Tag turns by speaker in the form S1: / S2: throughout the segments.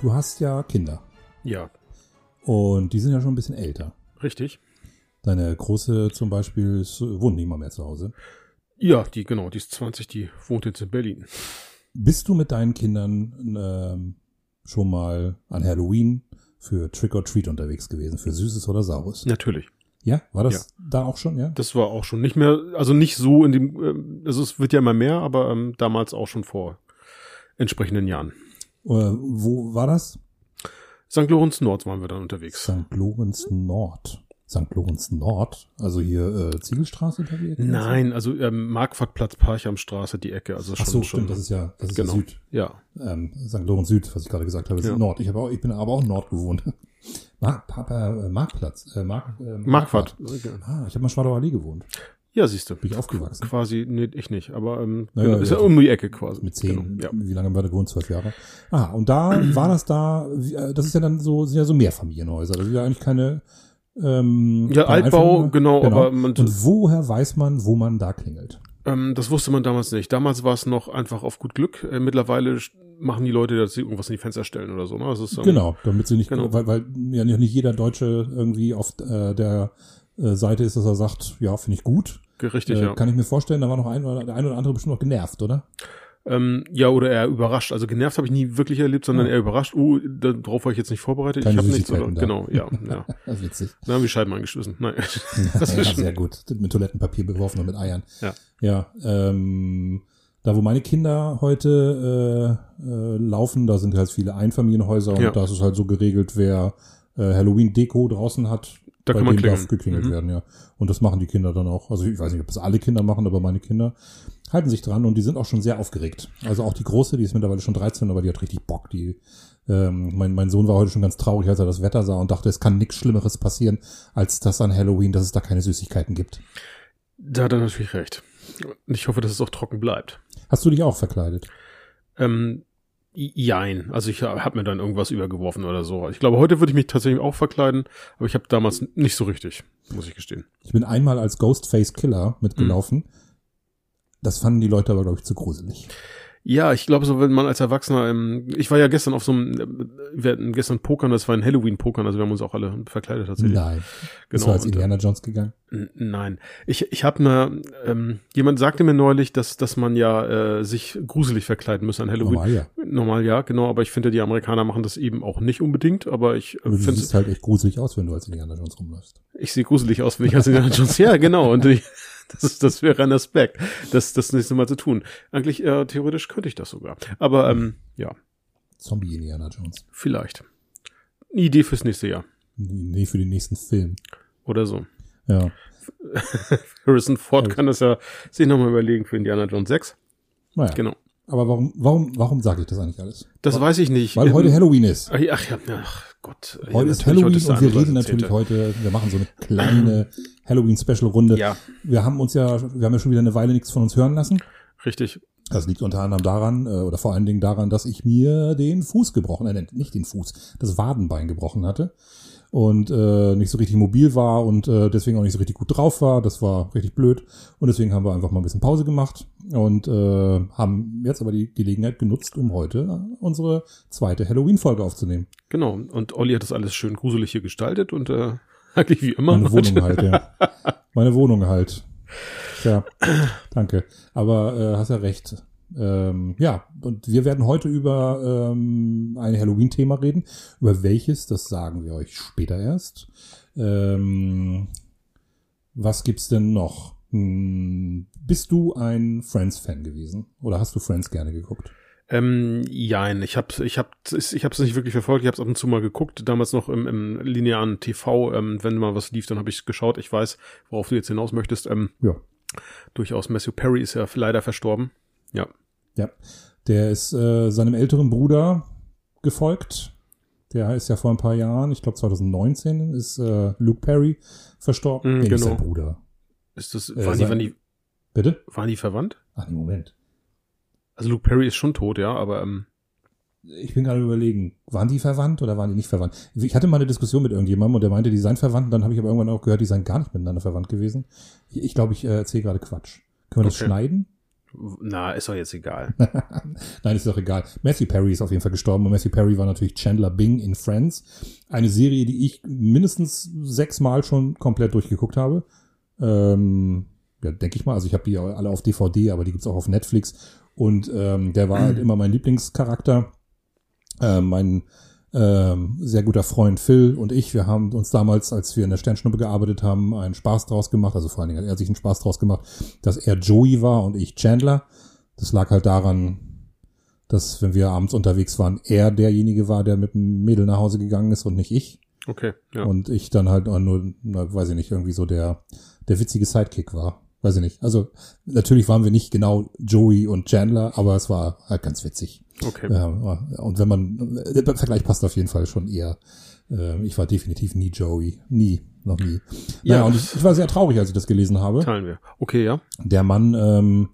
S1: Du hast ja Kinder.
S2: Ja,
S1: Und die sind ja schon ein bisschen älter.
S2: richtig.
S1: Deine Große zum Beispiel ist, wohnt nicht mal mehr zu Hause.
S2: Ja, die, genau, die ist 20, die wohnt jetzt in Berlin.
S1: Bist du mit deinen Kindern ähm, schon mal an Halloween für Trick or Treat unterwegs gewesen? Für Süßes oder Saures?
S2: Natürlich.
S1: Ja, war das da auch schon, ja?
S2: Das war auch schon nicht mehr, also nicht so in dem, ähm, also es wird ja immer mehr, aber ähm, damals auch schon vor entsprechenden Jahren.
S1: Oder wo war das?
S2: St. Lorenz Nord waren wir dann unterwegs.
S1: St. Lorenz Nord. St. Lorenz Nord? Also hier äh, Ziegelstraße da die Ecke?
S2: Nein, also ähm, Markwartplatz, Parchamstraße, die Ecke, also schon.
S1: Ach so,
S2: schon,
S1: stimmt, das ist ja, das ist
S2: genau.
S1: Süd.
S2: Ja,
S1: ähm, St. Lorenz Süd, was ich gerade gesagt habe, ist
S2: Ja.
S1: Nord. Ich, habe auch, ich bin aber auch Nord gewohnt. Mark, Papa, äh, Marktplatz. Äh, Mark, äh,
S2: Marquardt.
S1: Ah, ich habe mal Schwadau Allee gewohnt.
S2: Ja, siehst du.
S1: Bin ich aufgewachsen.
S2: Quasi, nee, ich nicht, aber ähm,
S1: Naja,
S2: genau, ist ja
S1: ja.
S2: um die Ecke quasi.
S1: Mit zehn.
S2: Genau, ja.
S1: Wie lange haben wir da gewohnt? Zwölf Jahre. Ah, und da war das da, äh, das ist ja dann so, sind ja so Mehrfamilienhäuser. Das ist ja eigentlich keine, ähm,
S2: Ja, Altbau,
S1: Einfamilien-
S2: genau, aber man,
S1: Und woher weiß man, wo man da klingelt?
S2: Ähm, das wusste man damals nicht. Damals war es noch einfach auf gut Glück. Äh, mittlerweile machen die Leute, dass sie irgendwas in die Fenster stellen oder so. Ne? Ist, ähm,
S1: Genau, damit sie nicht,
S2: genau.
S1: weil, weil ja nicht jeder Deutsche irgendwie auf äh, der Seite ist, dass er sagt, ja, finde ich gut.
S2: Richtig,
S1: äh,
S2: ja.
S1: Kann ich mir vorstellen, da war noch ein oder der ein oder andere bestimmt noch genervt, oder?
S2: Ähm, ja, oder eher überrascht. Also genervt habe ich nie wirklich erlebt, sondern
S1: Ja.
S2: eher überrascht. Oh, darauf war ich jetzt nicht vorbereitet.
S1: Keine
S2: ich habe nichts. Oder,
S1: da.
S2: genau, ja, ja.
S1: Das ist witzig.
S2: Dann haben die Scheiben eingeschmissen. Nein. Das
S1: ja,
S2: ist schon,
S1: sehr gut. Mit Toilettenpapier beworfen und mit Eiern.
S2: Ja.
S1: Ja, ähm, da wo meine Kinder heute äh, äh, laufen, da sind halt viele Einfamilienhäuser und
S2: Ja.
S1: da ist es halt so geregelt, wer äh, Halloween-Deko draußen hat,
S2: Da
S1: bei
S2: kann man
S1: darf geklingelt
S2: Mhm.
S1: werden, ja. Und das machen die Kinder dann auch. Also ich weiß nicht, ob das alle Kinder machen, aber meine Kinder halten sich dran und die sind auch schon sehr aufgeregt. Also auch die Große, die ist mittlerweile schon 13, aber die hat richtig Bock. Die, ähm, mein, mein Sohn war heute schon ganz traurig, als er das Wetter sah und dachte, es kann nichts Schlimmeres passieren, als das an Halloween, dass es da keine Süßigkeiten gibt.
S2: da hat er natürlich recht. Und ich hoffe, dass es auch trocken bleibt.
S1: Hast du dich auch verkleidet?
S2: Ähm, jein. Also ich habe mir dann irgendwas übergeworfen oder so. Ich glaube, heute würde ich mich tatsächlich auch verkleiden, aber ich habe damals nicht so richtig, muss ich gestehen.
S1: Ich bin einmal als Ghostface Killer mitgelaufen. Das fanden die Leute aber, glaube ich, zu gruselig.
S2: Ja, ich glaube so, wenn man als Erwachsener, ähm, ich war ja gestern auf so einem, äh, wir hatten gestern Pokern, das war ein Halloween-Pokern, also wir haben uns auch alle verkleidet tatsächlich.
S1: Nein. Bist
S2: Genau,
S1: du als
S2: und,
S1: Indiana Jones gegangen?
S2: Nein, ich ich habe mir ähm, jemand sagte mir neulich, dass dass man ja äh, sich gruselig verkleiden müsse an Halloween.
S1: Normal, ja.
S2: Normal ja, genau, aber ich finde die Amerikaner machen das eben auch nicht unbedingt, aber ich äh,
S1: Aber du
S2: finde
S1: siehst halt echt gruselig aus, wenn du als Indiana Jones rumläufst.
S2: ich sehe gruselig aus, wenn ich als Indiana Jones. Ja, genau und ich, das das wäre ein Aspekt, das das nächste Mal zu tun. Eigentlich äh, theoretisch könnte ich das sogar, aber ähm, ja,
S1: Zombie Indiana Jones.
S2: vielleicht eine Idee fürs nächste Jahr
S1: Nee, für den nächsten Film.
S2: oder so.
S1: Ja.
S2: Harrison Ford
S1: Also-
S2: kann das ja sich nochmal überlegen für Indiana Jones 6.
S1: Naja.
S2: Genau.
S1: Aber warum, warum, warum sage ich das eigentlich alles?
S2: Das
S1: Weil-
S2: weiß ich nicht.
S1: Weil heute
S2: Ähm,
S1: Halloween ist.
S2: Ach, ja, ach, ja, Gott. Ja,
S1: Heute ist
S2: natürlich,
S1: Halloween
S2: ist der
S1: und wir reden
S2: 31.10..
S1: natürlich heute, wir machen so eine kleine Halloween-Special-Runde.
S2: Ja,
S1: Wir haben uns ja, wir haben ja schon wieder eine Weile nichts von uns hören lassen.
S2: richtig.
S1: Das liegt unter anderem daran, äh, oder vor allen Dingen daran, dass ich mir den Fuß gebrochen, äh, nicht den Fuß, das Wadenbein gebrochen hatte und äh, nicht so richtig mobil war und äh, deswegen auch nicht so richtig gut drauf war. Das war richtig blöd und deswegen haben wir einfach mal ein bisschen Pause gemacht und äh, haben jetzt aber die Gelegenheit genutzt, um heute unsere zweite Halloween-Folge aufzunehmen.
S2: Genau. Und Olli hat das alles schön gruselig hier gestaltet und äh, eigentlich wie immer.
S1: Meine Wohnung halt, ja. Meine Wohnung halt. Tja, danke. Aber äh, hast ja recht. Ähm, ja, und wir werden heute über ähm, ein Halloween-Thema reden. Über welches, das sagen wir euch später erst. Ähm, was gibt's denn noch? Hm, bist du ein Friends-Fan gewesen? Oder hast du Friends gerne geguckt?
S2: Ähm, jein, ich hab's, ich hab's, ich hab's nicht wirklich verfolgt, ich hab's ab und zu mal geguckt, damals noch im, im linearen TV, ähm, wenn mal was lief, dann habe ich geschaut, ich weiß, worauf du jetzt hinaus möchtest. Ähm,
S1: Ja.
S2: Durchaus. Matthew Perry ist ja leider verstorben. Ja.
S1: Ja. Der ist äh, seinem älteren Bruder gefolgt. Der ist ja vor ein paar Jahren, ich glaube 2019, ist äh, Luke Perry verstorben.
S2: Mm,
S1: nee,
S2: genau.
S1: sein Bruder.
S2: Ist das,
S1: Äh,
S2: waren, die,
S1: sein-
S2: waren, die,
S1: Bitte?
S2: waren die verwandt?
S1: Ach, nee, Moment.
S2: Also Luke Perry ist schon tot, ja, aber ähm,
S1: Ich bin gerade überlegen, waren die verwandt oder waren die nicht verwandt? Ich hatte mal eine Diskussion mit irgendjemandem und der meinte, die seien verwandt. Dann habe ich aber irgendwann auch gehört, die seien gar nicht miteinander verwandt gewesen. Ich, ich glaube, ich äh, erzähle gerade Quatsch. Können wir das
S2: Okay.
S1: schneiden?
S2: Na, ist doch jetzt egal.
S1: Nein, ist doch egal. Matthew Perry ist auf jeden Fall gestorben und Matthew Perry war natürlich Chandler Bing in Friends. Eine Serie, die ich mindestens sechsmal schon komplett durchgeguckt habe. Ähm, ja, denke ich mal. Also ich habe die alle auf DVD, aber die gibt's auch auf Netflix. Und ähm, der war halt immer mein Lieblingscharakter. Ähm, mein ähm, sehr guter Freund Phil und ich, wir haben uns damals, als wir in der Sternschnuppe gearbeitet haben, einen Spaß draus gemacht. Also vor allen Dingen hat er sich einen Spaß draus gemacht, dass er Joey war und ich Chandler. Das lag halt daran, dass wenn wir abends unterwegs waren, er derjenige war, der mit dem Mädel nach Hause gegangen ist und nicht ich.
S2: Okay, ja.
S1: Und ich dann halt nur, na, weiß ich nicht, irgendwie so der, der witzige Sidekick war. Weiß ich nicht. Also natürlich waren wir nicht genau Joey und Chandler, aber es war halt ganz witzig.
S2: Okay.
S1: Ja, und wenn man, der Vergleich passt auf jeden Fall schon eher. Äh, Ich war definitiv nie Joey. Nie. Noch nie. Ja,
S2: Ja.
S1: und ich, ich war sehr traurig, als ich das gelesen habe.
S2: Teilen wir. Okay, ja.
S1: Der Mann ähm,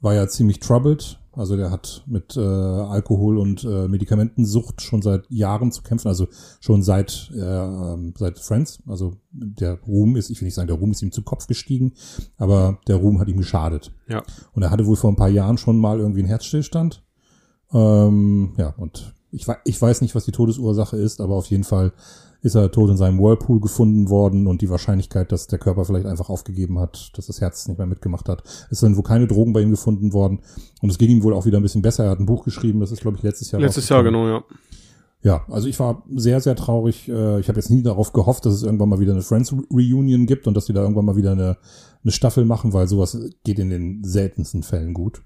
S1: war ja ziemlich troubled. Also der hat mit äh, Alkohol und äh, Medikamentensucht schon seit Jahren zu kämpfen. Also schon seit äh, ähm, seit Friends. Also der Ruhm ist, ich will nicht sagen, der Ruhm ist ihm zu Kopf gestiegen, aber der Ruhm hat ihm geschadet.
S2: Ja.
S1: Und er hatte wohl vor ein paar Jahren schon mal irgendwie einen Herzstillstand. Ähm, ja, und ich, ich weiß nicht, was die Todesursache ist, aber auf jeden Fall ist er tot in seinem Whirlpool gefunden worden und die Wahrscheinlichkeit, dass der Körper vielleicht einfach aufgegeben hat, dass das Herz nicht mehr mitgemacht hat. Es sind wohl keine Drogen bei ihm gefunden worden und es ging ihm wohl auch wieder ein bisschen besser. Er hat ein Buch geschrieben, das ist, glaube ich, letztes Jahr
S2: Letztes Jahr, genau, ja.
S1: Ja, also ich war sehr, sehr traurig. Äh, Ich habe jetzt nie darauf gehofft, dass es irgendwann mal wieder eine Friends Reunion gibt und dass die da irgendwann mal wieder eine, eine Staffel machen, weil sowas geht in den seltensten Fällen gut.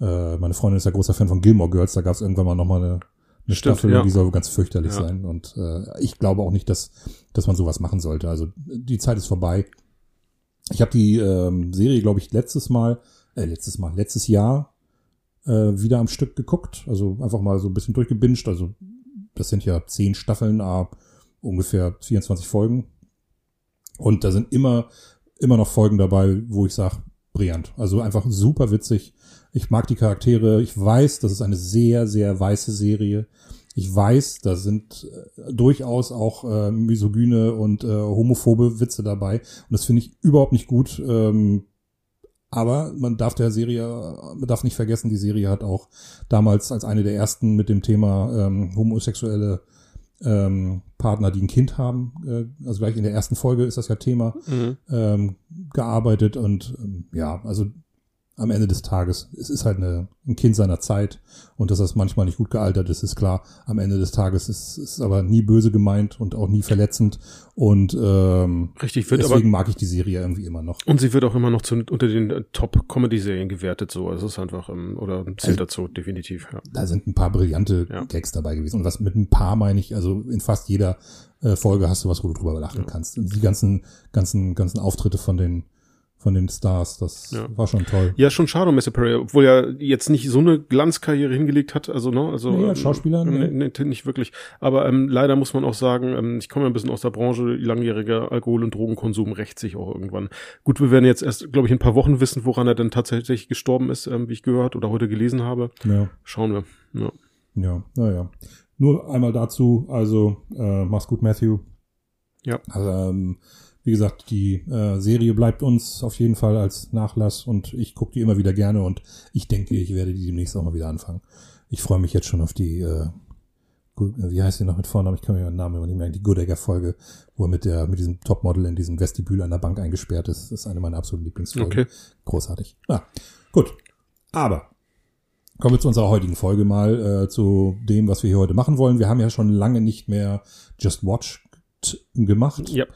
S1: Äh, Meine Freundin ist ja großer Fan von Gilmore Girls, da gab es irgendwann mal nochmal eine, eine
S2: Stimmt,
S1: Staffel,
S2: ja.
S1: die soll ganz fürchterlich
S2: Ja.
S1: sein. Und äh, ich glaube auch nicht, dass, dass man sowas machen sollte. Also die Zeit ist vorbei. Ich habe die ähm, Serie, glaube ich, letztes Mal, äh, letztes Mal, letztes Jahr äh, wieder am Stück geguckt. Also einfach mal so ein bisschen durchgebinged. Also das sind ja zehn Staffeln, ah, ungefähr 24 Folgen. Und da sind immer, immer noch Folgen dabei, wo ich sage, brillant. Also einfach super witzig. Ich mag die Charaktere. Ich weiß, das ist eine sehr, sehr weiße Serie. Ich weiß, da sind äh, durchaus auch äh, misogyne und äh, homophobe Witze dabei. Und das finde ich überhaupt nicht gut. Ähm, aber man darf der Serie, man darf nicht vergessen, die Serie hat auch damals als eine der ersten mit dem Thema ähm, homosexuelle ähm, Partner, die ein Kind haben, äh, also gleich in der ersten Folge ist das ja Thema,
S2: Mhm.
S1: ähm, gearbeitet und ähm, ja, also am Ende des Tages, es ist halt eine, ein Kind seiner Zeit und dass das manchmal nicht gut gealtert ist, ist klar. Am Ende des Tages ist es aber nie böse gemeint und auch nie verletzend und ähm,
S2: Richtig, wird
S1: deswegen
S2: aber.
S1: mag ich die Serie irgendwie immer noch.
S2: Und sie wird auch immer noch zu, unter den äh, Top-Comedy-Serien gewertet, so. Also es ist einfach, ähm, oder zählt dazu, definitiv, ja.
S1: da sind ein paar brillante
S2: Ja.
S1: Gags dabei gewesen. Und was mit ein paar meine ich, also in fast jeder äh, Folge hast du was, wo du drüber lachen kannst. Und die ganzen, ganzen, ganzen Auftritte von den, von den Stars, das
S2: Ja.
S1: war schon toll.
S2: Ja, schon schade um Messe Perry, obwohl er jetzt nicht so eine Glanzkarriere hingelegt hat, also ne, also
S1: Nee, als Schauspieler,
S2: ähm,
S1: nee.
S2: nee, nee, nicht wirklich. Aber ähm, leider muss man auch sagen, ähm, ich komme ja ein bisschen aus der Branche, langjähriger Alkohol- und Drogenkonsum rächt sich auch irgendwann. Gut, wir werden jetzt erst, glaube ich, in ein paar Wochen wissen, woran er denn tatsächlich gestorben ist, ähm, wie ich gehört oder heute gelesen habe.
S1: Ja,
S2: Schauen wir. Ja.
S1: ja, naja. Nur einmal dazu, also äh, mach's gut, Matthew.
S2: Ja.
S1: Also, ähm, wie gesagt, die äh, Serie bleibt uns auf jeden Fall als Nachlass und ich gucke die immer wieder gerne und ich denke, ich werde die demnächst auch mal wieder anfangen. Ich freue mich jetzt schon auf die, äh, wie heißt die noch mit Vornamen? Ich kann mir den Namen immer nicht merken. Die Goodegger-Folge, wo er mit der mit diesem Topmodel in diesem Vestibül einer Bank eingesperrt ist. Das ist eine meiner absoluten Lieblingsfolgen.
S2: Okay.
S1: Großartig. Ah, gut. Aber kommen wir zu unserer heutigen Folge mal, äh, zu dem, was wir hier heute machen wollen. Wir haben ja schon lange nicht mehr Just Watch gemacht.
S2: Ja.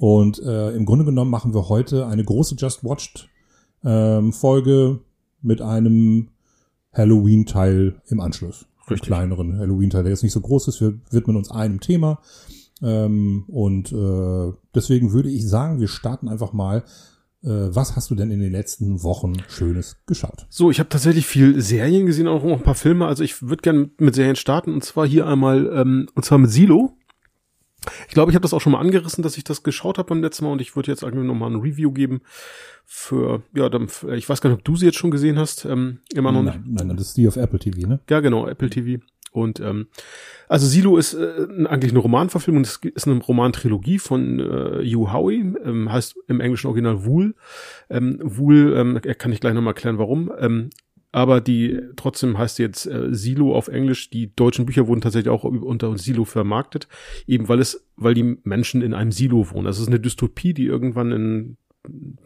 S1: Und äh, im Grunde genommen machen wir heute eine große Just Watched ähm, Folge mit einem Halloween-Teil im Anschluss.
S2: Richtig.
S1: kleineren Halloween-Teil, der jetzt nicht so groß ist. Wir widmen uns einem Thema. Ähm, und äh, deswegen würde ich sagen, wir starten einfach mal Äh, was hast du denn in den letzten Wochen Schönes geschaut?
S2: So, ich habe tatsächlich viel Serien gesehen, auch ein paar Filme. Also ich würde gerne mit Serien starten und zwar hier einmal, ähm, und zwar mit Silo. Ich glaube, ich habe das auch schon mal angerissen, dass ich das geschaut habe beim letzten Mal und ich würde jetzt eigentlich nochmal ein Review geben für, ja, dann, ich weiß gar nicht, ob du sie jetzt schon gesehen hast, ähm, immer noch
S1: nein, nicht. Nein, das ist die auf Apple TV, ne?
S2: Ja, genau, Apple TV. Und ähm, also Silo ist äh, eigentlich eine Romanverfilmung, das ist eine Romantrilogie von äh, Hugh Howey, ähm, heißt im englischen Original Wool. Ähm, Wool, ähm, kann ich gleich nochmal erklären, warum. Ähm, aber die trotzdem heißt jetzt äh, Silo auf Englisch. Die deutschen Bücher wurden tatsächlich auch unter Silo vermarktet, eben weil es, weil die Menschen in einem Silo wohnen. Das ist eine Dystopie, die irgendwann in,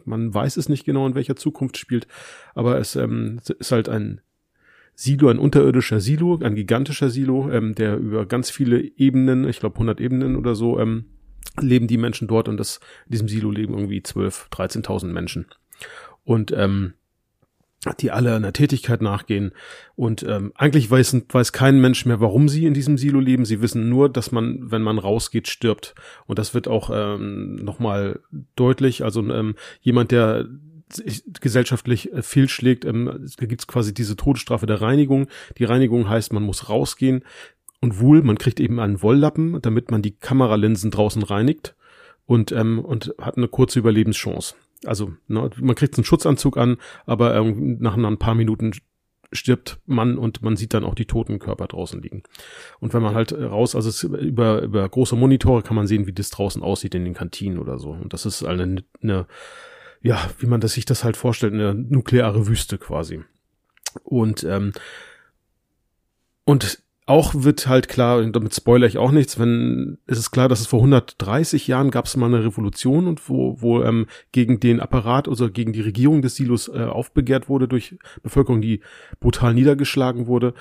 S2: man weiß es nicht genau in welcher Zukunft spielt, aber es ähm, ist halt ein Silo, ein unterirdischer Silo, ein gigantischer Silo, ähm, der über ganz viele Ebenen, ich glaube 100 Ebenen oder so, ähm, leben die Menschen dort und das, in diesem Silo leben irgendwie 12, 13.000 Menschen. Und ähm, die alle einer Tätigkeit nachgehen. Und ähm, eigentlich weiß, weiß kein Mensch mehr, warum sie in diesem Silo leben. Sie wissen nur, dass man, wenn man rausgeht, stirbt. Und das wird auch ähm, nochmal deutlich. Also ähm, jemand, der gesellschaftlich äh, fehlschlägt, ähm, da gibt's quasi diese Todesstrafe der Reinigung. Die Reinigung heißt, man muss rausgehen und wohl, man kriegt eben einen Wolllappen, damit man die Kameralinsen draußen reinigt und, ähm, und hat eine kurze Überlebenschance. Also ne, man kriegt einen Schutzanzug an, aber ähm, nach ein paar Minuten stirbt man und man sieht dann auch die toten Körper draußen liegen. Und wenn man halt raus, also es, über, über große Monitore kann man sehen, wie das draußen aussieht in den Kantinen oder so. Und das ist eine, eine ja, wie man das sich das halt vorstellt, eine nukleare Wüste quasi. Und ähm, und auch wird halt klar, und damit spoiler ich auch nichts, wenn es ist klar, dass es vor 130 Jahren gab es mal eine Revolution und wo, wo ähm, gegen den Apparat, also gegen die Regierung des Silos äh, aufbegehrt wurde durch Bevölkerung, die brutal niedergeschlagen wurde.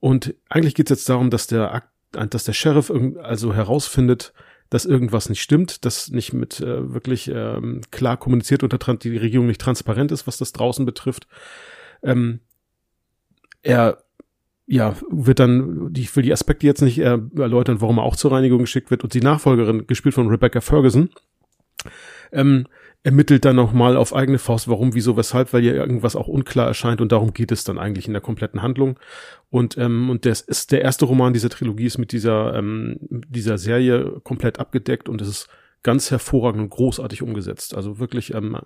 S2: Und eigentlich geht es jetzt darum, dass der dass der Sheriff also herausfindet, dass irgendwas nicht stimmt, dass nicht mit äh, wirklich ähm, klar kommuniziert und die Regierung nicht transparent ist, was das draußen betrifft. Ähm, er ja, wird dann, ich will die Aspekte jetzt nicht äh, erläutern, warum er auch zur Reinigung geschickt wird und die Nachfolgerin, gespielt von Rebecca Ferguson, ähm, ermittelt dann nochmal auf eigene Faust, warum, wieso, weshalb, weil ja irgendwas auch unklar erscheint und darum geht es dann eigentlich in der kompletten Handlung. Und, ähm, und das ist der erste Roman dieser Trilogie ist mit dieser, ähm, dieser Serie komplett abgedeckt und es ist ganz hervorragend und großartig umgesetzt. Also wirklich, ähm,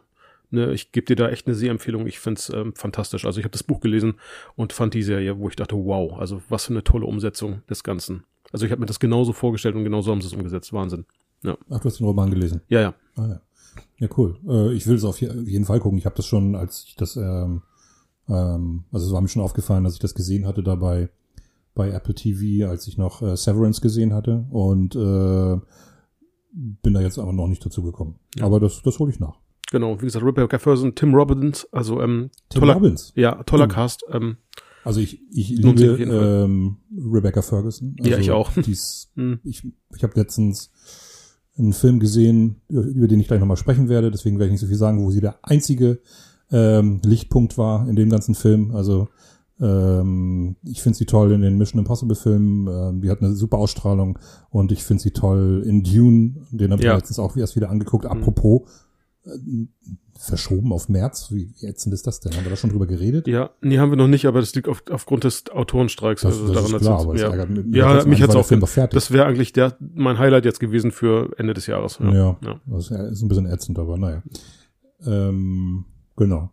S2: ne, ich gebe dir da echt eine Sehempfehlung. Ich find's ähm, fantastisch. Also ich habe das Buch gelesen und fand die Serie, wo ich dachte, wow, also was für eine tolle Umsetzung des Ganzen. Also ich habe mir das genauso vorgestellt und genauso haben sie es umgesetzt. Wahnsinn. Ja.
S1: Ach, du hast den Roman gelesen?
S2: Ja, ja.
S1: Ah, ja. Ja, cool. Äh, ich will es auf jeden Fall gucken. Ich habe das schon, als ich das, ähm, ähm, also es war mir schon aufgefallen, dass ich das gesehen hatte dabei bei Apple TV, als ich noch äh, Severance gesehen hatte und äh, bin da jetzt aber noch nicht dazu gekommen. Ja. Aber das, das hole ich nach.
S2: Genau, wie gesagt, Rebecca Ferguson, Tim Robbins, also ähm,
S1: Tim toller, Robbins.
S2: Ja, toller mhm. Cast. Ähm,
S1: also ich, ich liebe ähm, Rebecca Ferguson. Also
S2: ja, ich auch.
S1: Dies, mhm. Ich, ich habe letztens einen Film gesehen, über den ich gleich nochmal sprechen werde, deswegen werde ich nicht so viel sagen, wo sie der einzige ähm, Lichtpunkt war in dem ganzen Film. Also ähm, ich finde sie toll in den Mission Impossible Filmen, ähm, die hat eine super Ausstrahlung und ich finde sie toll in Dune, den habe ich ja. letztens auch erst wieder angeguckt. Mhm. Apropos, äh, verschoben auf März. Wie ätzend ist das denn? Haben wir da schon drüber geredet?
S2: Ja, nee, haben wir noch nicht, aber das liegt auf, aufgrund des Autorenstreiks.
S1: Das, also das daran, ist klar, aber
S2: ja,
S1: ärgert,
S2: mich, ja, mich hat's auch. Film fertig. Das wäre eigentlich der mein Highlight jetzt gewesen für Ende des Jahres.
S1: Ja, ja, ja. das ist ein bisschen ätzend, aber naja. Ähm, genau.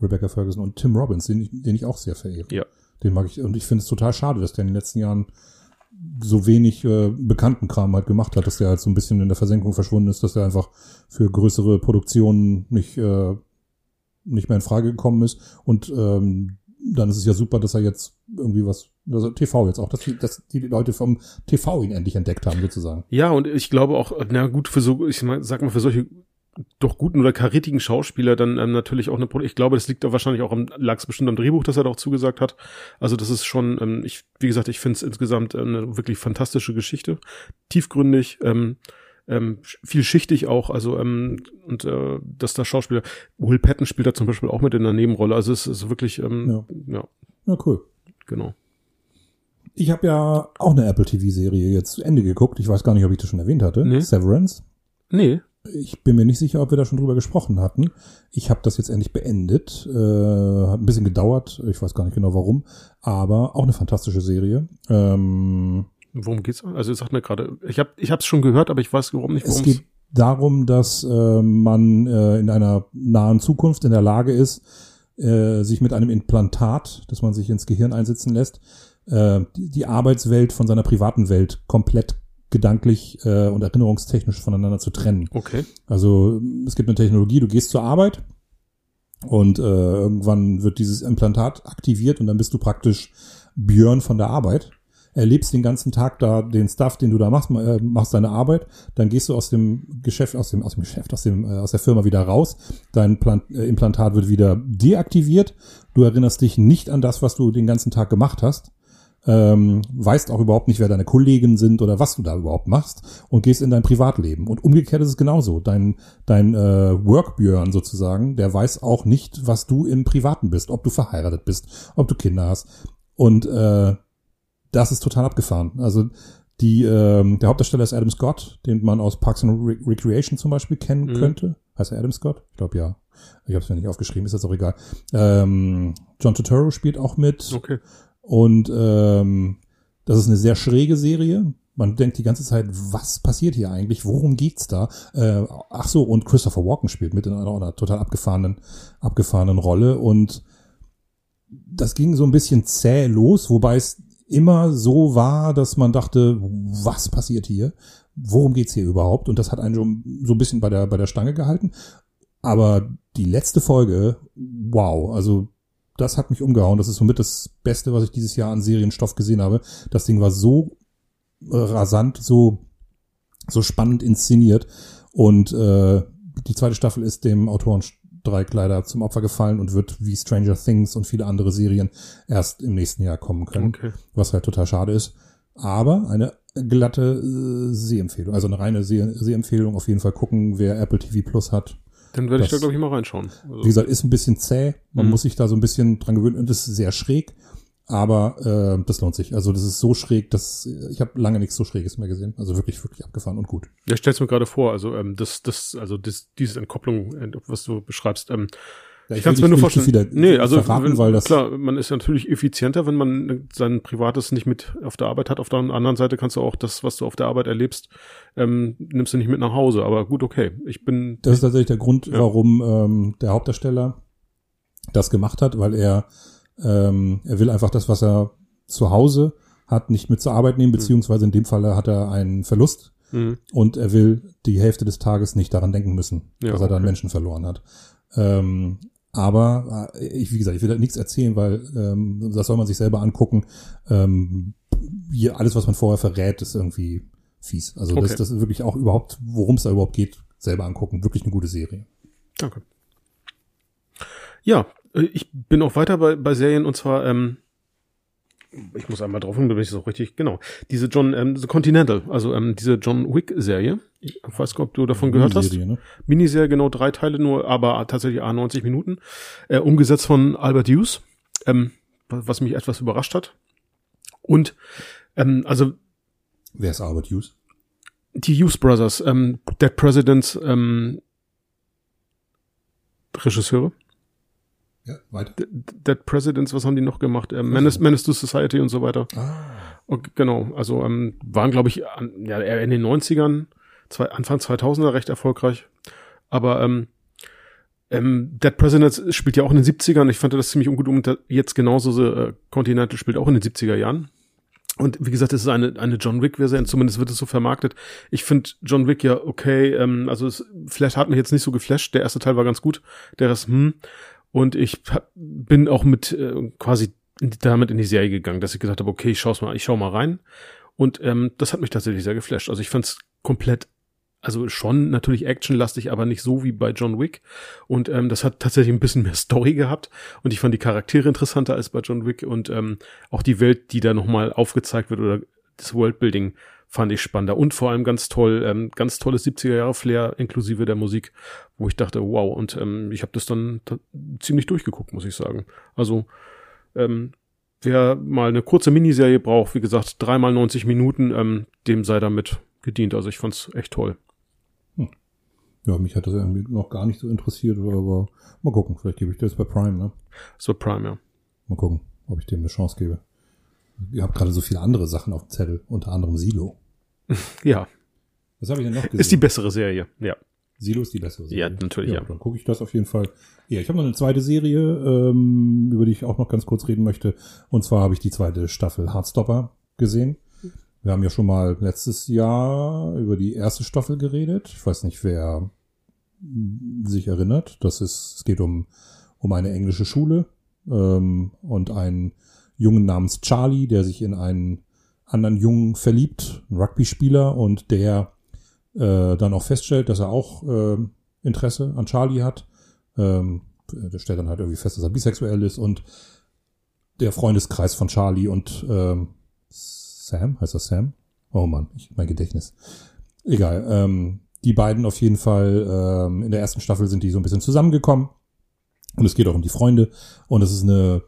S1: Rebecca Ferguson und Tim Robbins, den ich, den ich auch sehr verehre.
S2: Ja.
S1: Den mag ich und ich finde es total schade, dass der in den letzten Jahren so wenig äh, bekannten Kram halt gemacht hat, dass der halt so ein bisschen in der Versenkung verschwunden ist, dass er einfach für größere Produktionen nicht, äh, nicht mehr in Frage gekommen ist. Und ähm, dann ist es ja super, dass er jetzt irgendwie was, also TV jetzt auch, dass die, dass die Leute vom TV ihn endlich entdeckt haben, sozusagen.
S2: Ja, und ich glaube auch, na gut, für so, ich sag mal, für solche doch guten oder karätigen Schauspieler dann ähm, natürlich auch eine Pro Ich glaube, das liegt da wahrscheinlich auch am, lag es bestimmt am Drehbuch, das er da auch zugesagt hat. Also das ist schon, ähm, ich, wie gesagt, ich finde es insgesamt äh, eine wirklich fantastische Geschichte. Tiefgründig, ähm, ähm, vielschichtig auch, also ähm, und äh, dass da Schauspieler, Will Patton spielt da zum Beispiel auch mit in der Nebenrolle, also es ist wirklich, ähm, ja. ja.
S1: Ja, cool.
S2: Genau.
S1: Ich habe ja auch eine Apple TV-Serie jetzt zu Ende geguckt. Ich weiß gar nicht, ob ich das schon erwähnt hatte. Nee. Severance.
S2: Nee.
S1: Ich bin mir nicht sicher, ob wir da schon drüber gesprochen hatten. Ich habe das jetzt endlich beendet. Äh, hat ein bisschen gedauert. Ich weiß gar nicht genau warum. Aber auch eine fantastische Serie. Ähm,
S2: worum geht's? Also sagt mir gerade, ich habe ich habe schon gehört, aber ich weiß warum nicht, worum
S1: es geht darum, dass äh, man äh, in einer nahen Zukunft in der Lage ist, äh, sich mit einem Implantat, das man sich ins Gehirn einsetzen lässt, äh, die, die Arbeitswelt von seiner privaten Welt komplett gedanklich äh, und erinnerungstechnisch voneinander zu trennen.
S2: Okay.
S1: Also es gibt eine Technologie, du gehst zur Arbeit und äh, irgendwann wird dieses Implantat aktiviert und dann bist du praktisch Björn von der Arbeit erlebst den ganzen Tag da den Stuff, den du da machst, äh, machst deine Arbeit, dann gehst du aus dem Geschäft, aus dem, aus dem Geschäft, aus dem, äh, aus der Firma wieder raus, dein Plant, äh, Implantat wird wieder deaktiviert, du erinnerst dich nicht an das, was du den ganzen Tag gemacht hast, ähm, weißt auch überhaupt nicht, wer deine Kollegen sind oder was du da überhaupt machst und gehst in dein Privatleben. Und umgekehrt ist es genauso. Dein, dein äh, Workbjörn sozusagen, der weiß auch nicht, was du im Privaten bist, ob du verheiratet bist, ob du Kinder hast. Und äh, das ist total abgefahren. Also die, ähm, der Hauptdarsteller ist Adam Scott, den man aus Parks and Re Recreation zum Beispiel kennen mhm. könnte. Heißt er Adam Scott? Ich glaube ja. Ich habe es mir nicht aufgeschrieben, ist jetzt auch egal. Ähm, John Turturro spielt auch mit.
S2: Okay.
S1: Und ähm, das ist eine sehr schräge Serie. Man denkt die ganze Zeit, was passiert hier eigentlich? Worum geht's da? Äh, ach so, und Christopher Walken spielt mit in einer, einer total abgefahrenen, abgefahrenen Rolle. Und das ging so ein bisschen zäh los, wobei es immer so war, dass man dachte, was passiert hier? Worum geht's hier überhaupt? Und das hat einen so ein bisschen bei der, bei der Stange gehalten. Aber die letzte Folge, wow, also das hat mich umgehauen. Das ist somit das Beste, was ich dieses Jahr an Serienstoff gesehen habe. Das Ding war so rasant, so, so spannend inszeniert. Und äh, die zweite Staffel ist dem Autoren Dreieck leider zum Opfer gefallen und wird wie Stranger Things und viele andere Serien erst im nächsten Jahr kommen können. Okay. Was halt total schade ist. Aber eine glatte äh, Sehempfehlung, also eine reine Seh Sehempfehlung. Auf jeden Fall gucken, wer Apple TV Plus hat.
S2: Dann werde ich da, glaube ich, mal reinschauen.
S1: Also. Wie gesagt, ist ein bisschen zäh. Man mhm. muss sich da so ein bisschen dran gewöhnen und ist sehr schräg. Aber äh, das lohnt sich. Also das ist so schräg, dass ich habe lange nichts so Schräges mehr gesehen. Also wirklich, wirklich abgefahren und gut.
S2: Ja, stell's mir gerade vor. Also ähm, das, das, also das, diese Entkopplung, äh, was du beschreibst. Ähm, ja, ich, kann es mir nur vorstellen. Nee, also verraten, wenn, klar, man ist natürlich effizienter, wenn man sein Privates nicht mit auf der Arbeit hat. Auf der anderen Seite kannst du auch das, was du auf der Arbeit erlebst, ähm, nimmst du nicht mit nach Hause. Aber gut, okay. Ich bin.
S1: Das ist tatsächlich der Grund, ja. warum ähm, der Hauptdarsteller das gemacht hat, weil er ähm, er will einfach das, was er zu Hause hat, nicht mit zur Arbeit nehmen, mhm. beziehungsweise in dem Fall hat er einen Verlust mhm. und er will die Hälfte des Tages nicht daran denken müssen, ja, dass er okay. da einen Menschen verloren hat. Ähm, aber äh, ich, wie gesagt, ich will da nichts erzählen, weil ähm, das soll man sich selber angucken. Ähm, hier, alles, was man vorher verrät, ist irgendwie fies. Also okay. das, das ist wirklich auch überhaupt, worum es da überhaupt geht, selber angucken. Wirklich eine gute Serie.
S2: Danke. Ja, äh, ich bin auch weiter bei, bei Serien und zwar, ähm, ich muss einmal drauf hin, damit ich es auch richtig, genau. Diese John, ähm, The Continental, also ähm, diese John Wick-Serie. Ich weiß nicht, ob du davon gehört hast. Ne? Miniserie, genau drei Teile nur, aber tatsächlich a 90 Minuten. Äh, umgesetzt von Albert Hughes, ähm, was mich etwas überrascht hat. Und ähm, also
S1: Wer ist Albert Hughes?
S2: Die Hughes Brothers, ähm, Dead Presidents ähm, Regisseure.
S1: Ja, weiter.
S2: Dead Presidents, was haben die noch gemacht? Ähm, Menace, Menace to Society und so weiter. Ah. Und genau, also ähm, waren, glaube ich, an, ja, eher in den 90ern, zwei, Anfang 2000er recht erfolgreich. Aber ähm, ähm, Dead Presidents spielt ja auch in den 70ern. Ich fand das ziemlich ungut und jetzt genauso so, äh, Continental spielt auch in den 70er Jahren. Und wie gesagt, es ist eine, eine John Wick-Version, zumindest wird es so vermarktet. Ich finde John Wick ja okay, ähm, also es, vielleicht hat mich jetzt nicht so geflasht. Der erste Teil war ganz gut, der Rest, hm. Und ich bin auch mit äh, quasi damit in die Serie gegangen, dass ich gesagt habe, okay, ich schau's mal, ich schau mal rein. Und ähm, das hat mich tatsächlich sehr geflasht. Also ich fand's komplett, also schon natürlich actionlastig, aber nicht so wie bei John Wick. Und ähm, das hat tatsächlich ein bisschen mehr Story gehabt. Und ich fand die Charaktere interessanter als bei John Wick und ähm, auch die Welt, die da nochmal aufgezeigt wird oder das Worldbuilding fand ich spannender und vor allem ganz toll, ähm, ganz tolles 70er Jahre Flair inklusive der Musik, wo ich dachte, wow, und ähm, ich habe das dann ziemlich durchgeguckt, muss ich sagen. Also ähm, wer mal eine kurze Miniserie braucht, wie gesagt, dreimal 90 Minuten, ähm, dem sei damit gedient. Also ich fand's echt toll. Hm.
S1: Ja, mich hat das irgendwie noch gar nicht so interessiert, aber mal gucken, vielleicht gebe ich das bei Prime, ne?
S2: So Prime, ja.
S1: Mal gucken, ob ich dem eine Chance gebe. Ihr habt gerade so viele andere Sachen auf dem Zettel, unter anderem Silo.
S2: Ja,
S1: Was habe ich denn noch gesehen?
S2: ist die bessere Serie, ja.
S1: Silo ist die bessere
S2: Ja, natürlich, ja.
S1: Dann gucke ich das auf jeden Fall. Ja, ich habe noch eine zweite Serie, ähm, über die ich auch noch ganz kurz reden möchte. Und zwar habe ich die zweite Staffel Heartstopper gesehen. Wir haben ja schon mal letztes Jahr über die erste Staffel geredet. Ich weiß nicht, wer sich erinnert. Das ist, es geht um, um eine englische Schule ähm, und einen Jungen namens Charlie, der sich in einen anderen Jungen verliebt, einen Rugby-Spieler, und der äh, dann auch feststellt, dass er auch äh, Interesse an Charlie hat. Ähm, der stellt dann halt irgendwie fest, dass er bisexuell ist und der Freundeskreis von Charlie und ähm, Sam, heißt das Sam? Oh Mann, ich, mein Gedächtnis. Egal. Ähm, die beiden auf jeden Fall, ähm, in der ersten Staffel sind die so ein bisschen zusammengekommen. Und es geht auch um die Freunde. Und es ist eine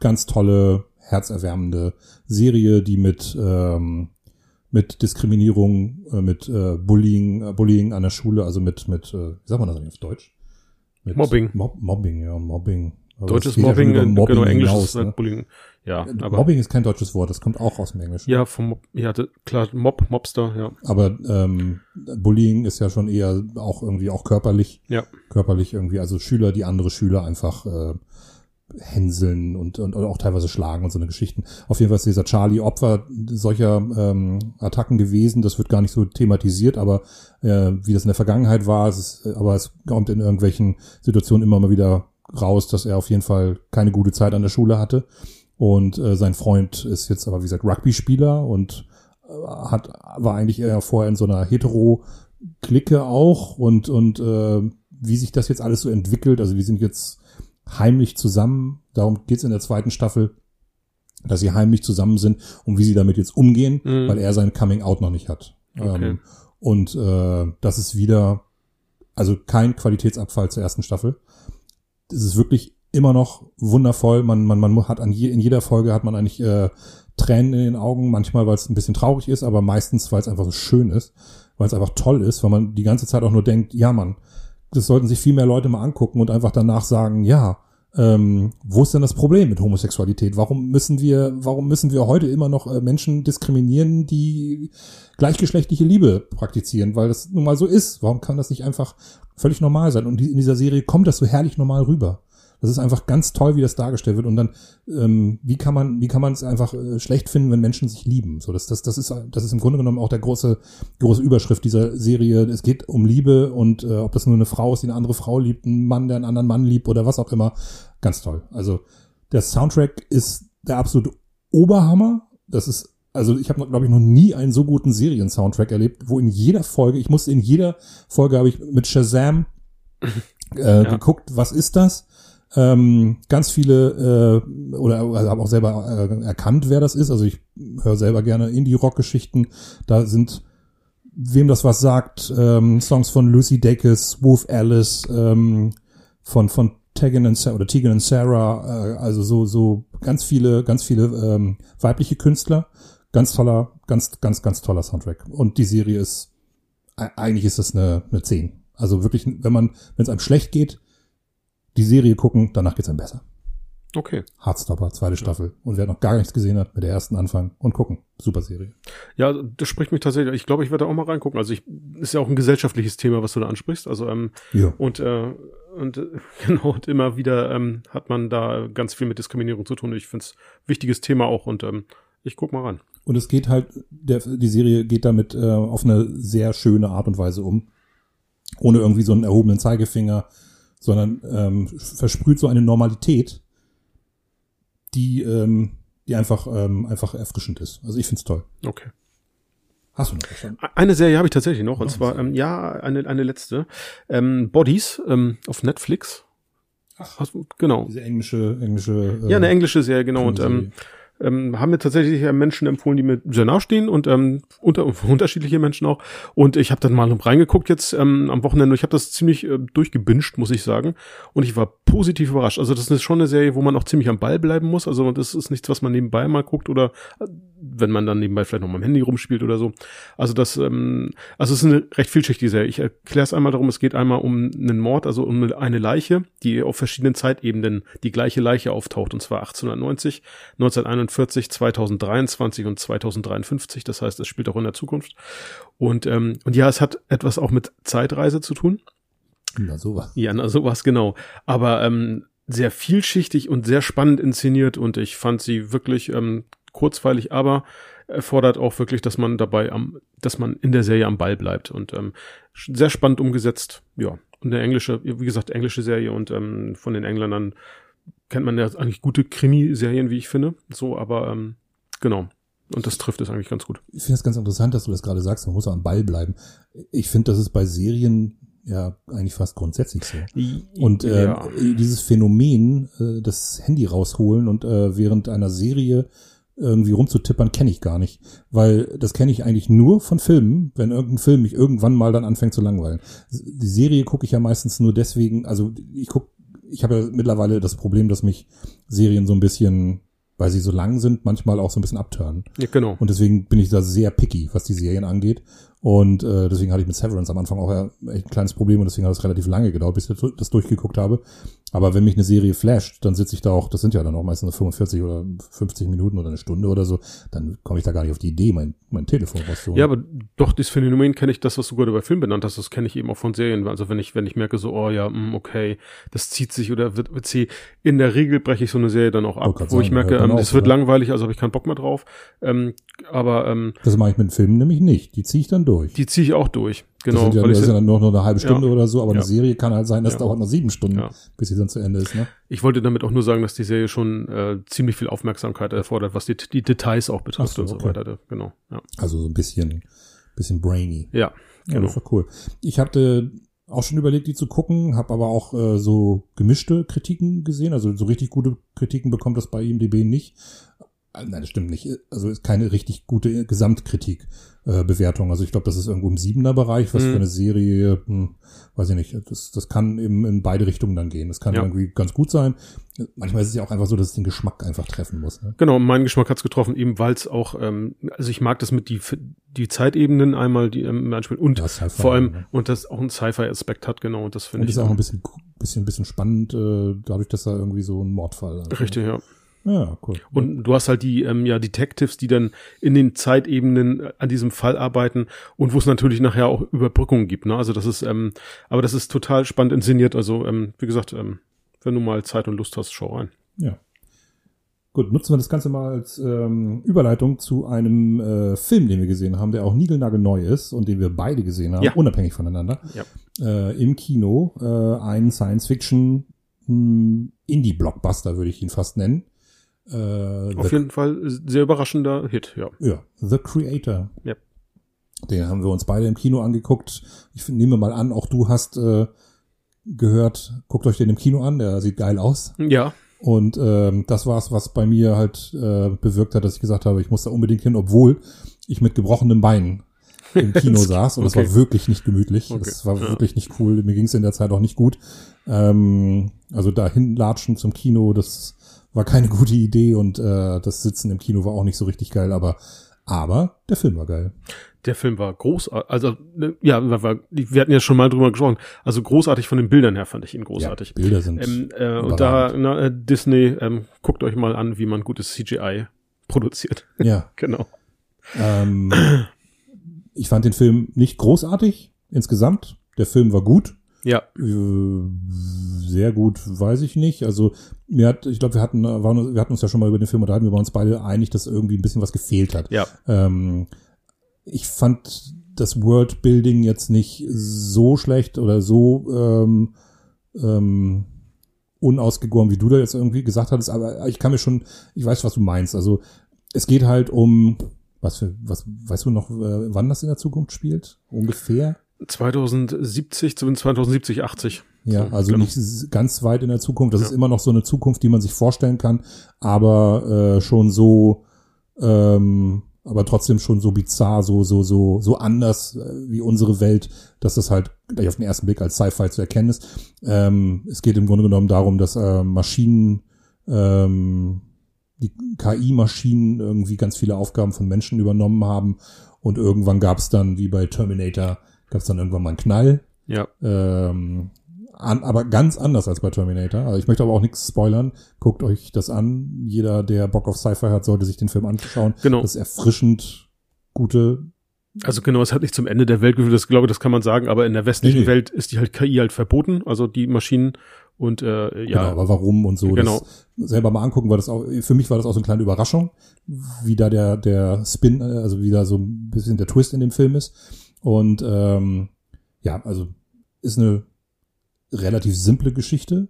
S1: ganz tolle, herzerwärmende Serie, die mit, ähm, mit Diskriminierung, äh, mit äh, Bullying, äh, Bullying an der Schule, also mit, mit, äh, wie sagt man das eigentlich auf Deutsch? Mit
S2: Mobbing.
S1: Mob Mobbing, ja, Mobbing. Aber
S2: Deutsches
S1: es geht ja
S2: Mobbing, äh, genau, Englisch
S1: hinaus,
S2: ist halt
S1: ne?
S2: Bullying. Ja, aber
S1: Mobbing ist kein deutsches Wort, das kommt auch aus dem Englischen.
S2: ja, vom ja, klar, Mob, Mobster, ja.
S1: Aber ähm, Bullying ist ja schon eher auch irgendwie auch körperlich,
S2: Ja.
S1: körperlich irgendwie, also Schüler, die andere Schüler einfach äh, hänseln und, und, und auch teilweise schlagen und so eine Geschichten. Auf jeden Fall ist dieser Charlie Opfer solcher ähm, Attacken gewesen. Das wird gar nicht so thematisiert, aber äh, wie das in der Vergangenheit war, es ist, äh, aber es kommt in irgendwelchen Situationen immer mal wieder raus, dass er auf jeden Fall keine gute Zeit an der Schule hatte. Und äh, sein Freund ist jetzt aber, wie gesagt, Rugby-Spieler und äh, hat, war eigentlich eher vorher in so einer Hetero-Clique auch und, und äh, wie sich das jetzt alles so entwickelt, also die sind jetzt heimlich zusammen, darum geht's in der zweiten Staffel, dass sie heimlich zusammen sind und wie sie damit jetzt umgehen,
S2: Mhm.
S1: weil er sein Coming Out noch nicht hat.
S2: Okay.
S1: Ähm, und äh, das ist wieder, also kein Qualitätsabfall zur ersten Staffel. Es ist wirklich immer noch wundervoll. Man, man, man hat an je, in jeder Folge hat man eigentlich äh, Tränen in den Augen, manchmal, weil es ein bisschen traurig ist, aber meistens, weil es einfach so schön ist, weil es einfach toll ist, weil man die ganze Zeit auch nur denkt, ja Mann, das sollten sich viel mehr Leute mal angucken und einfach danach sagen, ja, ähm, wo ist denn das Problem mit Homosexualität? Warum müssen wir, warum müssen wir heute immer noch äh, Menschen diskriminieren, die gleichgeschlechtliche Liebe praktizieren, weil das nun mal so ist? Warum kann das nicht einfach völlig normal sein? Und in dieser Serie kommt das so herrlich normal rüber. Das ist einfach ganz toll, wie das dargestellt wird. Und dann, ähm, wie kann man, wie kann man es einfach äh, schlecht finden, wenn Menschen sich lieben? So, das, das, das ist, das ist im Grunde genommen auch der große, große Überschrift dieser Serie. Es geht um Liebe und äh, ob das nur eine Frau ist, die eine andere Frau liebt, ein Mann, der einen anderen Mann liebt oder was auch immer. Ganz toll. Also der Soundtrack ist der absolute Oberhammer. Das ist, also ich habe, glaube ich, noch nie einen so guten Serien-Soundtrack erlebt, wo in jeder Folge, ich musste in jeder Folge habe ich mit Shazam äh, geguckt, was ist das? Ähm, ganz viele äh, oder also habe auch selber äh, erkannt, wer das ist. Also ich höre selber gerne Indie-Rock-Geschichten. Da sind wem das was sagt, ähm, Songs von Lucy Dacus, Wolf Alice, ähm, von von Tegan und Sarah, oder Tegan und Sarah, äh, also so so ganz viele ganz viele ähm, weibliche Künstler, ganz toller, ganz ganz ganz toller Soundtrack. Und die Serie ist e- eigentlich ist das eine eine 10. Also wirklich, wenn man wenn es einem schlecht geht, die Serie gucken, danach geht's einem besser.
S2: Okay.
S1: Hardstopper, zweite Staffel. Und wer noch gar nichts gesehen hat, mit der ersten anfangen und gucken. Super Serie.
S2: Ja, das spricht mich tatsächlich. Ich glaube, ich werde da auch mal reingucken. Also ich ist ja auch ein gesellschaftliches Thema, was du da ansprichst. Also ähm,
S1: Ja.
S2: und äh, und äh, genau und immer wieder ähm, hat man da ganz viel mit Diskriminierung zu tun. Ich finde es wichtiges Thema auch und ähm, ich guck mal rein.
S1: Und es geht halt, der, die Serie geht damit äh, auf eine sehr schöne Art und Weise um. Ohne irgendwie so einen erhobenen Zeigefinger, sondern ähm, versprüht so eine Normalität, die, ähm, die einfach, ähm, einfach erfrischend ist. Also ich find's toll.
S2: Okay.
S1: Hast du noch verstanden?
S2: Eine Serie habe ich tatsächlich noch, und
S1: Noch
S2: zwar, ähm, ja, eine, eine letzte. Ähm, Bodies ähm, auf Netflix.
S1: Ach.
S2: Hast du- genau.
S1: Diese englische, englische. Äh,
S2: Ja, eine englische Serie, genau. Und ähm. Ähm, haben mir tatsächlich äh, Menschen empfohlen, die mir sehr nahestehen und ähm, unter, unterschiedliche Menschen auch. Und ich habe dann mal reingeguckt jetzt ähm, am Wochenende. Ich habe das ziemlich äh, durchgebinscht, muss ich sagen. Und ich war positiv überrascht. Also das ist schon eine Serie, wo man auch ziemlich am Ball bleiben muss. Also das ist nichts, was man nebenbei mal guckt oder äh, wenn man dann nebenbei vielleicht noch mal am Handy rumspielt oder so. Also das, ähm, also es ist eine recht vielschichtige Serie. Ich erkläre es einmal darum, es geht einmal um einen Mord, also um eine Leiche, die auf verschiedenen Zeitebenen die gleiche Leiche auftaucht. Und zwar 1890, 1941, 2023 und 2053. Das heißt, es spielt auch in der Zukunft. Und, ähm, und ja, es hat etwas auch mit Zeitreise zu tun.
S1: Na sowas.
S2: Ja, na sowas, genau. Aber ähm, sehr vielschichtig und sehr spannend inszeniert und ich fand sie wirklich ähm, kurzweilig, aber erfordert auch wirklich, dass man dabei am, dass man in der Serie am Ball bleibt und ähm, sehr spannend umgesetzt. Ja, und eine englische, wie gesagt, englische Serie und ähm, von den Engländern kennt man ja eigentlich gute Krimiserien, wie ich finde. So, aber ähm, genau. Und das trifft es eigentlich ganz gut.
S1: Ich finde es ganz interessant, dass du das gerade sagst, man muss am Ball bleiben. Ich finde, das ist bei Serien ja eigentlich fast grundsätzlich so. Und äh, ja. dieses Phänomen, äh, das Handy rausholen und äh, während einer Serie irgendwie rumzutippern, kenne ich gar nicht. Weil das kenne ich eigentlich nur von Filmen, wenn irgendein Film mich irgendwann mal dann anfängt zu langweilen. Die Serie gucke ich ja meistens nur deswegen, also ich gucke, ich habe ja mittlerweile das Problem, dass mich Serien so ein bisschen, weil sie so lang sind, manchmal auch so ein bisschen abtören.
S2: Ja, genau.
S1: Und deswegen bin ich da sehr picky, was die Serien angeht. Und äh, deswegen hatte ich mit Severance am Anfang auch echt ein kleines Problem und deswegen hat es relativ lange gedauert, bis ich das durchgeguckt habe. Aber wenn mich eine Serie flasht, dann sitze ich da auch, das sind ja dann auch meistens 45 oder 50 Minuten oder eine Stunde oder so, dann komme ich da gar nicht auf die Idee, mein, mein Telefon rauszuholen.
S2: Ja, aber doch, das Phänomen kenne ich, das, was du gerade bei Film benannt hast, das kenne ich eben auch von Serien. Also wenn ich, wenn ich merke so, oh ja, mh, hm, okay, das zieht sich oder wird, wird sie, in der Regel breche ich so eine Serie dann auch ab, wo sagen, ich merke, ähm, das wird langweilig, also habe ich keinen Bock mehr drauf. Ähm, aber ähm,
S1: Das mache ich mit Filmen nämlich nicht, die ziehe ich dann durch.
S2: Die ziehe ich auch durch. Genau.
S1: Das sind ja, das ist ja dann nur noch eine halbe Stunde ja. oder so, aber ja. eine Serie kann halt sein, das dauert noch sieben Stunden, bis sie dann zu Ende ist. Ne?
S2: Ich wollte damit auch nur sagen, dass die Serie schon äh, ziemlich viel Aufmerksamkeit erfordert, was die, die Details auch betrifft so, und so okay. weiter. Genau.
S1: Also so ein bisschen, bisschen brainy.
S2: Ja,
S1: genau. das war cool. Ich hatte auch schon überlegt, die zu gucken, habe aber auch äh, so gemischte Kritiken gesehen. Also so richtig gute Kritiken bekommt das bei IMDb nicht. Nein, das stimmt nicht. Also ist keine richtig gute Gesamtkritik äh, Bewertung. Also ich glaube, das ist irgendwo im siebener Bereich, was mhm. für eine Serie, hm, weiß ich nicht, das, das kann eben in beide Richtungen dann gehen. Das kann ja. irgendwie ganz gut sein. Manchmal ist es ja auch einfach so, dass es den Geschmack einfach treffen muss. Ne?
S2: Genau, mein Geschmack hat's getroffen, eben weil es auch, ähm, also ich mag das mit die die Zeitebenen einmal, die ähm, manchmal und vor allem ne? und das auch ein Sci-Fi-Aspekt hat, genau. Und das finde ich.
S1: ist auch ein bisschen, bisschen, bisschen spannend, äh, dadurch, dass da irgendwie so ein Mordfall.
S2: Also, Richtig, ja.
S1: Ja, cool.
S2: Und du hast halt die ähm, ja Detectives, die dann in den Zeitebenen äh, an diesem Fall arbeiten und wo es natürlich nachher auch Überbrückungen gibt. Ne? Also das ist, ähm, aber das ist total spannend inszeniert. Also ähm, wie gesagt, ähm, wenn du mal Zeit und Lust hast, schau rein.
S1: Ja. Gut, nutzen wir das Ganze mal als ähm, Überleitung zu einem äh, Film, den wir gesehen haben, der auch niegelnagelneu ist und den wir beide gesehen haben, ja. unabhängig voneinander. Ja. Äh, Im Kino äh, ein Science-Fiction hm, Indie-Blockbuster, würde ich ihn fast nennen.
S2: Äh, Auf jeden Fall sehr überraschender Hit, ja.
S1: Ja, The Creator.
S2: Ja.
S1: Den haben wir uns beide im Kino angeguckt. Ich nehme mal an, auch du hast äh, gehört, guckt euch den im Kino an, der sieht geil aus.
S2: Ja.
S1: Und ähm, das war's, was bei mir halt äh, bewirkt hat, dass ich gesagt habe, ich muss da unbedingt hin, obwohl ich mit gebrochenem Bein im Kino saß und es war wirklich nicht gemütlich. Okay. Das war ja. wirklich nicht cool. Mir ging es in der Zeit auch nicht gut. Ähm, also dahin latschen zum Kino, das war keine gute Idee und äh, das Sitzen im Kino war auch nicht so richtig geil, aber aber der Film war geil.
S2: Der Film war großartig, also ne, ja, war, wir hatten ja schon mal drüber gesprochen. Also großartig von den Bildern her fand ich ihn großartig.
S1: Ja, Bilder sind
S2: ähm, äh, und da na, äh, Disney ähm, guckt euch mal an, wie man gutes CGI produziert.
S1: Ja,
S2: genau.
S1: Ähm, ich fand den Film nicht großartig insgesamt. Der Film war gut.
S2: Ja.
S1: Äh, sehr gut, weiß ich nicht. Also mir hat, ich glaube, wir hatten, waren, wir hatten uns ja schon mal über den Film unterhalten, wir waren uns beide einig, dass irgendwie ein bisschen was gefehlt hat.
S2: Ja.
S1: Ähm, ich fand das Worldbuilding jetzt nicht so schlecht oder so ähm, ähm, unausgegoren, wie du da jetzt irgendwie gesagt hattest, aber ich kann mir schon, ich weiß, was du meinst. Also es geht halt um, was für, was, weißt du noch, äh, wann das in der Zukunft spielt? Ungefähr?
S2: 2070, zumindest 2070, 80.
S1: Ja, also genau. nicht ganz weit in der Zukunft. Das ja. ist immer noch so eine Zukunft, die man sich vorstellen kann, aber äh, schon so, ähm, aber trotzdem schon so bizarr, so so so so anders äh, wie unsere Welt, dass das halt gleich auf den ersten Blick als Sci-Fi zu erkennen ist. Ähm, es geht im Grunde genommen darum, dass äh, Maschinen ähm, die KI-Maschinen irgendwie ganz viele Aufgaben von Menschen übernommen haben und irgendwann gab es dann, wie bei Terminator, gab es dann irgendwann mal einen Knall.
S2: Ja.
S1: Ähm, an, aber ganz anders als bei Terminator. Also ich möchte aber auch nichts spoilern. Guckt euch das an. Jeder, der Bock auf Sci-Fi hat, sollte sich den Film anschauen.
S2: Genau.
S1: Das ist erfrischend gute.
S2: Also genau, es hat nicht zum Ende der Welt geführt, das glaube ich, das kann man sagen, aber in der westlichen nee. Welt ist die halt KI halt verboten, also die Maschinen und äh, ja.
S1: Genau, aber warum und so.
S2: Genau.
S1: Das selber mal angucken, war das auch, für mich war das auch so eine kleine Überraschung, wie da der, der Spin, äh, also wie da so ein bisschen der Twist in dem Film ist. Und ähm, ja, also ist eine relativ simple Geschichte.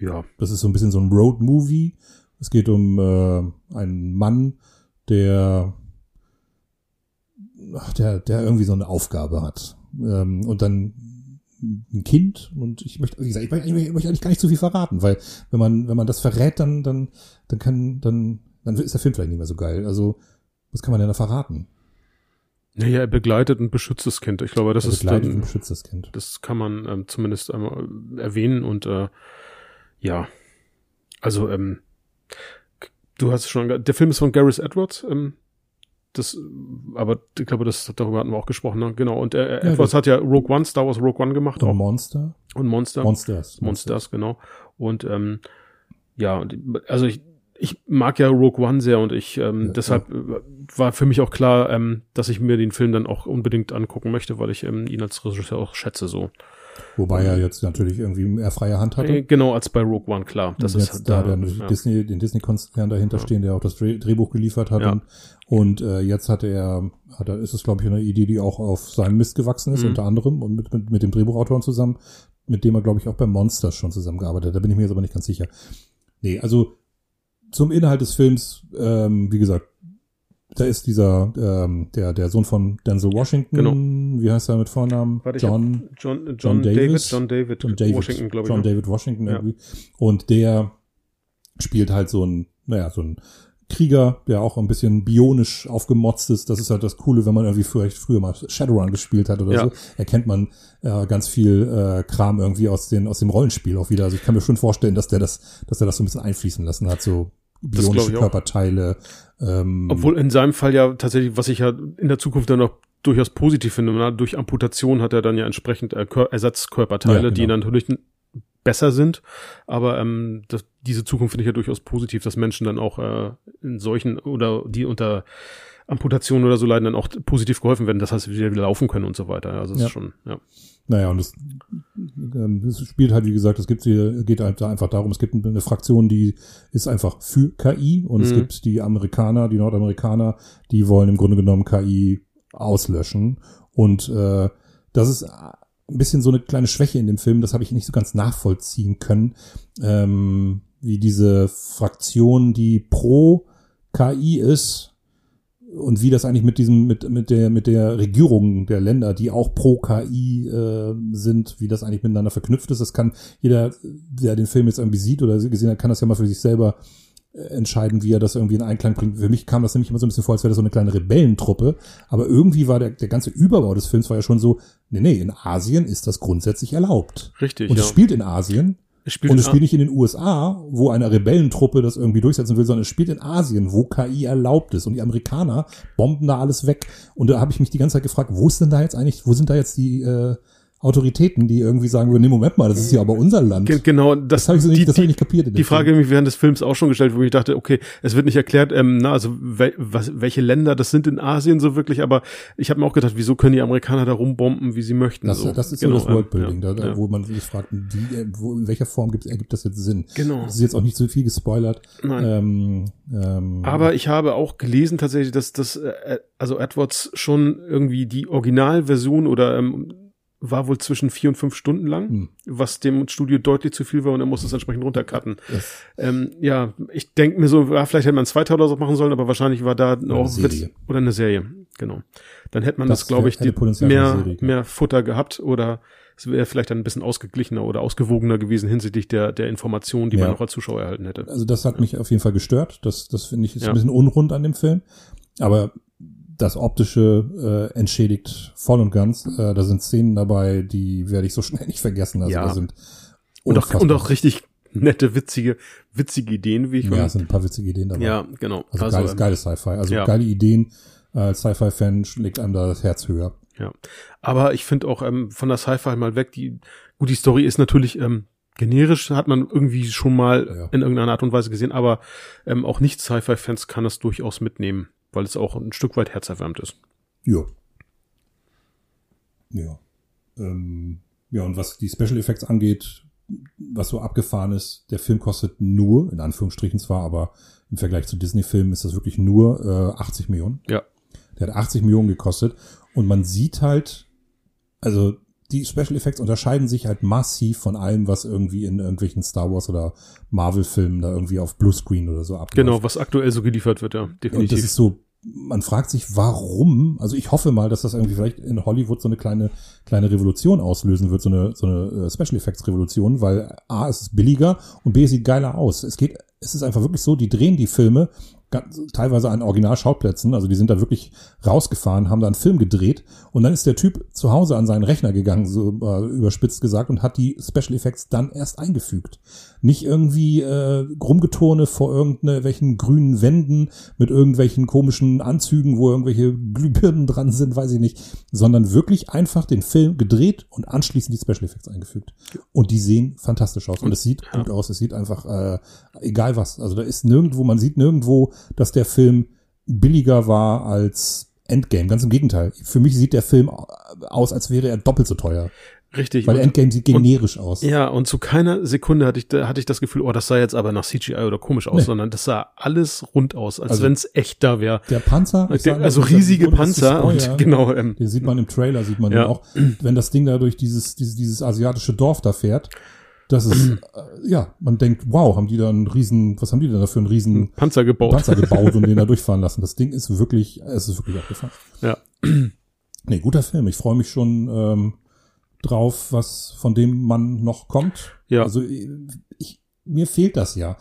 S2: Ja.
S1: Das ist so ein bisschen so ein Road-Movie. Es geht um äh, einen Mann, der, der, der irgendwie so eine Aufgabe hat. Ähm, und dann ein Kind und ich möchte, wie gesagt, ich möchte, ich möchte eigentlich gar nicht zu viel verraten, weil wenn man, wenn man das verrät, dann, dann, dann kann, dann, dann ist der Film vielleicht nicht mehr so geil. Also, was kann man denn da verraten?
S2: Naja, er begleitet und beschützt das Kind. Ich glaube, das er ist
S1: dann, und beschützt das Kind.
S2: Das kann man ähm, zumindest einmal erwähnen und äh, ja, also ähm, du hast schon, der Film ist von Gareth Edwards. Ähm, das, aber ich glaube, das darüber hatten wir auch gesprochen. Ne? Genau. Und äh, ja, Edwards hat ja Rogue One, Star Wars Rogue One gemacht.
S1: Und auch. Monster.
S2: Und Monster.
S1: Monsters.
S2: Monsters, Monsters genau. Und ähm, ja, also ich, ich mag ja Rogue One sehr und ich ähm, ja, deshalb ja. Äh, war für mich auch klar, ähm, dass ich mir den Film dann auch unbedingt angucken möchte, weil ich ähm, ihn als Regisseur auch schätze so.
S1: Wobei er jetzt natürlich irgendwie mehr freie Hand hatte. Äh,
S2: genau, als bei Rogue One, klar.
S1: Das ist halt da, da der ja. Disney, den Disney-Konzern dahinter ja. stehen, der auch das Drehbuch geliefert hat. Ja. Und, und äh, jetzt hat er, hat er, ist es glaube ich eine Idee, die auch auf seinem Mist gewachsen ist, mhm. unter anderem und mit, mit, mit dem Drehbuchautoren zusammen, mit dem er glaube ich auch bei Monsters schon zusammengearbeitet hat. Da bin ich mir jetzt aber nicht ganz sicher. Nee, also zum Inhalt des Films, ähm, wie gesagt, da ist dieser, ähm, der, der Sohn von Denzel Washington,
S2: genau.
S1: wie heißt er mit Vornamen?
S2: Warte, John, John, John, John Davis, John David,
S1: John David Washington, glaube ich. John? David Washington irgendwie. Ja. Und der spielt halt so ein, naja, so ein Krieger, der auch ein bisschen bionisch aufgemotzt ist. Das ist halt das Coole, wenn man irgendwie vielleicht früher mal Shadowrun gespielt hat oder ja. so. Erkennt man äh, ganz viel äh, Kram irgendwie aus, den, aus dem Rollenspiel auch wieder. Also ich kann mir schon vorstellen, dass der das, dass er das so ein bisschen einfließen lassen hat, so bionische Körperteile.
S2: Ähm, Obwohl in seinem Fall ja tatsächlich, was ich ja in der Zukunft dann noch durchaus positiv finde, na, durch Amputation hat er dann ja entsprechend äh, Ersatzkörperteile, ja, genau. die natürlich besser sind. Aber ähm, das, diese Zukunft finde ich ja durchaus positiv, dass Menschen dann auch äh, in solchen oder die unter Amputationen oder so leiden, dann auch positiv geholfen werden. Das heißt, wieder wieder laufen können und so weiter. Also das ja. ist schon, ja.
S1: Naja, und es, ähm, es spielt halt, wie gesagt, es gibt hier, geht halt einfach darum, es gibt eine Fraktion, die ist einfach für KI und mhm. es gibt die Amerikaner, die Nordamerikaner, die wollen im Grunde genommen KI auslöschen. Und äh, das ist ein bisschen so eine kleine Schwäche in dem Film, das habe ich nicht so ganz nachvollziehen können, ähm, wie diese Fraktion, die pro KI ist, und wie das eigentlich mit diesem, mit, mit der, mit der Regierung der Länder, die auch pro KI äh, sind, wie das eigentlich miteinander verknüpft ist. Das kann jeder, der den Film jetzt irgendwie sieht oder gesehen hat, kann das ja mal für sich selber entscheiden, wie er das irgendwie in Einklang bringt. Für mich kam das nämlich immer so ein bisschen vor, als wäre das so eine kleine Rebellentruppe. Aber irgendwie war der, der ganze Überbau des Films war ja schon so, nee, nee, in Asien ist das grundsätzlich erlaubt.
S2: Richtig.
S1: Und es spielt in Asien.
S2: Es spielt
S1: und es spielt nicht in den USA, wo eine Rebellentruppe das irgendwie durchsetzen will, sondern es spielt in Asien, wo KI erlaubt ist. Und die Amerikaner bomben da alles weg. Und da habe ich mich die ganze Zeit gefragt, wo ist denn da jetzt eigentlich, wo sind da jetzt die äh, Autoritäten, die irgendwie sagen würden, nee, Moment mal, das ist ja aber unser Land.
S2: Genau, das,
S1: das habe ich, so nicht, das hab ich nicht kapiert.
S2: Die Frage Film. während des Films auch schon gestellt, wo ich dachte, okay, es wird nicht erklärt, ähm, na, also wel, was, welche Länder das sind in Asien so wirklich, aber ich habe mir auch gedacht, wieso können die Amerikaner da rumbomben, wie sie möchten.
S1: Das,
S2: so.
S1: das ist genau, so das Worldbuilding, ja, da, ja. wo man sich fragt, wie, äh, wo, in welcher Form gibt, ergibt das jetzt Sinn?
S2: Genau.
S1: Das ist jetzt auch nicht so viel gespoilert.
S2: Nein. Ähm, ähm, aber ich habe auch gelesen tatsächlich, dass das, äh, also Edwards schon irgendwie die Originalversion oder ähm, war wohl zwischen vier und fünf Stunden lang, hm. was dem Studio deutlich zu viel war und er musste es entsprechend runtercutten. Yes. Ähm, ja, ich denke mir so, ja, vielleicht hätte man zwei Teile oder so machen sollen, aber wahrscheinlich war da
S1: auch
S2: eine Witz, oder eine Serie. genau. Dann hätte man
S1: Das
S2: das, glaube ich, die, mehr,
S1: Serie,
S2: mehr Futter gehabt oder es wäre vielleicht dann ein bisschen ausgeglichener oder ausgewogener gewesen hinsichtlich der, der Informationen, die
S1: Ja.
S2: man auch als Zuschauer erhalten hätte.
S1: Also das hat mich auf jeden Fall gestört. Das, das finde ich ist
S2: Ja.
S1: ein bisschen unrund an dem Film. Aber das Optische äh, entschädigt voll und ganz. Äh, da sind Szenen dabei, die werde ich so schnell nicht vergessen. Also
S2: Ja.
S1: da sind
S2: Und auch, und auch richtig nette, witzige, witzige Ideen, wie ich
S1: ja, es sind ein paar witzige Ideen dabei.
S2: ja, genau.
S1: Also, geiles,
S2: ähm,
S1: geiles Sci-Fi. Also
S2: ja.
S1: geile Ideen. Äh, Als Sci-Fi-Fan schlägt einem da das Herz höher.
S2: Ja. Aber ich finde auch ähm, von der Sci-Fi mal weg, die, gut, die Story ist natürlich ähm, generisch, hat man irgendwie schon mal
S1: Ja.
S2: in irgendeiner Art und Weise gesehen, aber ähm, auch nicht Sci-Fi-Fans kann das durchaus mitnehmen, weil es auch ein Stück weit herzerwärmt ist.
S1: Ja. Ja. Ähm, ja, und was die Special Effects angeht, was so abgefahren ist, der Film kostet nur, in Anführungsstrichen zwar, aber im Vergleich zu Disney-Filmen ist das wirklich nur äh, 80 Millionen.
S2: Ja.
S1: Der hat 80 Millionen gekostet und man sieht halt, also die Special Effects unterscheiden sich halt massiv von allem, was irgendwie in irgendwelchen Star Wars oder Marvel-Filmen da irgendwie auf Bluescreen oder so abläuft.
S2: Genau, was aktuell so geliefert wird, ja,
S1: Und das
S2: definitiv.
S1: ist so, man fragt sich, warum, also ich hoffe mal, dass das irgendwie vielleicht in Hollywood so eine kleine, kleine Revolution auslösen wird, so eine, so eine äh, Special Effects Revolution, weil A, es ist billiger und B, es sieht geiler aus. Es geht, es ist einfach wirklich so, die drehen die Filme ganz, teilweise an Originalschauplätzen, also die sind da wirklich rausgefahren, haben da einen Film gedreht und dann ist der Typ zu Hause an seinen Rechner gegangen, so äh, überspitzt gesagt, und hat die Special Effects dann erst eingefügt. Nicht irgendwie äh, rumgeturne vor irgendwelchen grünen Wänden mit irgendwelchen komischen Anzügen, wo irgendwelche Glühbirnen dran sind, weiß ich nicht, sondern wirklich einfach den Film gedreht und anschließend die Special Effects eingefügt. Und die sehen fantastisch aus. Und es sieht gut aus. Es sieht einfach, äh, egal was. Also da ist nirgendwo, man sieht nirgendwo, dass der Film billiger war als Endgame. Ganz im Gegenteil. Für mich sieht der Film aus, als wäre er doppelt so teuer.
S2: Richtig.
S1: Weil
S2: Und-
S1: Endgame sieht generisch aus.
S2: Ja, und zu keiner Sekunde hatte ich, hatte ich das Gefühl, oh, das sah jetzt aber nach CGI oder komisch aus,
S1: Nee.
S2: sondern das sah alles rund aus, als
S1: Also-
S2: wenn es echt da wäre.
S1: Der Panzer, ich sage,
S2: Also riesige Panzer und genau, ähm,
S1: Den sieht man im Trailer, sieht man
S2: Ja.
S1: auch. Wenn das Ding da durch dieses, dieses, dieses asiatische Dorf da fährt, das ist, äh, ja, man denkt, wow, haben die da einen riesen, was haben die denn da für einen riesen
S2: Panzer gebaut.
S1: Panzer gebaut und den da durchfahren lassen. Das Ding ist wirklich, es ist wirklich abgefahren.
S2: Ja.
S1: Nee, guter Film. Ich freue mich schon ähm, drauf, was von dem man noch kommt.
S2: Ja.
S1: Also ich, mir fehlt das ja.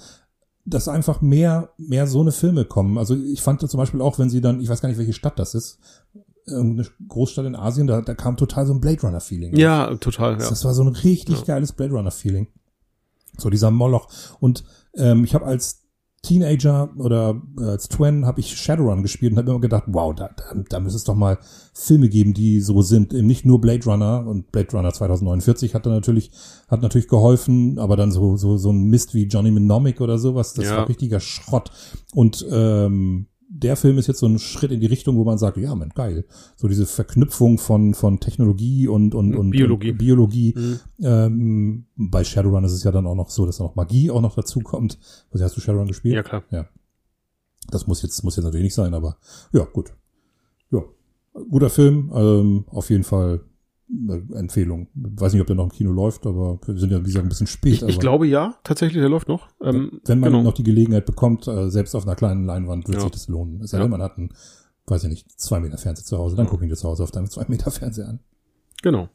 S1: Dass einfach mehr, mehr so eine Filme kommen. Also ich fand zum Beispiel auch, wenn sie dann, ich weiß gar nicht, welche Stadt das ist, irgendeine Großstadt in Asien, da, da kam total so ein Blade Runner Feeling.
S2: Ja, total, ja.
S1: Das war so ein richtig
S2: Ja.
S1: geiles Blade Runner Feeling. So dieser Moloch. Und ähm, ich habe als Teenager oder äh, als Twen habe ich Shadowrun gespielt und habe immer gedacht, wow, da, da, da müsste es doch mal Filme geben, die so sind. Eben nicht nur Blade Runner und Blade Runner 2049 hat da natürlich hat natürlich geholfen, aber dann so so so ein Mist wie Johnny Mnemonic oder sowas, das
S2: Ja.
S1: war richtiger Schrott. Und ähm, der Film ist jetzt so ein Schritt in die Richtung, wo man sagt, ja, man, geil. So diese Verknüpfung von, von Technologie und, und, und
S2: Biologie.
S1: Und Biologie.
S2: Mhm.
S1: Ähm, bei Shadowrun ist es ja dann auch noch so, dass da noch Magie auch noch dazu kommt. Was hast du Shadowrun gespielt?
S2: Ja, klar.
S1: Ja. Das muss jetzt, muss jetzt natürlich nicht sein, aber ja, gut. Ja. Guter Film, ähm, auf jeden Fall Empfehlung. Weiß nicht, ob der noch im Kino läuft, aber wir sind ja, wie gesagt, ein bisschen spät.
S2: Ich, ich glaube ja, tatsächlich, der läuft noch. Ähm,
S1: wenn man
S2: genau.
S1: noch die Gelegenheit bekommt, äh, selbst auf einer kleinen Leinwand, wird
S2: Ja.
S1: sich das lohnen. Es sei
S2: Ja.
S1: denn, man hat einen, weiß ich nicht, zwei Meter Fernseher zu Hause, dann guck ihn dir zu Hause auf deinem zwei Meter Fernseher an.
S2: Genau.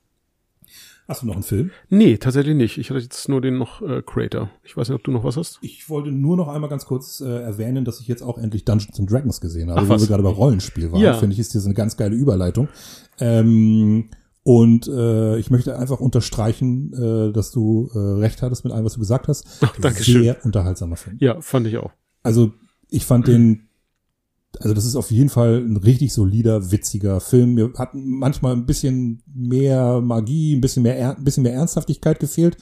S1: Hast du noch einen Film?
S2: Nee, tatsächlich nicht. Ich hatte jetzt nur den noch äh, Creator. Ich weiß nicht, ob du noch was hast.
S1: Ich wollte nur noch einmal ganz kurz äh, erwähnen, dass ich jetzt auch endlich Dungeons and Dragons gesehen habe,
S2: Ach,
S1: wo
S2: was?
S1: wir gerade bei Rollenspiel waren.
S2: Ja.
S1: Finde ich, ist das eine ganz geile Überleitung. Ähm, und äh, ich möchte einfach unterstreichen, äh, dass du äh, recht hattest mit allem, was du gesagt hast.
S2: Ach, Dankeschön.
S1: Sehr unterhaltsamer Film.
S2: Ja, fand ich auch.
S1: Also ich fand den, also das ist auf jeden Fall ein richtig solider, witziger Film. Mir hat manchmal ein bisschen mehr Magie, ein bisschen mehr, ein bisschen mehr Ernsthaftigkeit gefehlt,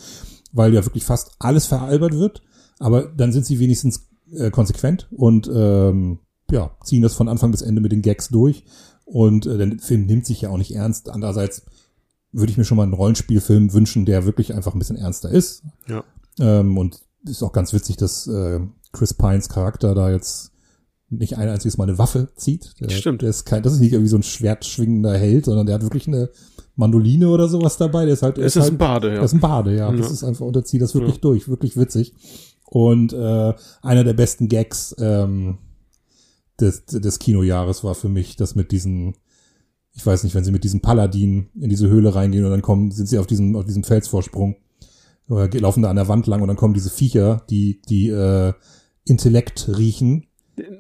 S1: weil ja wirklich fast alles veralbert wird. Aber dann sind sie wenigstens äh, konsequent und ähm, ja, ziehen das von Anfang bis Ende mit den Gags durch. Und äh, der Film nimmt sich ja auch nicht ernst. Andererseits würde ich mir schon mal einen Rollenspielfilm wünschen, der wirklich einfach ein bisschen ernster ist.
S2: Ja.
S1: Ähm, und ist auch ganz witzig, dass äh, Chris Pines Charakter da jetzt nicht ein einziges Mal eine Waffe zieht. Der,
S2: Stimmt.
S1: Der ist kein, das ist nicht irgendwie so ein schwertschwingender Held, sondern der hat wirklich eine Mandoline oder sowas dabei. Der ist halt, der
S2: Es ist
S1: halt,
S2: ein Bade,
S1: das
S2: ja.
S1: ist ein Bade, ja.
S2: Ja.
S1: Das ist einfach, und er zieht das wirklich
S2: Ja.
S1: durch. Wirklich witzig. Und äh, einer der besten Gags, ähm, des, des Kinojahres war für mich das mit diesen, ich weiß nicht, wenn sie mit diesem Paladin in diese Höhle reingehen und dann kommen, sind sie auf diesem, auf diesem Felsvorsprung oder laufen da an der Wand lang und dann kommen diese Viecher, die, die äh, Intellekt riechen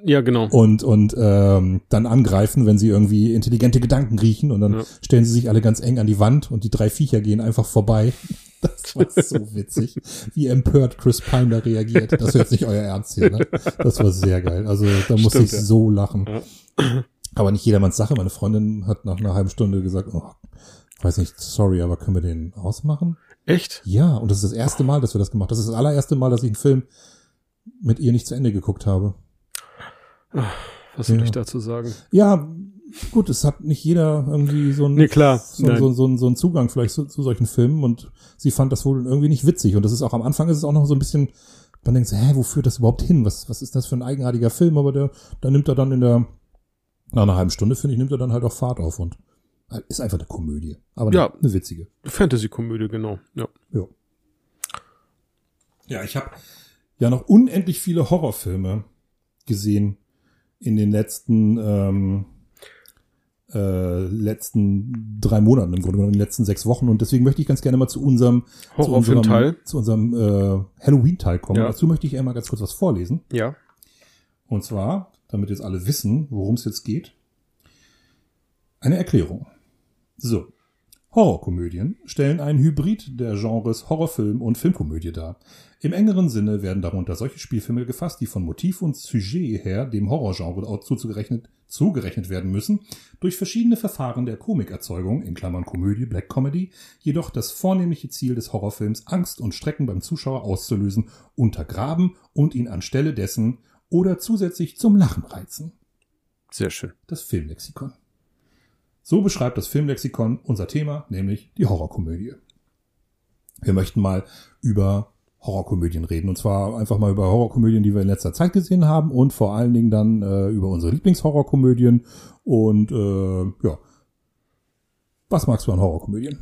S2: Ja, genau.
S1: und, und ähm, dann angreifen, wenn sie irgendwie intelligente Gedanken riechen und dann
S2: Ja.
S1: stellen sie sich alle ganz eng an die Wand und die drei Viecher gehen einfach vorbei. Das war so witzig, wie empört Chris Pine da reagiert. Das jetzt nicht euer Ernst hier, ne? Das war sehr geil. Also da musste
S2: Stimmt,
S1: ich
S2: ja.
S1: so lachen.
S2: Ja.
S1: Aber nicht jedermanns Sache. Meine Freundin hat nach einer halben Stunde gesagt, oh, weiß nicht, sorry, aber können wir den ausmachen?
S2: Echt?
S1: Ja, und das ist das erste Mal, dass wir das gemacht haben. Das ist das allererste Mal, dass ich einen Film mit ihr nicht zu Ende geguckt habe.
S2: Was soll
S1: Ja.
S2: ich dazu sagen?
S1: Ja, gut, es hat nicht jeder irgendwie so einen,
S2: Nee, klar.
S1: so, so, so, so einen Zugang vielleicht zu, zu solchen Filmen und sie fand das wohl irgendwie nicht witzig. Und das ist auch am Anfang ist es auch noch so ein bisschen, man denkt, so, hä, wo führt das überhaupt hin? Was, was ist das für ein eigenartiger Film? Aber der, da nimmt er dann in der, nach einer halben Stunde, finde ich, nimmt er dann halt auch Fahrt auf und ist einfach eine Komödie. Aber eine,
S2: Ja.
S1: eine witzige.
S2: Fantasy-Komödie, genau. Ja.
S1: Ja. Ja, ich habe ja noch unendlich viele Horrorfilme gesehen in den letzten ähm, äh, letzten drei Monaten im Grunde genommen, in den letzten sechs Wochen und deswegen möchte ich ganz gerne mal zu unserem zu unserem,
S2: Horrorfilm-Teil.
S1: zu unserem äh, Halloween-Teil kommen.
S2: Ja.
S1: Dazu möchte ich einmal ganz kurz was vorlesen.
S2: Ja.
S1: Und zwar, damit jetzt alle wissen, worum es jetzt geht, eine Erklärung. So. Horrorkomödien stellen einen Hybrid der Genres Horrorfilm und Filmkomödie dar. Im engeren Sinne werden darunter solche Spielfilme gefasst, die von Motiv und Sujet her dem Horrorgenre zugerechnet, zugerechnet werden müssen, durch verschiedene Verfahren der Komikerzeugung, in Klammern Komödie, Black Comedy, jedoch das vornehmliche Ziel des Horrorfilms, Angst und Schrecken beim Zuschauer auszulösen, untergraben und ihn anstelle dessen oder zusätzlich zum Lachen reizen.
S2: Sehr schön.
S1: Das Filmlexikon. So beschreibt das Filmlexikon unser Thema, nämlich die Horrorkomödie. Wir möchten mal über Horrorkomödien reden. Und zwar einfach mal über Horrorkomödien, die wir in letzter Zeit gesehen haben und vor allen Dingen dann äh, über unsere Lieblingshorrorkomödien. Und äh, ja. Was magst du an Horrorkomödien?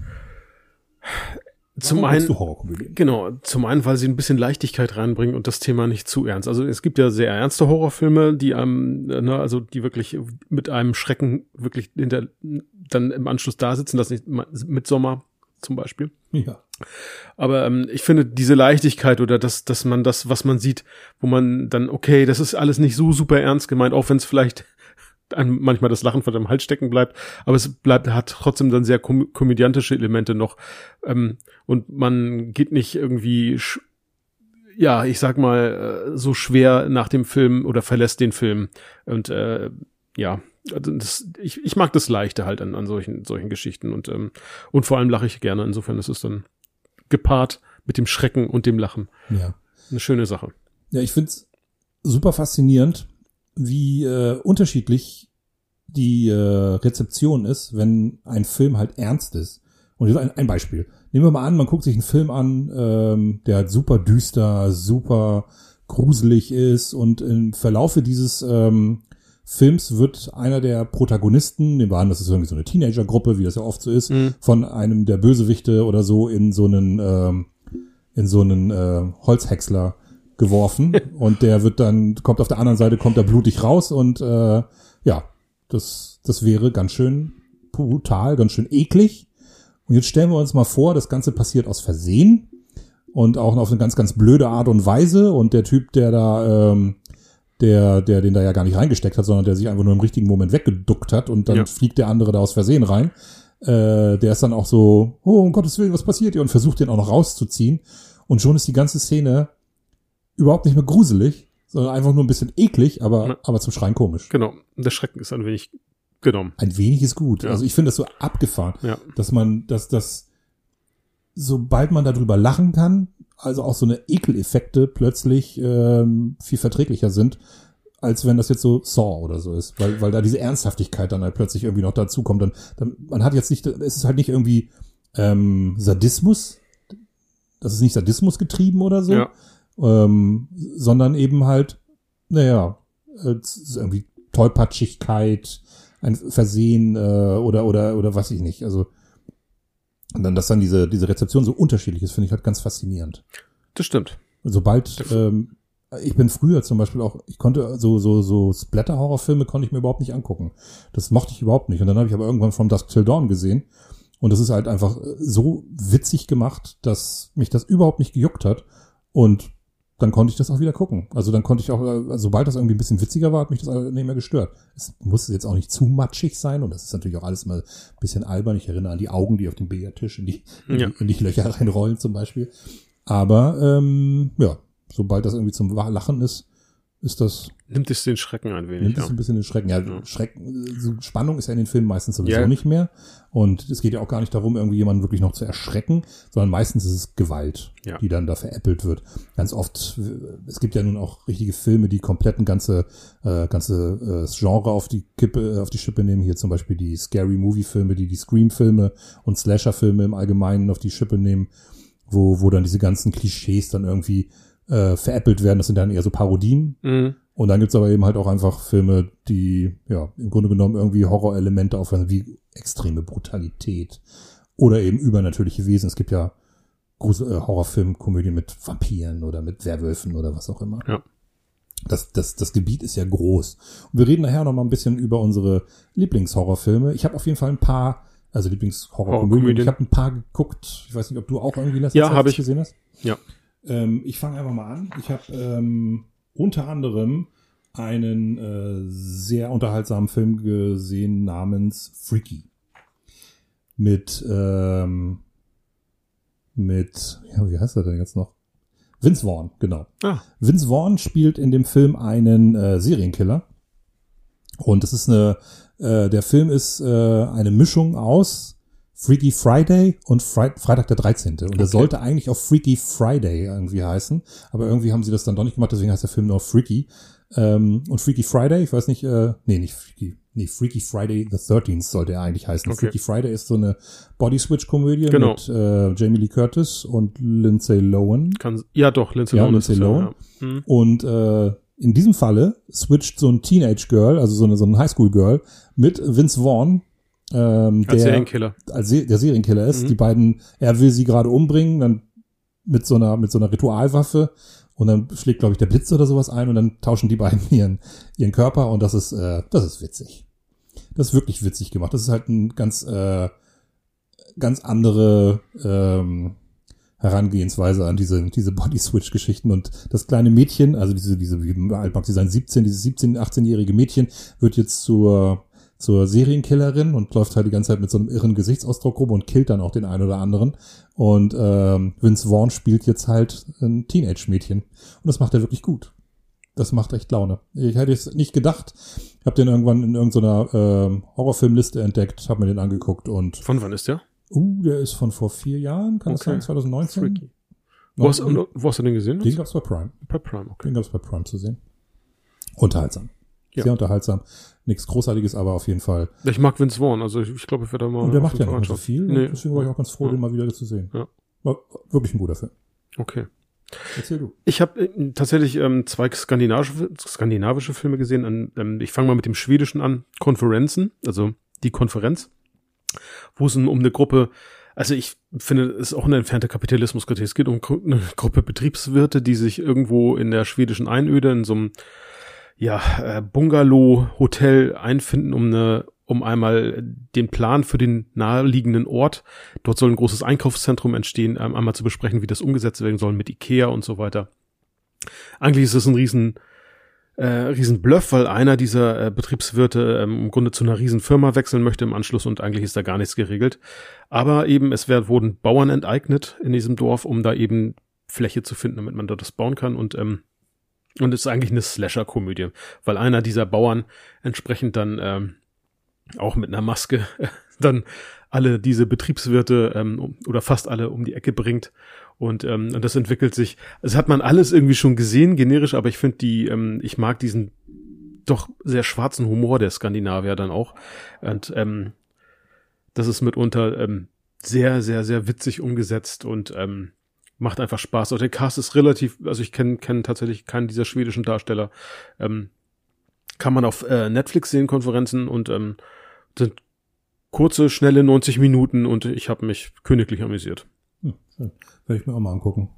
S2: Zum
S1: Warum
S2: einen,
S1: Horrorkomödien?
S2: Genau, zum einen, weil sie ein bisschen Leichtigkeit reinbringen und das Thema nicht zu ernst. Also es gibt ja sehr ernste Horrorfilme, die einem, äh, ne, also die wirklich mit einem Schrecken wirklich hinter, dann im Anschluss da sitzen, das nicht Midsommer zum Beispiel.
S1: Ja.
S2: Aber ähm, ich finde diese Leichtigkeit oder dass, dass man das, was man sieht, wo man dann, okay, das ist alles nicht so super ernst gemeint, auch wenn es vielleicht manchmal das Lachen von dem Hals stecken bleibt, aber es bleibt, hat trotzdem dann sehr kom komödiantische Elemente noch. Ähm, und man geht nicht irgendwie, ja, ich sag mal, äh, so schwer nach dem Film oder verlässt den Film. Und äh, ja, also das, ich, ich mag das Leichte halt an, an solchen, solchen Geschichten und, ähm, und vor allem lache ich gerne. Insofern ist es dann gepaart mit dem Schrecken und dem Lachen.
S1: Ja.
S2: Eine schöne Sache.
S1: Ja, ich find's super faszinierend, wie äh, unterschiedlich die äh, Rezeption ist, wenn ein Film halt ernst ist. Und ein, ein Beispiel. Nehmen wir mal an, man guckt sich einen Film an, ähm, der halt super düster, super gruselig ist und im Verlaufe dieses ähm, Films wird einer der Protagonisten, nehmen wir an, das ist irgendwie so eine Teenagergruppe, wie das ja oft so ist,
S2: Mhm.
S1: von einem der Bösewichte oder so in so einen ähm, in so einen äh, Holzhäcksler geworfen und der wird dann kommt auf der anderen Seite kommt er blutig raus und äh, ja das das wäre ganz schön brutal ganz schön eklig und jetzt stellen wir uns mal vor das Ganze passiert aus Versehen und auch auf eine ganz ganz blöde Art und Weise und der Typ der da ähm, der der den da ja gar nicht reingesteckt hat sondern der sich einfach nur im richtigen Moment weggeduckt hat und dann
S2: Ja.
S1: fliegt der andere da aus Versehen rein äh, der ist dann auch so, oh, um Gottes Willen, was passiert hier? Und versucht den auch noch rauszuziehen. Und schon ist die ganze Szene überhaupt nicht mehr gruselig, sondern einfach nur ein bisschen eklig, aber,
S2: Ja.
S1: aber zum Schreien komisch.
S2: Genau. Der Schrecken ist ein wenig genommen.
S1: Ein wenig ist gut.
S2: Ja.
S1: Also ich finde das so abgefahren,
S2: Ja.
S1: dass man, dass das, sobald man darüber lachen kann, also auch so eine Ekeleffekte plötzlich ähm, viel verträglicher sind, als wenn das jetzt so Saw oder so ist, weil, weil da diese Ernsthaftigkeit dann halt plötzlich irgendwie noch dazu kommt. Dann, dann man hat jetzt nicht, es ist halt nicht irgendwie ähm, Sadismus, das ist nicht Sadismus getrieben oder so,
S2: Ja.
S1: Ähm, sondern eben halt, naja, irgendwie Tollpatschigkeit, ein Versehen äh, oder oder oder was ich nicht. Also und dann, dass dann diese diese Rezeption so unterschiedlich ist, finde ich halt ganz faszinierend.
S2: Das stimmt.
S1: Sobald ähm, ich bin früher zum Beispiel auch, ich konnte so, so, so Splatter-Horrorfilme konnte ich mir überhaupt nicht angucken. Das mochte ich überhaupt nicht. Und dann habe ich aber irgendwann From Dusk Till Dawn gesehen. Und das ist halt einfach so witzig gemacht, dass mich das überhaupt nicht gejuckt hat. Und dann konnte ich das auch wieder gucken. Also dann konnte ich auch, äh, sobald das irgendwie ein bisschen witziger war, hat mich das nicht mehr gestört. Es muss jetzt auch nicht zu matschig sein und das ist natürlich auch alles mal ein bisschen albern. Ich erinnere an die Augen, die auf dem Billardtisch in die, ja. in die Löcher reinrollen zum Beispiel. Aber ähm, ja, sobald das irgendwie zum Lachen ist, ist das.
S2: Nimmt es den Schrecken ein wenig.
S1: Nimmt ja. es ein bisschen den Schrecken. Ja, ja. Schrecken, so Spannung ist ja in den Filmen meistens sowieso yeah. nicht mehr. Und es geht ja auch gar nicht darum, irgendwie jemanden wirklich noch zu erschrecken, sondern meistens ist es Gewalt, ja. die dann da veräppelt wird. Ganz oft, es gibt ja nun auch richtige Filme, die komplett ein ganze, äh, ganze äh, Genre auf die Kippe, auf die Schippe nehmen. Hier zum Beispiel die Scary Movie Filme, die die Scream Filme und Slasher Filme im Allgemeinen auf die Schippe nehmen, wo, wo dann diese ganzen Klischees dann irgendwie äh, veräppelt werden. Das sind dann eher so Parodien. Mhm. Und dann gibt's aber eben halt auch einfach Filme, die ja im Grunde genommen irgendwie Horrorelemente aufweisen, wie extreme Brutalität oder eben übernatürliche Wesen. Es gibt ja Grusel äh, Horrorfilmkomödien mit Vampiren oder mit Werwölfen oder was auch immer. Ja. Das, das, das Gebiet ist ja groß. Und wir reden nachher noch mal ein bisschen über unsere Lieblingshorrorfilme. Ich habe auf jeden Fall ein paar, also Lieblingshorrorkomödien. Ich habe ein paar geguckt. Ich weiß nicht, ob du auch irgendwie
S2: das ja, habe ich gesehen hast.
S1: Ja. Ähm, ich fange einfach mal an. Ich habe ähm, unter anderem einen äh, sehr unterhaltsamen Film gesehen namens Freaky. Mit, ähm, mit, ja, wie heißt er denn jetzt noch? Vince Vaughn, genau. Ah. Vince Vaughn spielt in dem Film einen äh, Serienkiller. Und das ist eine, äh, der Film ist äh, eine Mischung aus Freaky Friday und Fre Freitag der 13. Und okay. der sollte eigentlich auf Freaky Friday irgendwie heißen, aber irgendwie haben sie das dann doch nicht gemacht, deswegen heißt der Film nur Freaky. Ähm, und Freaky Friday, ich weiß nicht, äh, nee, nicht Freaky, nee, Freaky Friday the 13th sollte er eigentlich heißen. Okay. Freaky Friday ist so eine Body-Switch-Komödie genau. mit äh, Jamie Lee Curtis und Lindsay Lohan.
S2: Kann, ja, doch, Lindsay
S1: ja, Lohan. Lindsay Lohan. Ja. Hm. Und äh, in diesem Falle switcht so ein Teenage-Girl, also so eine, so ein Highschool-Girl, mit Vince Vaughn, ähm, als der, Serienkiller. Als Se der Serienkiller ist. Mhm. Die beiden, er will sie gerade umbringen, dann mit so einer, mit so einer Ritualwaffe und dann schlägt, glaube ich, der Blitz oder sowas ein und dann tauschen die beiden ihren, ihren Körper und das ist, äh, das ist witzig. Das ist wirklich witzig gemacht. Das ist halt ein ganz, äh, ganz andere ähm, Herangehensweise an diese, diese Body-Switch-Geschichten. Und das kleine Mädchen, also diese, diese, wie alt mag sie sein, 17, dieses 17-, 18-jährige Mädchen, wird jetzt zur zur Serienkillerin und läuft halt die ganze Zeit mit so einem irren Gesichtsausdruck rum und killt dann auch den einen oder anderen. Und ähm, Vince Vaughn spielt jetzt halt ein Teenage-Mädchen. Und das macht er wirklich gut. Das macht echt Laune. Ich hätte es nicht gedacht. Ich habe den irgendwann in irgendeiner ähm, Horrorfilmliste entdeckt, habe mir den angeguckt und.
S2: Von wann ist der?
S1: Uh, der ist von vor vier Jahren, kann okay. das sein, 2019? Freaky.
S2: Wo hast, wo hast du den gesehen?
S1: Den gab's bei Prime.
S2: Bei Prime, okay.
S1: Den gab's bei Prime zu sehen. Unterhaltsam. Ja. Sehr unterhaltsam. Nichts Großartiges, aber auf jeden Fall.
S2: Ich mag Vince Vaughn, also ich, ich glaube, ich werde da mal.
S1: Und der macht ja nicht so viel. Nee. Deswegen war ich auch ganz froh, ja. den mal wieder zu sehen. Ja. War wirklich ein guter Film.
S2: Okay. Erzähl du. Ich habe äh, tatsächlich ähm, zwei skandinavische, skandinavische Filme gesehen. Ähm, ich fange mal mit dem Schwedischen an. Konferenzen, also die Konferenz, wo es um eine Gruppe also ich finde, es ist auch eine entfernte Kapitalismuskritik. Es geht um eine Gruppe Betriebswirte, die sich irgendwo in der schwedischen Einöde in so einem ja, äh, Bungalow-Hotel einfinden, um eine um einmal den Plan für den naheliegenden Ort, dort soll ein großes Einkaufszentrum entstehen, ähm, einmal zu besprechen, wie das umgesetzt werden soll mit Ikea und so weiter. Eigentlich ist es ein riesen, äh, riesen Bluff, weil einer dieser äh, Betriebswirte ähm, im Grunde zu einer riesen Firma wechseln möchte im Anschluss und eigentlich ist da gar nichts geregelt. Aber eben, es werden, wurden Bauern enteignet in diesem Dorf, um da eben Fläche zu finden, damit man dort das bauen kann und ähm, und es ist eigentlich eine Slasher-Komödie, weil einer dieser Bauern entsprechend dann ähm, auch mit einer Maske dann alle diese Betriebswirte ähm, oder fast alle um die Ecke bringt. Und, ähm, und das entwickelt sich, also hat man alles irgendwie schon gesehen, generisch, aber ich finde die, ähm, ich mag diesen doch sehr schwarzen Humor der Skandinavier dann auch. Und ähm, das ist mitunter ähm, sehr, sehr, sehr witzig umgesetzt und ähm, macht einfach Spaß. Und der Cast ist relativ, also ich kenne kenn tatsächlich keinen dieser schwedischen Darsteller. Ähm, kann man auf äh, Netflix sehen, Konferenzen und ähm, sind kurze, schnelle 90 Minuten und ich habe mich königlich amüsiert.
S1: Hm, Werde ich mir auch mal angucken.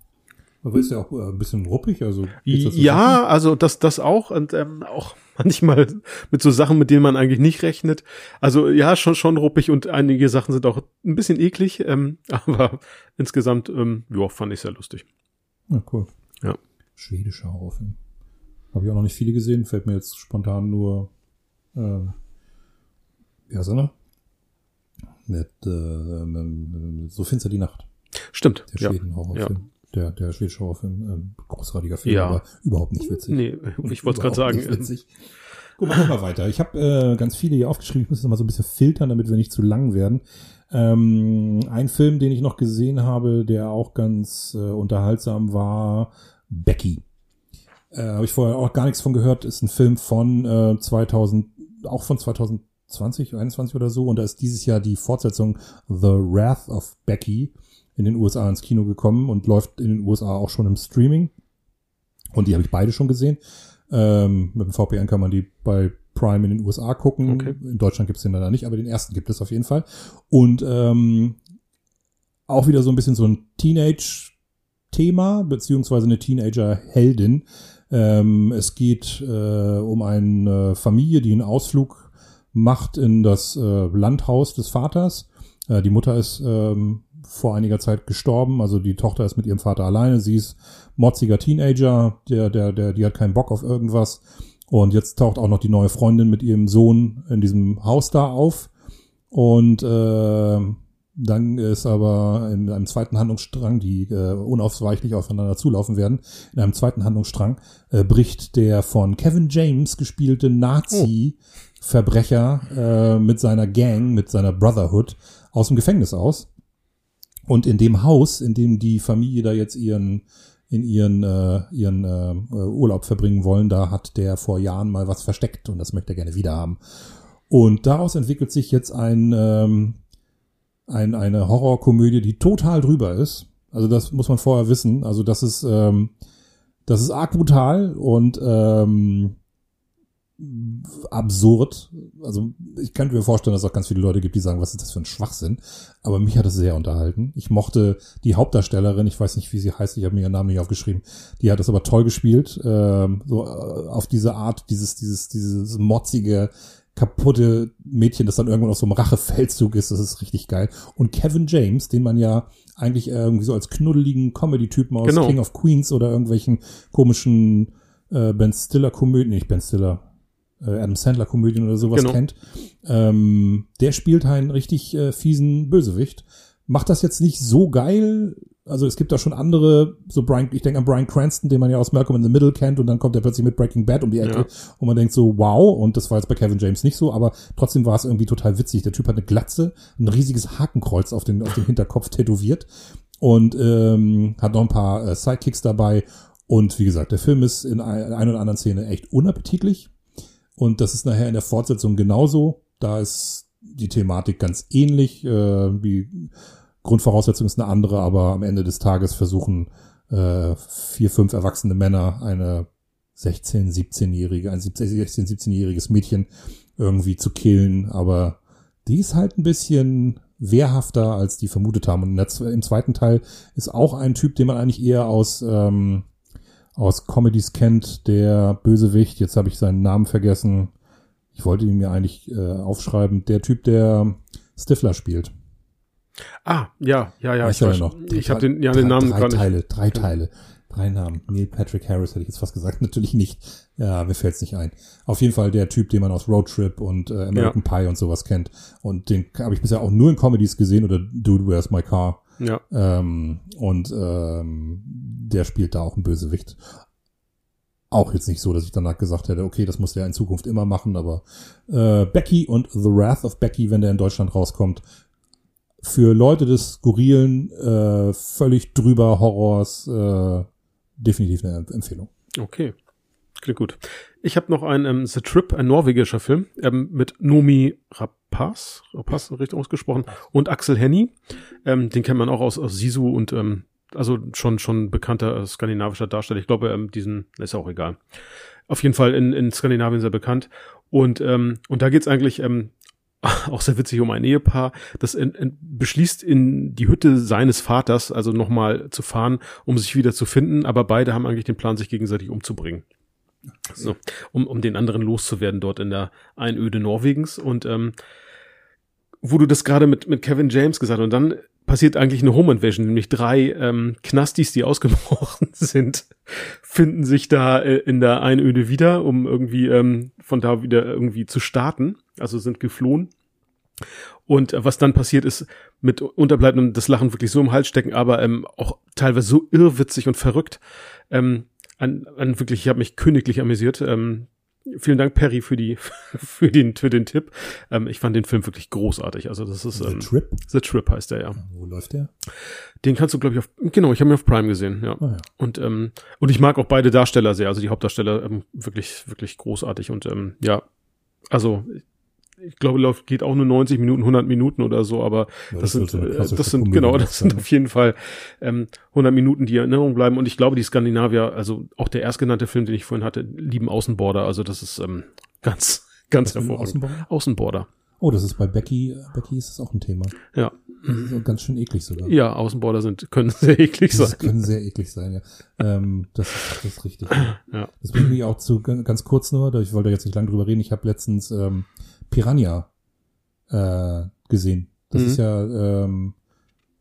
S1: Aber ist ja auch äh, ein bisschen ruppig, also.
S2: Ja, also das, das auch und ähm, auch manchmal mit so Sachen, mit denen man eigentlich nicht rechnet. Also ja, schon, schon ruppig und einige Sachen sind auch ein bisschen eklig, ähm, aber insgesamt, ähm, ja, fand ich sehr lustig.
S1: Ja, cool.
S2: Ja.
S1: Schwedischer Horrorfilm. Habe ich auch noch nicht viele gesehen, fällt mir jetzt spontan nur, äh, heißt er noch? Mit, äh, ähm, so finster die Nacht.
S2: Stimmt.
S1: Der
S2: ja.
S1: Schweden-Horrorfilm.
S2: Ja.
S1: Der, der schwedische Horrorfilm, ähm, großartiger Film,
S2: Ja.
S1: aber überhaupt nicht witzig.
S2: Nee, ich wollte gerade
S1: Überhaupt
S2: sagen,
S1: nicht
S2: ähm,
S1: witzig. Gut, machen wir weiter. Ich habe äh, ganz viele hier aufgeschrieben. Ich muss das mal so ein bisschen filtern, damit wir nicht zu lang werden. Ähm, ein Film, den ich noch gesehen habe, der auch ganz äh, unterhaltsam war, Becky. Äh, habe ich vorher auch gar nichts von gehört. Ist ein Film von äh, 2000, auch von 2020, 21 oder so. Und da ist dieses Jahr die Fortsetzung The Wrath of Becky in den USA ins Kino gekommen und läuft in den USA auch schon im Streaming. Und die habe ich beide schon gesehen. Ähm, mit dem VPN kann man die bei Prime in den USA gucken.
S2: Okay.
S1: In Deutschland gibt es den leider nicht, aber den ersten gibt es auf jeden Fall. Und ähm, auch wieder so ein bisschen so ein Teenage-Thema, beziehungsweise eine Teenager-Heldin. Ähm, es geht äh, um eine Familie, die einen Ausflug macht in das äh, Landhaus des Vaters. Äh, die Mutter ist ähm, vor einiger Zeit gestorben, also die Tochter ist mit ihrem Vater alleine. Sie ist motziger Teenager, der, der, der, die hat keinen Bock auf irgendwas. Und jetzt taucht auch noch die neue Freundin mit ihrem Sohn in diesem Haus da auf. Und äh, dann ist aber in einem zweiten Handlungsstrang, die äh, unausweichlich aufeinander zulaufen werden, in einem zweiten Handlungsstrang äh, bricht der von Kevin James gespielte Nazi-Verbrecher äh, mit seiner Gang, mit seiner Brotherhood aus dem Gefängnis aus. Und in dem Haus, in dem die Familie da jetzt ihren in ihren äh, ihren äh, Urlaub verbringen wollen, da hat der vor Jahren mal was versteckt und das möchte er gerne wieder haben. Und daraus entwickelt sich jetzt ein, ähm, ein eine Horrorkomödie, die total drüber ist. Also das muss man vorher wissen. Also das ist ähm, das ist arg brutal und ähm, absurd. Also ich könnte mir vorstellen, dass es auch ganz viele Leute gibt, die sagen, was ist das für ein Schwachsinn. Aber mich hat es sehr unterhalten. Ich mochte die Hauptdarstellerin, ich weiß nicht, wie sie heißt, ich habe mir ihren Namen nicht aufgeschrieben. Die hat es aber toll gespielt. Ähm, so äh, auf diese Art, dieses, dieses, dieses motzige, kaputte Mädchen, das dann irgendwann auf so einem Rachefeldzug ist, das ist richtig geil. Und Kevin James, den man ja eigentlich irgendwie so als knuddeligen Comedy-Typen aus
S2: Genau.
S1: King of Queens oder irgendwelchen komischen äh, Ben Stiller-Komödien, nicht Ben Stiller, Adam Sandler-Komödien oder sowas
S2: Genau.
S1: kennt. Ähm, der spielt einen richtig äh, fiesen Bösewicht. Macht das jetzt nicht so geil. Also es gibt da schon andere, so Brian, ich denke an Brian Cranston, den man ja aus Malcolm in the Middle kennt, und dann kommt er plötzlich mit Breaking Bad um die Ecke
S2: Ja.
S1: und man denkt so, wow, und das war jetzt bei Kevin James nicht so, aber trotzdem war es irgendwie total witzig. Der Typ hat eine Glatze, ein riesiges Hakenkreuz auf den, auf den Hinterkopf tätowiert und ähm, hat noch ein paar äh, Sidekicks dabei. Und wie gesagt, der Film ist in ein- einer oder anderen Szene echt unappetitlich. Und das ist nachher in der Fortsetzung genauso. Da ist die Thematik ganz ähnlich. Äh, die Grundvoraussetzung ist eine andere, aber am Ende des Tages versuchen äh, vier, fünf erwachsene Männer eine 16-, 17-jährige, ein 16-, 17-jähriges Mädchen irgendwie zu killen. Aber die ist halt ein bisschen wehrhafter, als die vermutet haben. Und im zweiten Teil ist auch ein Typ, den man eigentlich eher aus, ähm, aus Comedies kennt, der Bösewicht. Jetzt habe ich seinen Namen vergessen. Ich wollte ihn mir eigentlich äh, aufschreiben. Der Typ, der Stifler spielt.
S2: Ah, ja, ja, ja.
S1: Weißt
S2: Ich,
S1: du ja
S2: weiß-
S1: noch?
S2: ich habe
S1: Drei-
S2: den, ja,
S1: drei,
S2: den Namen
S1: drei
S2: gar nicht.
S1: Teile, drei Teile, drei Namen. Neil Patrick Harris hätte ich jetzt fast gesagt, natürlich nicht. Ja, mir fällt's nicht ein. Auf jeden Fall der Typ, den man aus Road Trip und äh, American Pie und sowas kennt. Und den habe ich bisher auch nur in Comedies gesehen oder Dude, Where's My Car?
S2: Ja,
S1: Ähm, und ähm, der spielt da auch einen Bösewicht. Auch jetzt nicht so, dass ich danach gesagt hätte, okay, das muss der in Zukunft immer machen, aber äh, Becky und The Wrath of Becky, wenn der in Deutschland rauskommt, für Leute des skurrilen, äh, völlig drüber Horrors äh, definitiv eine Empfehlung.
S2: okay. Klingt gut. Ich habe noch einen ähm, The Trip, ein norwegischer Film, ähm, mit Nomi Rapaz, Rapaz richtig ausgesprochen, und Axel Henny. Ähm, den kennt man auch aus, aus Sisu und ähm, also schon schon bekannter äh, skandinavischer Darsteller. Ich glaube, ähm, diesen ist auch egal. Auf jeden Fall in, in Skandinavien sehr bekannt. Und ähm, und da geht's eigentlich ähm, auch sehr witzig um ein Ehepaar, das in, in, beschließt, in die Hütte seines Vaters, also nochmal zu fahren, um sich wieder zu finden, aber beide haben eigentlich den Plan, sich gegenseitig umzubringen. So, um, um den anderen loszuwerden dort in der Einöde Norwegens. Und ähm, wo du das gerade mit, mit Kevin James gesagt hast, und dann passiert eigentlich eine Home Invasion, nämlich drei ähm, Knastis, die ausgebrochen sind, finden sich da äh, in der Einöde wieder, um irgendwie ähm, von da wieder irgendwie zu starten. Also sind geflohen. Und äh, was dann passiert ist, mit Unterbleibenden das Lachen wirklich so im Hals stecken, aber ähm, auch teilweise so irrwitzig und verrückt. Ähm, an, an wirklich, ich habe mich königlich amüsiert. Ähm, vielen Dank, Perry, für die für den für den Tipp. Ähm, ich fand den Film wirklich großartig. Also das ist
S1: ähm, The Trip.
S2: The Trip heißt der ja.
S1: Wo läuft der?
S2: Den kannst du glaube ich auf genau. Ich habe ihn auf Prime gesehen. Ja.
S1: Ah, ja.
S2: Und ähm, und ich mag auch beide Darsteller sehr. Also die Hauptdarsteller ähm, wirklich wirklich großartig und ähm, ja. Also ich glaube, läuft geht auch nur 90 Minuten, 100 Minuten oder so, aber
S1: Ja,
S2: das,
S1: das
S2: sind, äh, das sind
S1: klassische
S2: genau,
S1: Komödie
S2: das sind
S1: sein.
S2: auf jeden Fall ähm, 100 Minuten, die in Erinnerung bleiben. Und ich glaube, die Skandinavier, also auch der erstgenannte Film, den ich vorhin hatte, lieben Außenborder. Also das ist ähm, ganz, ganz
S1: Was
S2: hervorragend.
S1: Außenborder?
S2: Außenborder.
S1: Oh, das ist bei Becky. Becky ist das auch ein Thema.
S2: Ja,
S1: ganz schön eklig sogar.
S2: ja, Außenborder sind können sehr eklig
S1: Das
S2: sein.
S1: können sehr eklig sein, ja. Ähm, das, ist, das ist richtig.
S2: Ja.
S1: Das bringt mich auch zu ganz kurz nur, da ich wollte jetzt nicht lange drüber reden. Ich habe letztens ähm, Piranha äh, gesehen. Das
S2: Mhm.
S1: ist ja ähm,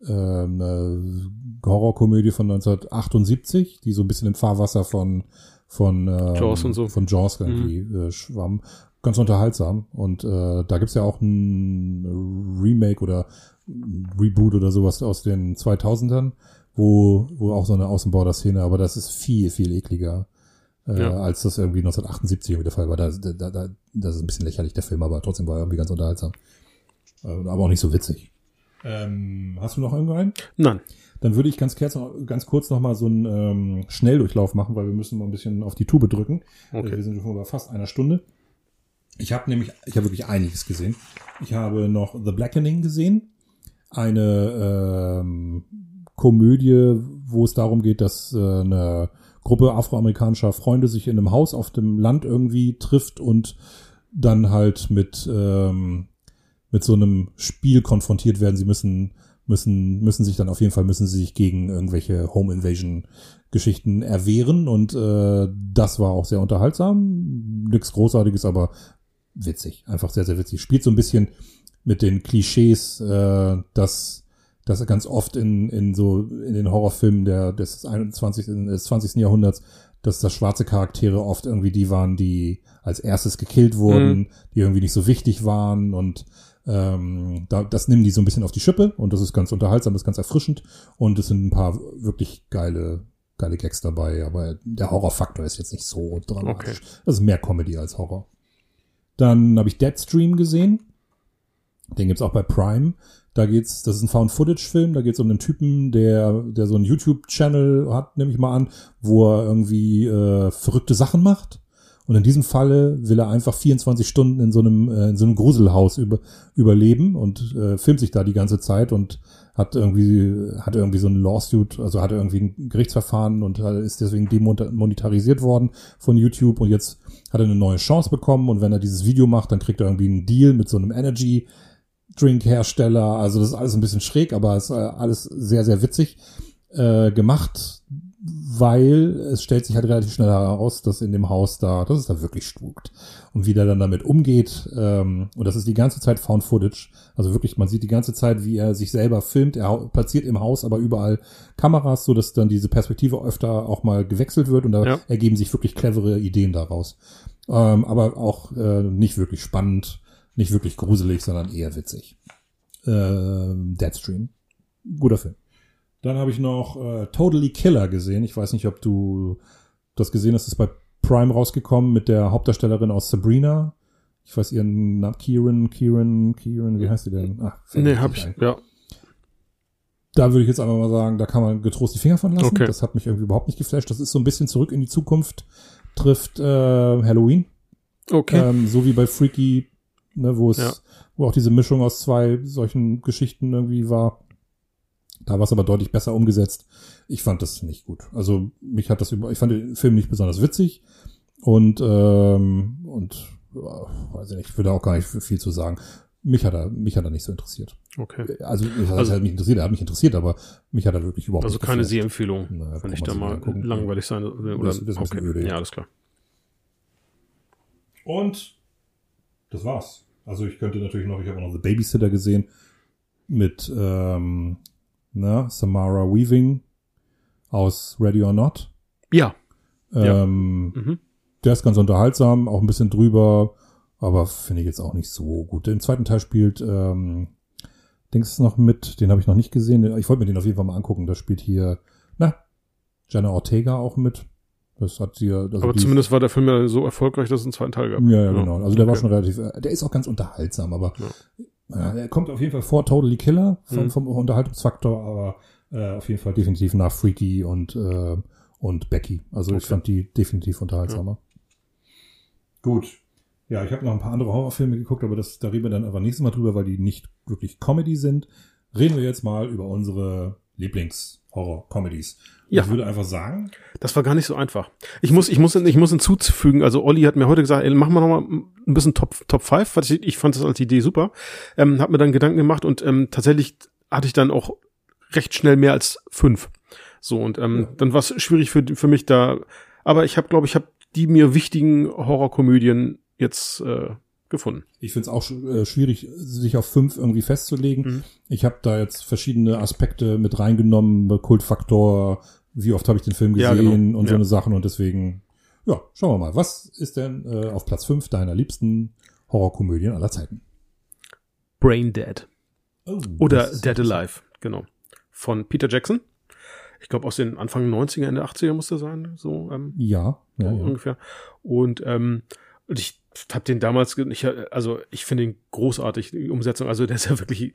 S1: ähm, eine Horrorkomödie von 1978, die so ein bisschen im Fahrwasser von von ähm,
S2: Jaws und so.
S1: von Jaws irgendwie äh, schwamm. Ganz unterhaltsam. Und äh, da gibt's ja auch ein Remake oder ein Reboot oder sowas aus den 2000ern, wo, wo auch so eine Außenborder-Szene, aber das ist viel, viel ekliger, äh,
S2: Ja.
S1: als das irgendwie 1978 irgendwie der Fall war. Da, da, da, das ist ein bisschen lächerlich, der Film, aber trotzdem war er irgendwie ganz unterhaltsam. Äh, aber auch nicht so witzig. Ähm, hast du noch irgendeinen?
S2: Nein.
S1: Dann würde ich ganz kurz noch, ganz kurz noch mal so einen ähm, Schnelldurchlauf machen, weil wir müssen mal ein bisschen auf die Tube drücken.
S2: Okay.
S1: Wir sind schon bei fast einer Stunde. Ich habe nämlich, ich habe wirklich einiges gesehen. Ich habe noch The Blackening gesehen, eine ähm, Komödie, wo es darum geht, dass äh, eine Gruppe afroamerikanischer Freunde sich in einem Haus auf dem Land irgendwie trifft und dann halt mit ähm, mit so einem Spiel konfrontiert werden. Sie müssen müssen müssen sich dann auf jeden Fall müssen sie sich gegen irgendwelche Home Invasion Geschichten erwehren und äh, das war auch sehr unterhaltsam. Nix Großartiges, aber witzig, einfach sehr sehr witzig. Spielt so ein bisschen mit den Klischees, äh, dass dass ganz oft in in so in den Horrorfilmen der des 21. des 20. Jahrhunderts dass das schwarze Charaktere oft irgendwie die waren, die als erstes gekillt wurden, die irgendwie nicht so wichtig waren und ähm, da, das nehmen die so ein bisschen auf die Schippe und das ist ganz unterhaltsam, das ist ganz erfrischend und es sind ein paar wirklich geile, geile Gags dabei, aber der Horrorfaktor ist jetzt nicht so dramatisch.
S2: Okay.
S1: Das ist mehr Comedy als Horror. Dann habe ich Deadstream gesehen. Den gibt's auch bei Prime. Da geht's, das ist ein Found-Footage-Film, da geht's um einen Typen, der, der so einen YouTube-Channel hat, nehme ich mal an, wo er irgendwie äh, verrückte Sachen macht. Und in diesem Falle will er einfach 24 Stunden in so einem, äh, in so einem Gruselhaus über, überleben und äh, filmt sich da die ganze Zeit und hat irgendwie, hat irgendwie so ein Lawsuit, also hat irgendwie ein Gerichtsverfahren und ist deswegen demonetarisiert worden von YouTube und jetzt hat er eine neue Chance bekommen und wenn er dieses Video macht, dann kriegt er irgendwie einen Deal mit so einem Energy Drink-Hersteller. Also das ist alles ein bisschen schräg, aber es ist äh, alles sehr, sehr witzig äh, gemacht, weil es stellt sich halt relativ schnell heraus, dass in dem Haus da, dass es da wirklich spukt. Und wie der dann damit umgeht, ähm, und das ist die ganze Zeit Found Footage, also wirklich, man sieht die ganze Zeit, wie er sich selber filmt, er platziert im Haus aber überall Kameras, so dass dann diese Perspektive öfter auch mal gewechselt wird und da
S2: Ja.
S1: ergeben sich wirklich clevere Ideen daraus. Ähm, aber auch äh, nicht wirklich spannend, nicht wirklich gruselig, sondern eher witzig. Ähm, Deadstream. Guter Film. Dann habe ich noch äh, Totally Killer gesehen. Ich weiß nicht, ob du das gesehen hast. Das ist bei Prime rausgekommen mit der Hauptdarstellerin aus Sabrina. Ich weiß ihren Namen. Kieran, Kieran, Kieran, wie heißt sie denn? Ach,
S2: Nee, hab ich,
S1: ein.
S2: ja.
S1: Da würde ich jetzt einfach mal sagen, da kann man getrost die Finger von lassen.
S2: Okay.
S1: Das hat mich irgendwie überhaupt nicht geflasht. Das ist so ein bisschen zurück in die Zukunft, trifft äh, Halloween.
S2: Okay.
S1: Ähm, so wie bei Freaky, ne, wo es,
S2: Ja.
S1: wo auch diese Mischung aus zwei solchen Geschichten irgendwie war. Da war es aber deutlich besser umgesetzt. Ich fand das nicht gut. Also mich hat das über, ich fand den Film nicht besonders witzig und ähm, und ja, weiß ich nicht, ich würde auch gar nicht viel zu sagen. mich hat er, mich hat er nicht so interessiert.
S2: Okay.
S1: Also, das
S2: Also-
S1: hat mich interessiert, er hat mich interessiert, aber mich hat er wirklich überhaupt
S2: Also
S1: nicht
S2: keine
S1: geflasht.
S2: Sehempfehlung,
S1: Naja,
S2: wenn ich da mal
S1: angucken.
S2: langweilig sein oder
S1: Das- das
S2: okay.
S1: öde, ja.
S2: ja, alles klar.
S1: Und das war's. Also ich könnte natürlich noch, ich habe auch noch The Babysitter gesehen mit ähm, na, Samara Weaving aus Ready or Not.
S2: Ja. Ja.
S1: Ähm,
S2: Mhm.
S1: Der ist ganz unterhaltsam, auch ein bisschen drüber, aber finde ich jetzt auch nicht so gut. Im zweiten Teil spielt ähm, Dings noch mit, den habe ich noch nicht gesehen. Ich wollte mir den auf jeden Fall mal angucken. Da spielt hier, na, Jenna Ortega auch mit. Das hat sie ja. Also
S2: Aber zumindest war der Film ja so erfolgreich, dass es einen zweiten Teil gab.
S1: Ja, ja, genau. Also der war
S2: Okay.
S1: schon relativ, äh, der ist auch ganz unterhaltsam, aber ja. er kommt auf jeden Fall vor Totally Killer vom,
S2: Mhm.
S1: vom Unterhaltungsfaktor, aber äh, auf jeden Fall definitiv nach Freaky und, äh, und Becky. Also ich
S2: Okay.
S1: fand die definitiv unterhaltsamer. Gut. Ja, ich habe noch ein paar andere Horrorfilme geguckt, aber das, da reden wir dann aber nächstes Mal drüber, weil die nicht wirklich Comedy sind. Reden wir jetzt mal über unsere Lieblings-Horror-Comedies.
S2: Ja.
S1: Ich würde einfach sagen,
S2: Das war gar nicht so einfach. Ich muss, ich muss, ich muss hinzufügen, also Olli hat mir heute gesagt, ey, machen wir noch mal ein bisschen Top, Top 5, was ich, ich fand das als Idee super. Ähm, hab mir dann Gedanken gemacht und ähm, tatsächlich hatte ich dann auch recht schnell mehr als fünf. So, und ähm,
S1: Ja.
S2: dann war es schwierig für, für mich da, aber ich habe, glaube ich, habe die mir wichtigen Horrorkomödien jetzt äh, gefunden.
S1: Ich finde es auch äh, schwierig, sich auf fünf irgendwie festzulegen.
S2: Mhm.
S1: Ich habe da jetzt verschiedene Aspekte mit reingenommen, Kultfaktor, wie oft habe ich den Film
S2: Ja,
S1: gesehen
S2: genau.
S1: und so
S2: Ja.
S1: eine Sachen und deswegen, ja, schauen wir mal, was ist denn äh, auf Platz fünf deiner liebsten Horrorkomödien aller Zeiten?
S2: Brain Dead.
S1: Oh,
S2: Oder Dead. Alive, genau. Von Peter Jackson. Ich glaube aus den Anfang 90er, Ende 80er musste sein, so ähm,
S1: Ja, ja, ja.
S2: ungefähr. Und, ähm, und ich habe den damals, ich, also ich finde ihn großartig, die Umsetzung. Also der ist ja wirklich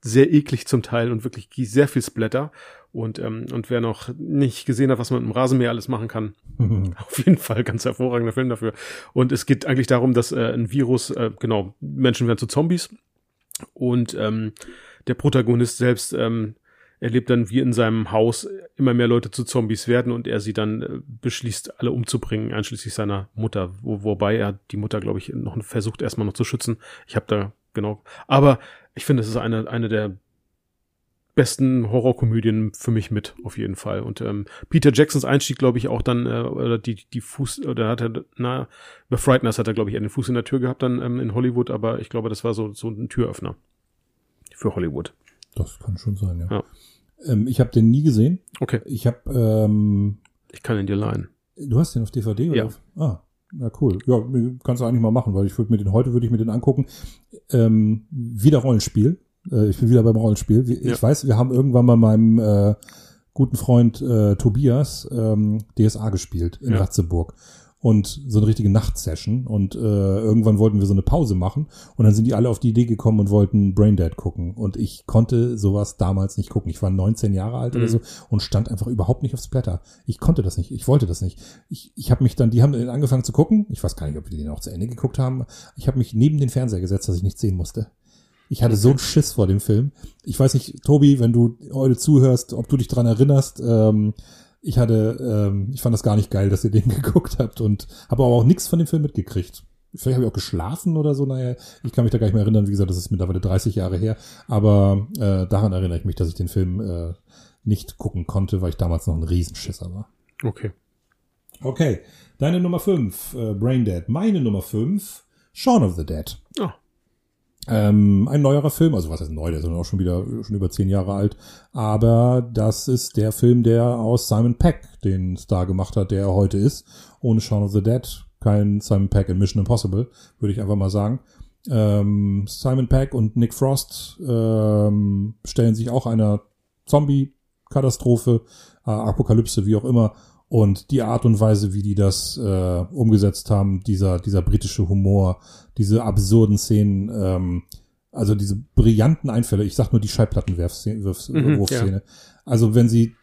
S2: sehr eklig zum Teil und wirklich sehr viel Splatter. Und, ähm, und wer noch nicht gesehen hat, was man im Rasenmäher alles machen kann, auf jeden Fall ganz hervorragender Film dafür. Und es geht eigentlich darum, dass äh, ein Virus, äh, genau, Menschen werden zu Zombies und ähm, der Protagonist selbst ähm, erlebt dann, wie in seinem Haus immer mehr Leute zu Zombies werden und er sie dann äh, beschließt, alle umzubringen, einschließlich seiner Mutter, wo, wobei er die Mutter, glaube ich, noch versucht, erstmal noch zu schützen. Ich habe da genau. Aber ich finde, es ist eine, eine der besten Horrorkomödien für mich mit, auf jeden Fall. Und ähm, Peter Jacksons Einstieg, glaube ich, auch dann, äh, oder die, die Fuß, oder hat er, na, bei Frighteners hat er, glaube ich, einen Fuß in der Tür gehabt dann ähm, in Hollywood, aber ich glaube, das war so, so ein Türöffner für Hollywood.
S1: Das kann schon sein, ja.
S2: Ja.
S1: Ähm, ich habe den nie gesehen.
S2: Okay,
S1: Ich habe, ähm,
S2: ich kann ihn dir leihen.
S1: du hast den auf DVD oder?
S2: Ja.
S1: Auf? Ah, na cool. Ja, kannst du eigentlich mal machen, weil ich würde mir den heute würde ich mir den angucken. Ähm, wieder Rollenspiel. Äh, ich bin wieder beim Rollenspiel. Ich
S2: Ja.
S1: weiß, wir haben irgendwann mal meinem äh, guten Freund äh, Tobias ähm, DSA gespielt in
S2: Ja.
S1: Ratzeburg. Und so eine richtige Nachtsession. Und äh, irgendwann wollten wir so eine Pause machen. Und dann sind die alle auf die Idee gekommen und wollten Braindead gucken. Und ich konnte sowas damals nicht gucken. Ich war 19 Jahre alt oder
S2: Mhm.
S1: so und stand einfach überhaupt nicht aufs Blätter. Ich konnte das nicht. Ich wollte das nicht. Ich, ich habe mich dann, die haben angefangen zu gucken. Ich weiß gar nicht, ob die den auch zu Ende geguckt haben. Ich habe mich neben den Fernseher gesetzt, dass ich nichts sehen musste. Ich hatte so einen Schiss vor dem Film. Ich weiß nicht, Tobi, wenn du heute zuhörst, ob du dich dran erinnerst. Ähm, ich hatte, ähm, ich fand das gar nicht geil, dass ihr den geguckt habt und habe aber auch nichts von dem Film mitgekriegt. Vielleicht habe ich auch geschlafen oder so. Naja, ich kann mich da gar nicht mehr erinnern. Wie gesagt, das ist mittlerweile 30 Jahre her. Aber äh, daran erinnere ich mich, dass ich den Film äh, nicht gucken konnte, weil ich damals noch ein Riesenschisser war.
S2: Okay.
S1: Okay, deine Nummer 5, äh, Braindead. Meine Nummer 5, Shaun of the Dead.
S2: Ah,
S1: Ähm, ein neuerer Film, also was heißt neu, der ist auch schon wieder schon über zehn Jahre alt, aber das ist der Film, der aus Simon Peck den Star gemacht hat, der er heute ist. Ohne Shaun of the Dead kein Simon Peck in Mission Impossible, würde ich einfach mal sagen. Ähm, Simon Peck und Nick Frost ähm, stellen sich auch einer Zombie-Katastrophe, äh, Apokalypse, wie auch immer. Und die Art und Weise, wie die das äh, umgesetzt haben, dieser, dieser britische Humor, diese absurden Szenen, ähm, also diese brillanten Einfälle, ich sag nur die Schallplattenwurfszene. Wurfs-
S2: Mhm,
S1: Wurfszene. Also wenn sie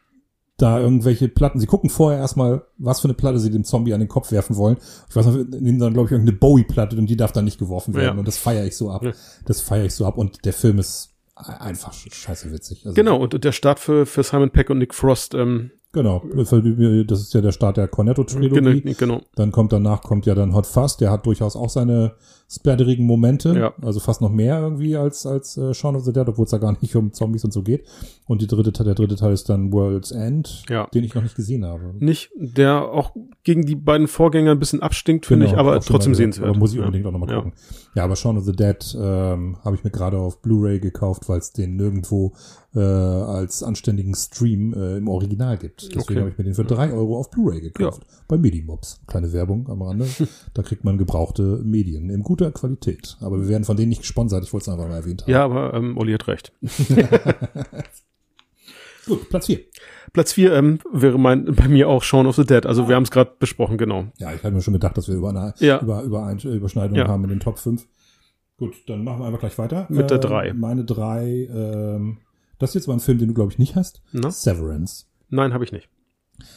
S1: da irgendwelche Platten, sie gucken vorher erstmal, was für eine Platte sie dem Zombie an den Kopf werfen wollen. Ich weiß noch, nehmen dann, glaube ich, irgendeine Bowie-Platte und die darf dann nicht geworfen werden.
S2: Ja.
S1: Und das feiere ich so ab.
S2: Ja.
S1: Das feiere ich so ab. Und der Film ist einfach scheiße witzig. Also,
S2: genau. Und der Start für, für Simon Peck und Nick Frost, ähm,
S1: Genau, das ist ja der Start der Cornetto-Trilogie.
S2: Genau, genau.
S1: Dann kommt danach kommt ja dann Hot Fuzz, der hat durchaus auch seine splatterigen Momente,
S2: Ja.
S1: also fast noch mehr irgendwie als als äh, Shaun of the Dead, obwohl es da gar nicht um Zombies und so geht. Und die dritte Teil, der dritte Teil ist dann World's End,
S2: Ja.
S1: den ich noch nicht gesehen habe.
S2: Nicht, der auch gegen die beiden Vorgänger ein bisschen abstinkt, finde
S1: Genau,
S2: ich, aber trotzdem sehenswert.
S1: Aber muss ich
S2: Ja.
S1: unbedingt auch nochmal
S2: Ja.
S1: gucken. Ja, aber Shaun of the Dead ähm, habe ich mir gerade auf Blu-ray gekauft, weil es den nirgendwo äh, als anständigen Stream äh, im Original gibt. Deswegen
S2: Okay.
S1: habe ich mir den für drei Euro auf Blu-ray gekauft. Bei Medimobs. Kleine Werbung am Rande. da kriegt man gebrauchte Medien in guter Qualität. Aber wir werden von denen nicht gesponsert. Ich wollte es einfach mal erwähnt haben.
S2: Ja, aber ähm, Olli hat recht.
S1: Gut, Platz vier.
S2: Platz vier ähm, wäre mein bei mir auch Shaun of the Dead. Also wir haben es gerade besprochen, genau.
S1: Ja, ich hatte mir schon gedacht, dass wir über eine
S2: Ja.
S1: über, über eine Überschneidung
S2: Ja.
S1: haben in den Top 5. Gut, dann machen wir einfach gleich weiter.
S2: Mit der
S1: Ähm,
S2: drei.
S1: Meine drei, ähm, das ist jetzt mal ein Film, den du, glaube ich, nicht hast.
S2: Na?
S1: Severance.
S2: Nein, habe ich nicht.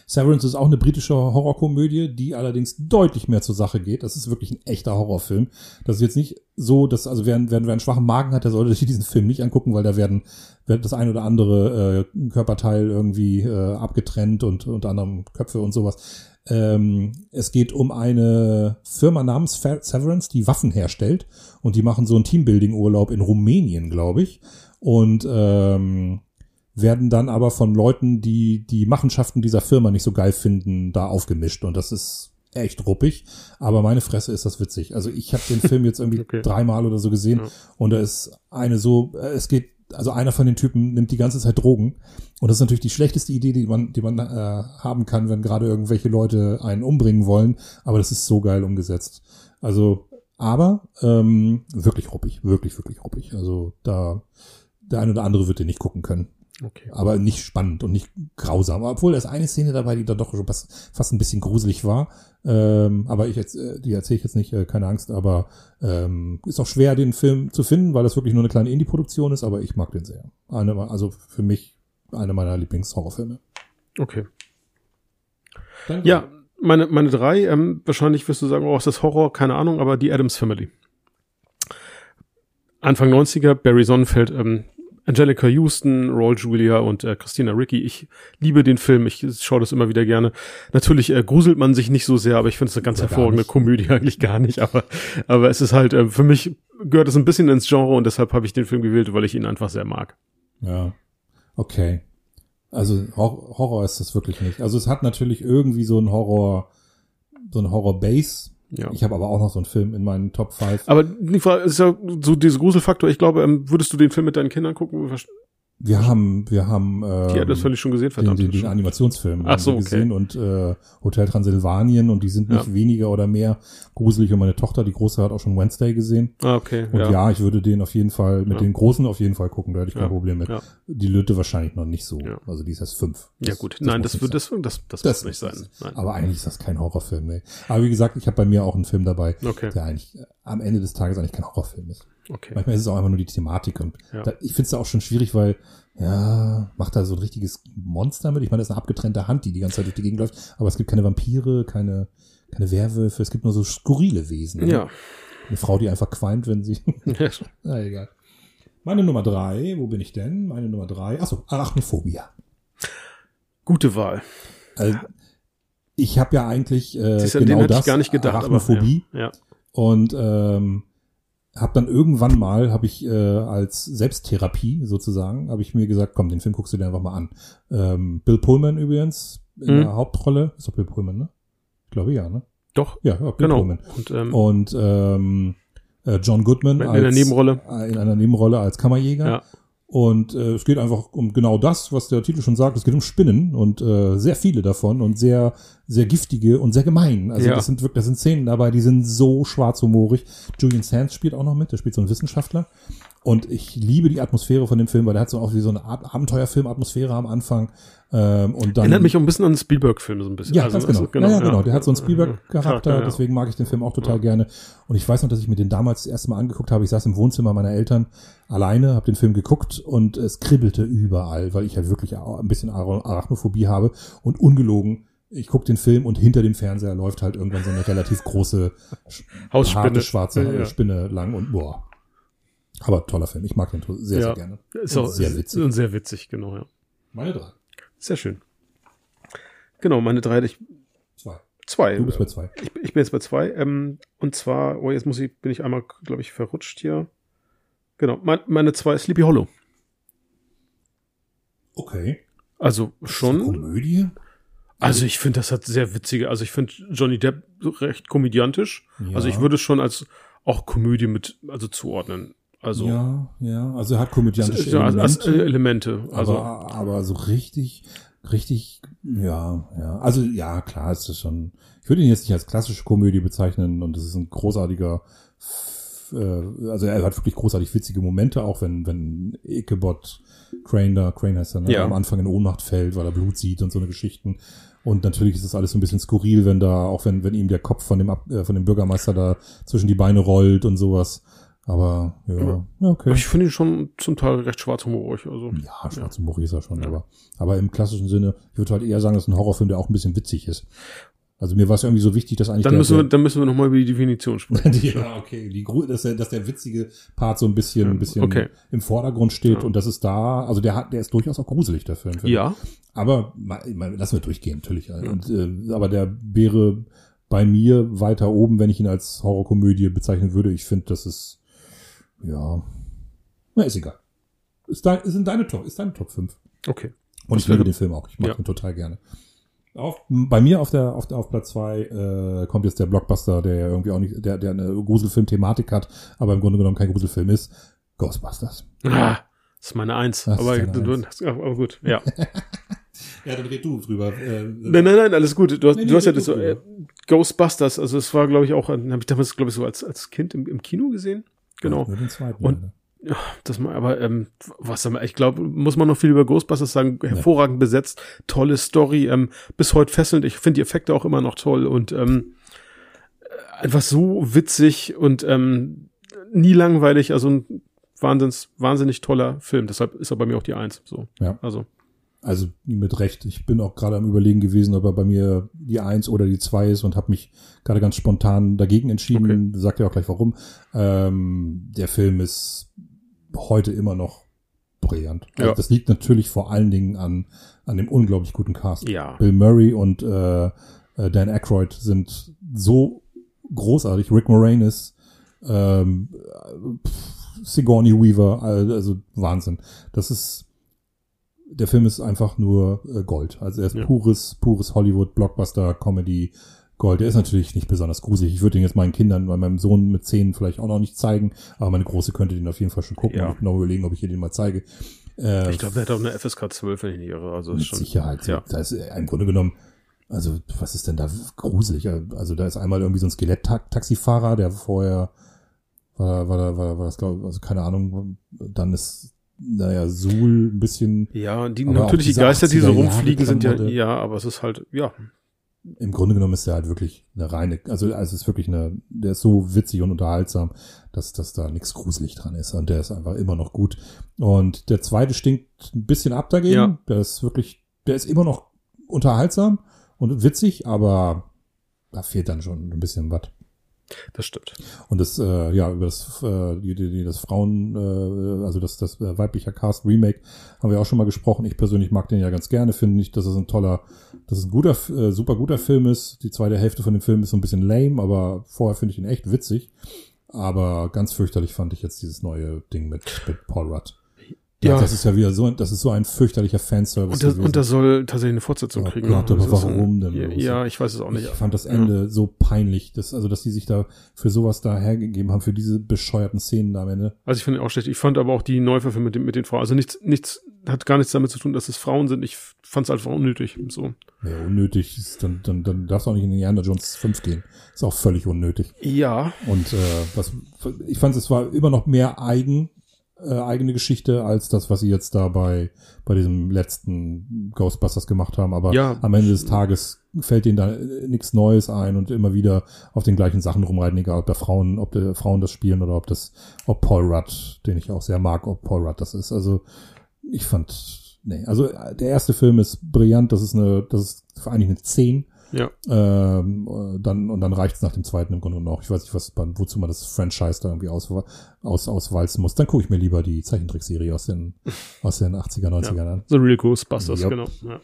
S1: Severance ist auch eine britische Horrorkomödie, die allerdings deutlich mehr zur Sache geht. Das ist wirklich ein echter Horrorfilm. Das ist jetzt nicht so, dass, also wer, wer, wer einen schwachen Magen hat, der sollte sich diesen Film nicht angucken, weil da werden, wird das ein oder andere äh, Körperteil irgendwie äh, abgetrennt und unter anderem Köpfe und sowas. Ähm, es geht um eine Firma namens Severance, die Waffen herstellt und die machen so einen Teambuilding-Urlaub in Rumänien, glaube ich. Und ähm, werden dann aber von Leuten, die die Machenschaften dieser Firma nicht so geil finden, da aufgemischt. Und das ist echt ruppig. Aber meine Fresse ist das witzig. Also ich habe den Film jetzt irgendwie
S2: Okay.
S1: dreimal oder so gesehen
S2: Ja.
S1: und da ist eine so, äh, es geht, also einer von den Typen nimmt die ganze Zeit Drogen. Und das ist natürlich die schlechteste Idee, die man, die man äh, haben kann, wenn gerade irgendwelche Leute einen umbringen wollen. Aber das ist so geil umgesetzt. Also, aber ähm, wirklich ruppig, wirklich, wirklich ruppig. Also da der eine oder andere wird den nicht gucken können
S2: Okay.
S1: aber nicht spannend und nicht grausam. Obwohl da ist eine Szene dabei, die dann doch schon fast, fast ein bisschen gruselig war. Ähm, aber ich jetzt, äh, die erzähle ich jetzt nicht, äh, keine Angst. Aber ähm, ist auch schwer, den Film zu finden, weil das wirklich nur eine kleine Indie-Produktion ist. Aber ich mag den sehr. Eine, also für mich einer meiner Lieblingshorrorfilme.
S2: Okay.
S1: Dann-
S2: Ja, meine, meine drei, ähm, wahrscheinlich wirst du sagen, oh, ist das Horror? Keine Ahnung, aber die Adams Family. Anfang 90er, Barry Sonnenfeld, ähm, Angelica Houston, Raul Julia und äh, Christina Ricci. Ich liebe den Film, ich schaue das immer wieder gerne. Natürlich äh, gruselt man sich nicht so sehr, aber ich finde es eine ganz
S1: gar
S2: hervorragende. Komödie eigentlich gar nicht. Aber, aber es ist halt, äh, für mich gehört es ein bisschen ins Genre und deshalb habe ich den Film gewählt, weil ich ihn einfach sehr mag.
S1: Ja. Okay. Also Hor Horror ist das wirklich nicht. Also es hat natürlich irgendwie so ein Horror, so ein Horror-Base.
S2: Ja.
S1: Ich habe aber auch noch so einen Film in meinen Top 5.
S2: Aber die Frage ist ja so dieser Gruselfaktor. Ich glaube, ähm, würdest du den Film mit deinen Kindern gucken?
S1: Wir haben, wir haben ähm,
S2: Die hat das völlig schon gesehen,
S1: den,
S2: verdammt.
S1: den, den Animationsfilm
S2: Ach so, okay.
S1: gesehen und äh, Hotel Transylvanien und die sind nicht
S2: Ja.
S1: weniger oder mehr gruselig und meine Tochter, die Große, hat auch schon Wednesday gesehen.
S2: ah, okay.
S1: Und ja, ich würde den auf jeden Fall, mit
S2: Ja.
S1: den Großen auf jeden Fall gucken, da hätte ich kein
S2: Ja.
S1: Problem mit.
S2: Ja.
S1: Die Lütte wahrscheinlich noch nicht so.
S2: Ja.
S1: Also die ist erst fünf.
S2: ja
S1: Das-
S2: gut. Nein,
S1: muss
S2: das wird das, das, das,
S1: Das
S2: muss nicht sein. Nein.
S1: Aber eigentlich ist das kein Horrorfilm, nee. Aber wie gesagt, ich habe bei mir auch einen Film dabei,
S2: Okay.
S1: der eigentlich äh, am Ende des Tages eigentlich kein Horrorfilm ist.
S2: Okay.
S1: Manchmal ist es auch einfach nur die Thematik und
S2: Ja.
S1: da, ich finde es auch schon schwierig, weil ja, macht da so ein richtiges Monster mit. Ich meine, das ist eine abgetrennte Hand, die die ganze Zeit durch die Gegend läuft, aber es gibt keine Vampire, keine keine Werwölfe, es gibt nur so skurrile Wesen. ne?
S2: Ja.
S1: Eine Frau, die einfach qualmt, wenn sie. Na egal. Meine Nummer drei, wo bin ich denn? Meine Nummer drei, achso, Arachnophobia.
S2: Gute Wahl.
S1: Also, ich habe ja eigentlich äh, genau das,
S2: gar nicht gedacht.
S1: Arachnophobie.
S2: Aber, ja. ja.
S1: Und ähm, habe dann irgendwann mal, habe ich äh, als Selbsttherapie sozusagen, habe ich mir gesagt, komm, den Film guckst du dir einfach mal an. Ähm, Bill Pullman übrigens in
S2: Mhm.
S1: der Hauptrolle. Ist doch Bill Pullman, ne? Ich glaube ja, ne?
S2: Doch,
S1: Ja, ja Bill
S2: genau.
S1: Pullman.
S2: Und ähm,
S1: Und ähm, äh, John Goodman
S2: in der Nebenrolle.
S1: äh, in einer Nebenrolle als Kammerjäger.
S2: Ja.
S1: Und äh, es geht einfach um genau das, was der Titel schon sagt. Es geht um Spinnen und äh, sehr viele davon und sehr, sehr giftige und sehr gemein. Also
S2: Ja.
S1: das sind wirklich, das sind Szenen dabei, die sind so schwarzhumorig. Julian Sands spielt auch noch mit, der spielt so einen Wissenschaftler. Und ich liebe die Atmosphäre von dem Film, weil der hat so auch wie so eine Art Abenteuerfilm-Atmosphäre am Anfang. Ähm, und dann,
S2: Erinnert mich auch ein bisschen an den Spielberg-Film so ein bisschen.
S1: ja,
S2: Also,
S1: ganz genau.
S2: also,
S1: ja, ja, genau. Der hat so einen Spielberg-Charakter,
S2: Charakter, ja.
S1: deswegen mag ich den Film auch total gerne. Und ich weiß noch, dass ich mir den damals das erste Mal angeguckt habe. Ich saß im Wohnzimmer meiner Eltern alleine, habe den Film geguckt und es kribbelte überall, weil ich halt wirklich auch ein bisschen Ara- Arachnophobie habe. Und ungelogen, ich gucke den Film und hinter dem Fernseher läuft halt irgendwann so eine relativ große,
S2: Hausspinne.
S1: harte, schwarze
S2: Ja, ja.
S1: Spinne lang und boah. Aber toller Film. Ich mag den sehr,
S2: Ja.
S1: sehr gerne.
S2: Ist auch
S1: sehr witzig.
S2: Und sehr witzig, genau, ja.
S1: Meine drei.
S2: Sehr schön. Genau, meine drei, ich,
S1: Zwei.
S2: zwei.
S1: Du bist bei zwei.
S2: Ich, ich bin jetzt bei zwei. Ähm, und zwar, oh, jetzt muss ich, bin ich einmal, glaube ich, verrutscht hier. Genau, mein, meine zwei ist Sleepy Hollow.
S1: Okay.
S2: Also schon.
S1: Komödie?
S2: Also ich finde, das hat sehr witzige, also ich finde Johnny Depp recht komödiantisch.
S1: Ja.
S2: Also ich würde es schon als auch Komödie mit, also zuordnen. Also
S1: ja, ja. Also er hat
S2: das
S1: komödiantische
S2: ja
S1: Elemente,
S2: Elemente. Also
S1: aber, aber so richtig, richtig, ja, ja. Also ja, klar ist das schon. Ich würde ihn jetzt nicht als klassische Komödie bezeichnen und es ist ein großartiger, äh, also er hat wirklich großartig witzige Momente, auch wenn, wenn Ichabod Crane da, Crane heißt er, ne,
S2: Ja.
S1: am Anfang in Ohnmacht fällt, weil er Blut sieht und so eine Geschichten. Und natürlich ist das alles so ein bisschen skurril, wenn da, auch wenn, wenn ihm der Kopf von dem, Ab- äh, von dem Bürgermeister da zwischen die Beine rollt und sowas. Aber, ja,
S2: Ja.
S1: ja okay.
S2: ich finde ihn schon zum Teil recht schwarzhumorig. Also
S1: Ja, schwarze Humor ist er schon,
S2: Ja.
S1: aber, aber im klassischen Sinne, ich würde halt eher sagen, das ist ein Horrorfilm, der auch ein bisschen witzig ist. Also mir war es irgendwie so wichtig, dass eigentlich
S2: dann müssen wir, dann müssen wir nochmal über die Definition sprechen.
S1: die, ja, okay, die, dass, der, dass der witzige Part so ein bisschen,
S2: Ja,
S1: ein bisschen
S2: okay.
S1: im Vordergrund steht
S2: Ja.
S1: und das ist da, also der hat, der ist durchaus auch gruselig, der Film.
S2: Ja,
S1: Aber mal, mal, lassen wir durchgehen, natürlich. Und, äh, aber der wäre bei mir weiter oben, wenn ich ihn als Horrorkomödie bezeichnen würde. Ich finde, das ist, ja, na, ist egal. Ist, dein, ist in deine Top, ist deine Top 5.
S2: okay.
S1: Und
S2: Das
S1: ich liebe den Film auch. Ich mag
S2: Ja.
S1: ihn total gerne. Auf, bei mir auf der auf, der, auf Platz zwei äh, kommt jetzt der Blockbuster, der ja irgendwie auch nicht, der der eine Gruselfilm-Thematik hat, aber im Grunde genommen kein Gruselfilm ist. Ghostbusters.
S2: Ah, das ist meine Eins.
S1: Das ist
S2: aber,
S1: deine
S2: du,
S1: Eins.
S2: du, aber gut, ja.
S1: Ja, dann red du drüber. Äh,
S2: Nein, nein, nein, alles gut. Du hast,
S1: Nee, nee,
S2: du hast ja das so, äh. Ghostbusters, also es war, glaube ich, auch, habe ich damals, glaube ich, so als, als Kind im, im Kino gesehen. Genau.
S1: Nur den zweiten.
S2: Und-
S1: leider.
S2: Ja, das mal, aber ähm, was ich glaube, muss man noch viel über Ghostbusters sagen. Hervorragend besetzt, tolle Story, ähm, bis heute fesselnd. Ich finde die Effekte auch immer noch toll und ähm, äh, einfach so witzig und ähm, nie langweilig. Also ein wahnsinns, wahnsinnig toller Film. Deshalb ist er bei mir auch die Eins. So,
S1: Ja.
S2: also
S1: Also mit Recht. Ich bin auch gerade am überlegen gewesen, ob er bei mir die Eins oder die Zwei ist und habe mich gerade ganz spontan dagegen entschieden. Sagt ja auch gleich warum. Ähm, der Film ist heute immer noch brillant. Also
S2: Ja.
S1: Das liegt natürlich vor allen Dingen an, an dem unglaublich guten Cast.
S2: ja,
S1: Bill Murray und äh, äh, Dan Aykroyd sind so großartig. Rick Moranis, ähm, Sigourney Weaver, also Wahnsinn. Das ist, der Film ist einfach nur äh, Gold. Also er ist
S2: Ja.
S1: pures, pures Hollywood, Blockbuster, Comedy, Gold. Der ist natürlich nicht besonders gruselig. Ich würde ihn jetzt meinen Kindern, bei meinem Sohn mit zehn vielleicht auch noch nicht zeigen, aber meine Große könnte den auf jeden Fall schon gucken.
S2: Ja.
S1: Und noch überlegen, ob ich ihr den mal zeige. Äh,
S2: ich glaube, der hat auch eine FSK 12, wenn ich nicht irre. Also ist
S1: mit
S2: schon,
S1: Sicherheit.
S2: Ja.
S1: Da ist äh, im Grunde genommen, also was ist denn da gruselig? Also da ist einmal irgendwie so ein Skelett-Taxifahrer, der vorher war, war, war, war, war das glaube also keine Ahnung, dann ist naja, Suhl ein bisschen,
S2: Ja, die, natürlich die Geister, die so
S1: 80er Jahre
S2: rumfliegen, sind ja, ja, aber es ist halt, ja,
S1: im Grunde genommen ist der halt wirklich eine reine, also, also es ist wirklich eine, der ist so witzig und unterhaltsam, dass, dass da nichts gruselig dran ist und der ist einfach immer noch gut. Und der zweite stinkt ein bisschen ab dagegen.
S2: Ja.
S1: Der ist wirklich, der ist immer noch unterhaltsam und witzig, aber da fehlt dann schon ein bisschen was.
S2: Das stimmt.
S1: Und das, äh, ja, über das, äh, die, die, das Frauen, äh, also das, das äh, weiblicher Cast Remake haben wir auch schon mal gesprochen. Ich persönlich mag den ja ganz gerne, finde nicht, dass es ein toller, dass es ein guter, äh, super guter Film ist. Die zweite Hälfte von dem Film ist so ein bisschen lame, aber vorher finde ich ihn echt witzig. Aber ganz fürchterlich fand ich jetzt dieses neue Ding mit, mit Paul Rudd.
S2: Ja.
S1: Das ist ja wieder so, das ist so ein fürchterlicher Fanservice.
S2: Und das,
S1: gewesen.
S2: und das soll tatsächlich eine Fortsetzung
S1: Oh
S2: kriegen.
S1: Gott, aber warum denn
S2: Ja, ja, ich weiß es auch nicht.
S1: Ich fand das Ende so peinlich, dass, also, dass die sich da für sowas da hergegeben haben, für diese bescheuerten Szenen da am Ende.
S2: Also ich finde auch schlecht. Ich fand aber auch die Neuverfilmung mit, den- mit den Frauen. Also nichts, nichts, hat gar nichts damit zu tun, dass es Frauen sind. Ich fand es einfach unnötig. So.
S1: Ja, unnötig. Ist dann, dann, dann darfst du auch nicht in Indiana Jones 5 gehen. Ist auch völlig unnötig.
S2: Ja.
S1: Und äh, was, ich fand, es war immer noch mehr eigen, äh, eigene Geschichte als das, was sie jetzt da bei, bei diesem letzten Ghostbusters gemacht haben. Aber
S2: Ja.
S1: am Ende des Tages fällt denen da äh, nichts Neues ein und immer wieder auf den gleichen Sachen rumreiten, egal ob der Frauen, ob der Frauen das spielen oder ob das, ob Paul Rudd, den ich auch sehr mag, ob Paul Rudd das ist. Also ich fand, nee, also äh, der erste Film ist brillant, das ist eine, das ist eigentlich eine 10.
S2: Ja.
S1: Ähm, äh, dann, und dann reicht es nach dem zweiten im Grunde auch. Ich weiß nicht, was, wozu man das Franchise da irgendwie aus, aus, auswalzen muss. Dann gucke ich mir lieber die Zeichentrickserie aus den, aus den 80er, 90er an.
S2: The Real Ghostbusters,
S1: Jupp.
S2: genau. Ja.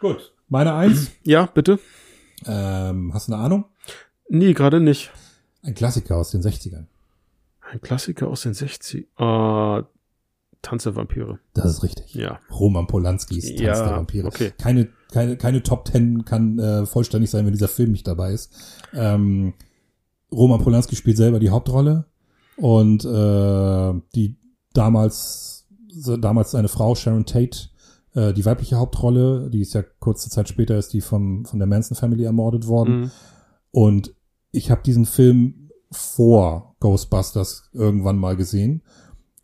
S1: Gut. Meine Eins.
S2: Ja, bitte.
S1: Ähm, hast du eine Ahnung?
S2: Nee, gerade nicht.
S1: Ein Klassiker aus den 60ern.
S2: Ein Klassiker aus den 60 äh, Tanz der Vampire.
S1: Das ist richtig.
S2: Ja.
S1: Roman Polanskis Tanz
S2: Ja,
S1: der Vampire.
S2: okay.
S1: Keine, keine, keine Top Ten kann äh, vollständig sein, wenn dieser Film nicht dabei ist. Ähm, Roman Polanski spielt selber die Hauptrolle und äh, die damals, damals seine Frau Sharon Tate, äh, die weibliche Hauptrolle, die ist ja kurze Zeit später ist die vom, von der Manson Family ermordet worden.
S2: Mhm.
S1: Und ich habe diesen Film vor Ghostbusters irgendwann mal gesehen.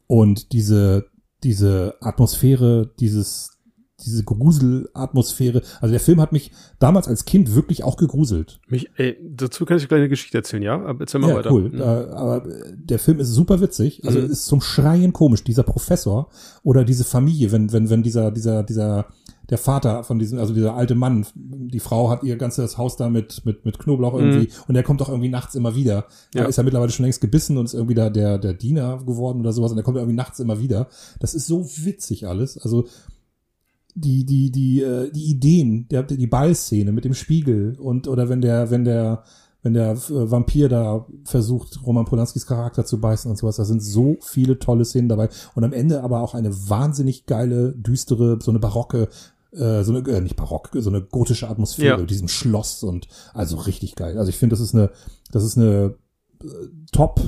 S1: Und diese, diese Atmosphäre, dieses, diese Gruselatmosphäre, also der Film hat mich damals als Kind wirklich auch gegruselt.
S2: Mich, ey, dazu kann ich gleich eine Geschichte erzählen, ja? Aber erzähl mal
S1: Ja,
S2: weiter.
S1: cool.
S2: Mhm.
S1: Äh, aber äh, der Film ist super witzig. Also
S2: Mhm.
S1: ist zum Schreien komisch. Dieser Professor oder diese Familie, wenn, wenn, wenn dieser, dieser, dieser, der Vater von diesem, also dieser alte Mann, die Frau hat ihr ganzes Haus da mit, mit, mit Knoblauch irgendwie und der kommt doch irgendwie nachts immer wieder.
S2: Ja.
S1: Da ist er mittlerweile schon längst gebissen und ist irgendwie da der, der Diener geworden oder sowas und der kommt irgendwie nachts immer wieder. Das ist so witzig alles. Also, die, die, die, äh, die Ideen, der, die Ballszene mit dem Spiegel und, oder wenn der, wenn der, wenn der äh, Vampir da versucht, Roman Polanskis Charakter zu beißen und sowas, da sind so viele tolle Szenen dabei. Und am Ende aber auch eine wahnsinnig geile, düstere, so eine barocke, äh, so eine, äh, nicht barock, so eine gotische Atmosphäre
S2: Ja.
S1: mit diesem Schloss und also richtig geil. Also ich finde, das ist eine, das ist eine äh, Top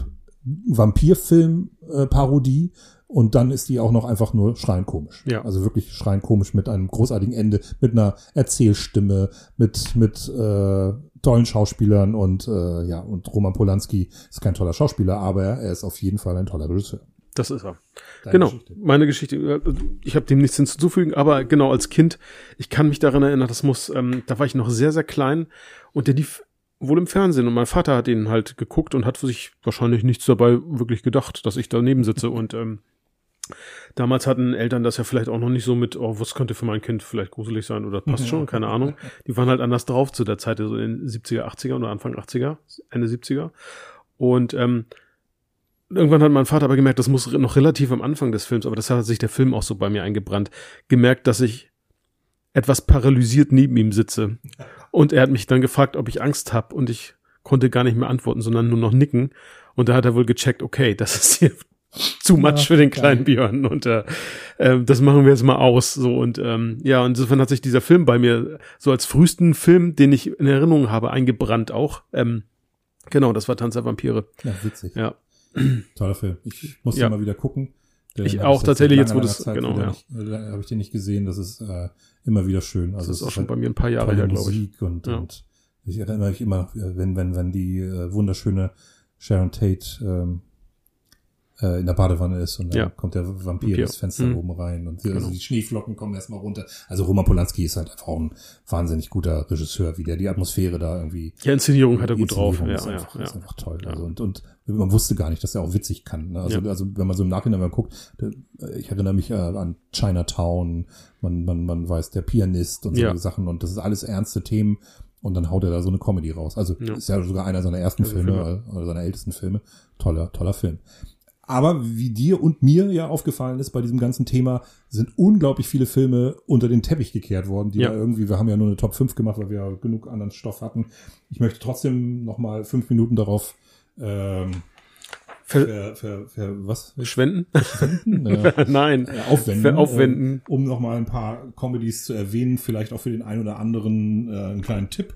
S1: Vampirfilm-Parodie und dann ist die auch noch einfach nur schreien komisch.
S2: Ja.
S1: Also wirklich schreien komisch mit einem großartigen Ende, mit einer Erzählstimme, mit mit äh, tollen Schauspielern und äh, ja und Roman Polanski ist kein toller Schauspieler, aber er ist auf jeden Fall ein toller Regisseur.
S2: Das ist er.
S1: Deine
S2: genau,
S1: Geschichte.
S2: meine Geschichte. äh, Ich habe dem nichts hinzuzufügen, aber genau als Kind, ich kann mich daran erinnern, das muss, ähm, da war ich noch sehr, sehr klein und der lief wohl im Fernsehen und mein Vater hat ihn halt geguckt und hat für sich wahrscheinlich nichts dabei wirklich gedacht, dass ich daneben sitze und ähm, Damals hatten Eltern das ja vielleicht auch noch nicht so mit, oh, was könnte für mein Kind vielleicht gruselig sein oder passt schon, keine Ahnung. Die waren halt anders drauf zu der Zeit, so in den 70er, 80er oder Anfang 80er, Ende 70er. Und ähm, irgendwann hat mein Vater aber gemerkt, das muss noch relativ am Anfang des Films, aber das hat sich der Film auch so bei mir eingebrannt, gemerkt, dass ich etwas paralysiert neben ihm sitze. Und er hat mich dann gefragt, ob ich Angst habe und ich konnte gar nicht mehr antworten, sondern nur noch nicken. Und da hat er wohl gecheckt, okay, das ist hier zu much
S1: Ja,
S2: für den
S1: geil.
S2: kleinen Björn und äh, äh, das machen wir jetzt mal aus so und ähm, ja insofern hat sich dieser Film bei mir so als frühesten Film, den ich in Erinnerung habe, eingebrannt auch. Ähm, genau, das war Tanz der Vampire.
S1: Ja, witzig.
S2: Ja,
S1: Toller Film. Ich muss
S2: Ja.
S1: den mal wieder gucken. Den
S2: Ich auch
S1: seit
S2: tatsächlich, jetzt wo das-
S1: Zeit
S2: genau, ja.
S1: äh, habe ich den nicht gesehen. Das ist äh, immer wieder schön.
S2: das
S1: Also
S2: ist
S1: es
S2: auch
S1: ist
S2: schon
S1: halt
S2: bei mir ein paar Jahre her, glaube ich.
S1: Und,
S2: Ja.
S1: und ich erinnere mich immer, äh, wenn, wenn, wenn die äh, wunderschöne Sharon Tate ähm, äh, in der Badewanne ist und dann
S2: Ja.
S1: kommt der Vampir
S2: Vampir.
S1: durchs Fenster
S2: Mhm.
S1: oben rein und die,
S2: Genau.
S1: also die Schneeflocken kommen erstmal runter. Also Roman Polanski ist halt einfach auch ein wahnsinnig guter Regisseur, wie der die Atmosphäre da irgendwie
S2: Ja, Inszenierung hat er gut drauf. Ja,
S1: ist,
S2: ja,
S1: einfach,
S2: ja.
S1: ist einfach toll. Also und, und man wusste gar nicht, dass er auch witzig kann. Ne? Also,
S2: Ja.
S1: also wenn man so im Nachhinein mal guckt, da- ich erinnere mich äh, an Chinatown, man, man, man weiß, der Pianist und so
S2: Ja.
S1: Sachen und das ist alles ernste Themen und dann haut er da so eine Comedy raus. Also
S2: Ja.
S1: ist ja sogar einer seiner ersten
S2: Also
S1: Filme
S2: Filme.
S1: äh, oder seiner ältesten Filme. Toller, toller Film. Aber wie dir und mir ja aufgefallen ist bei diesem ganzen Thema, sind unglaublich viele Filme unter den Teppich gekehrt worden, die
S2: Ja.
S1: da irgendwie, wir haben ja nur eine Top 5 gemacht, weil wir ja genug anderen Stoff hatten. Ich möchte trotzdem noch mal fünf Minuten darauf ähm,
S2: Ver
S1: für, für, für was?
S2: Schwenden?
S1: Äh,
S2: Nein.
S1: äh, aufwenden,
S2: Für aufwenden.
S1: äh, um noch mal ein paar Comedies zu erwähnen, vielleicht auch für den einen oder anderen äh, einen kleinen Tipp.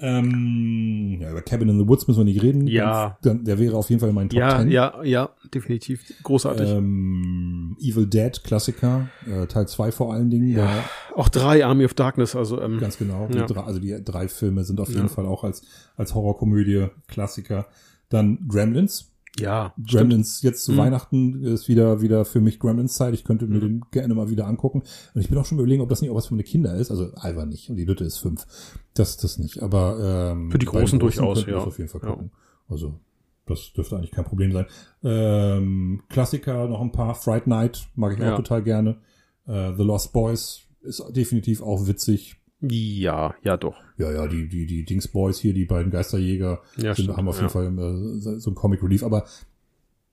S1: Ähm, ja, über Cabin in the Woods müssen wir nicht reden.
S2: Ja.
S1: Dann, der wäre auf jeden Fall in meinen Top
S2: Ja,
S1: 10.
S2: ja, ja, definitiv. Großartig.
S1: Ähm, Evil Dead Klassiker, äh, Teil 2 vor allen Dingen.
S2: ja. Auch drei Army of Darkness, also ähm,
S1: ganz genau. Die
S2: Ja.
S1: drei, also die drei Filme sind auf jeden Fall auch als, als Horrorkomödie Klassiker. Dann Gremlins.
S2: Ja.
S1: Gremlins jetzt zu
S2: Mhm.
S1: Weihnachten ist wieder wieder für mich Gremlins Zeit. Ich könnte mir
S2: Mhm.
S1: den gerne mal wieder angucken. Und ich bin auch schon überlegen, ob das nicht auch was für meine Kinder ist. Also Alva nicht und die Lütte ist fünf. Das das nicht. Aber ähm,
S2: Für die
S1: den
S2: Großen durchaus, ja.
S1: auf jeden Fall
S2: Ja.
S1: gucken. Also das dürfte eigentlich kein Problem sein. Ähm, Klassiker noch ein paar. Fright Night mag ich
S2: Ja.
S1: auch total gerne. Äh, The Lost Boys ist definitiv auch witzig.
S2: Ja, ja, doch.
S1: Ja, ja, die, die, die Dings Boys hier, die beiden Geisterjäger,
S2: Ja,
S1: sind,
S2: stimmt,
S1: haben auf jeden
S2: ja.
S1: Fall äh, so ein Comic Relief, aber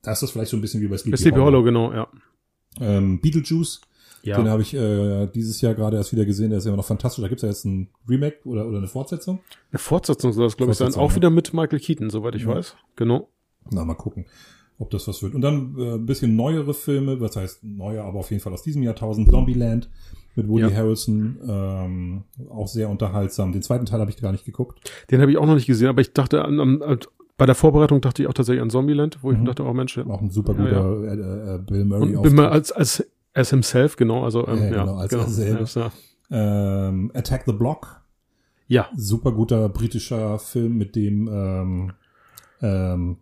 S1: da ist das vielleicht so ein bisschen wie bei Sleepy,
S2: Sleepy Hollow, genau, ja.
S1: Ähm, Beetlejuice
S2: Ja.
S1: Den habe ich äh, dieses Jahr gerade erst wieder gesehen, der ist immer noch fantastisch. Da gibt's ja jetzt ein Remake oder, oder eine Fortsetzung.
S2: Eine Fortsetzung soll das, glaube ich, sein. Auch
S1: ja.
S2: wieder mit Michael Keaton, soweit ich
S1: Ja.
S2: weiß. Genau.
S1: Na, mal gucken, ob das was wird. Und dann äh, ein bisschen neuere Filme, was heißt neuer, aber auf jeden Fall aus diesem Jahrtausend. Zombieland mit Woody
S2: Ja.
S1: Harrelson, ähm, auch sehr unterhaltsam. Den zweiten Teil habe ich gar nicht geguckt.
S2: Den habe ich auch noch nicht gesehen, aber ich dachte an, an, an bei der Vorbereitung dachte ich auch tatsächlich an Zombieland, wo ich
S1: Mhm.
S2: dachte, oh Mensch, ja.
S1: Auch ein super
S2: Ja,
S1: guter Äh, äh, Bill Murray
S2: Und bin mal als, als as himself, genau, also ähm,
S1: Ja,
S2: ja,
S1: genau, als er selber.
S2: Ja,
S1: ähm, Attack the Block,
S2: ja,
S1: super guter britischer Film mit dem ähm, ähm,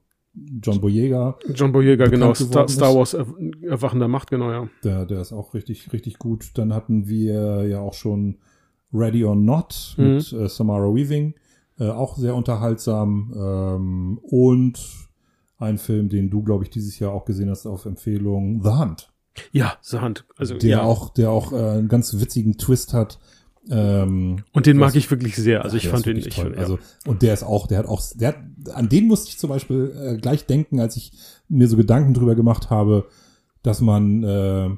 S1: John Boyega,
S2: John Boyega, genau, Star, Star. Wars Er- Erwachender Macht, genau, ja.
S1: der, der ist auch richtig, richtig gut. Dann hatten wir ja auch schon Ready or Not
S2: Mhm.
S1: mit äh, Samara Weaving, äh, auch sehr unterhaltsam. Ähm, und ein Film, den du, glaube ich, dieses Jahr auch gesehen hast auf Empfehlung, The Hunt.
S2: Ja, The Hand. Also,
S1: Der
S2: ja.
S1: auch, der auch äh, einen ganz witzigen Twist hat. Ähm,
S2: Und den mag
S1: was-
S2: ich wirklich sehr. Also ich fand den, ich,
S1: toll.
S2: ja.
S1: Also und der ist auch, der hat auch, der hat, an den musste ich zum Beispiel äh, gleich denken, als ich mir so Gedanken drüber gemacht habe, dass man äh,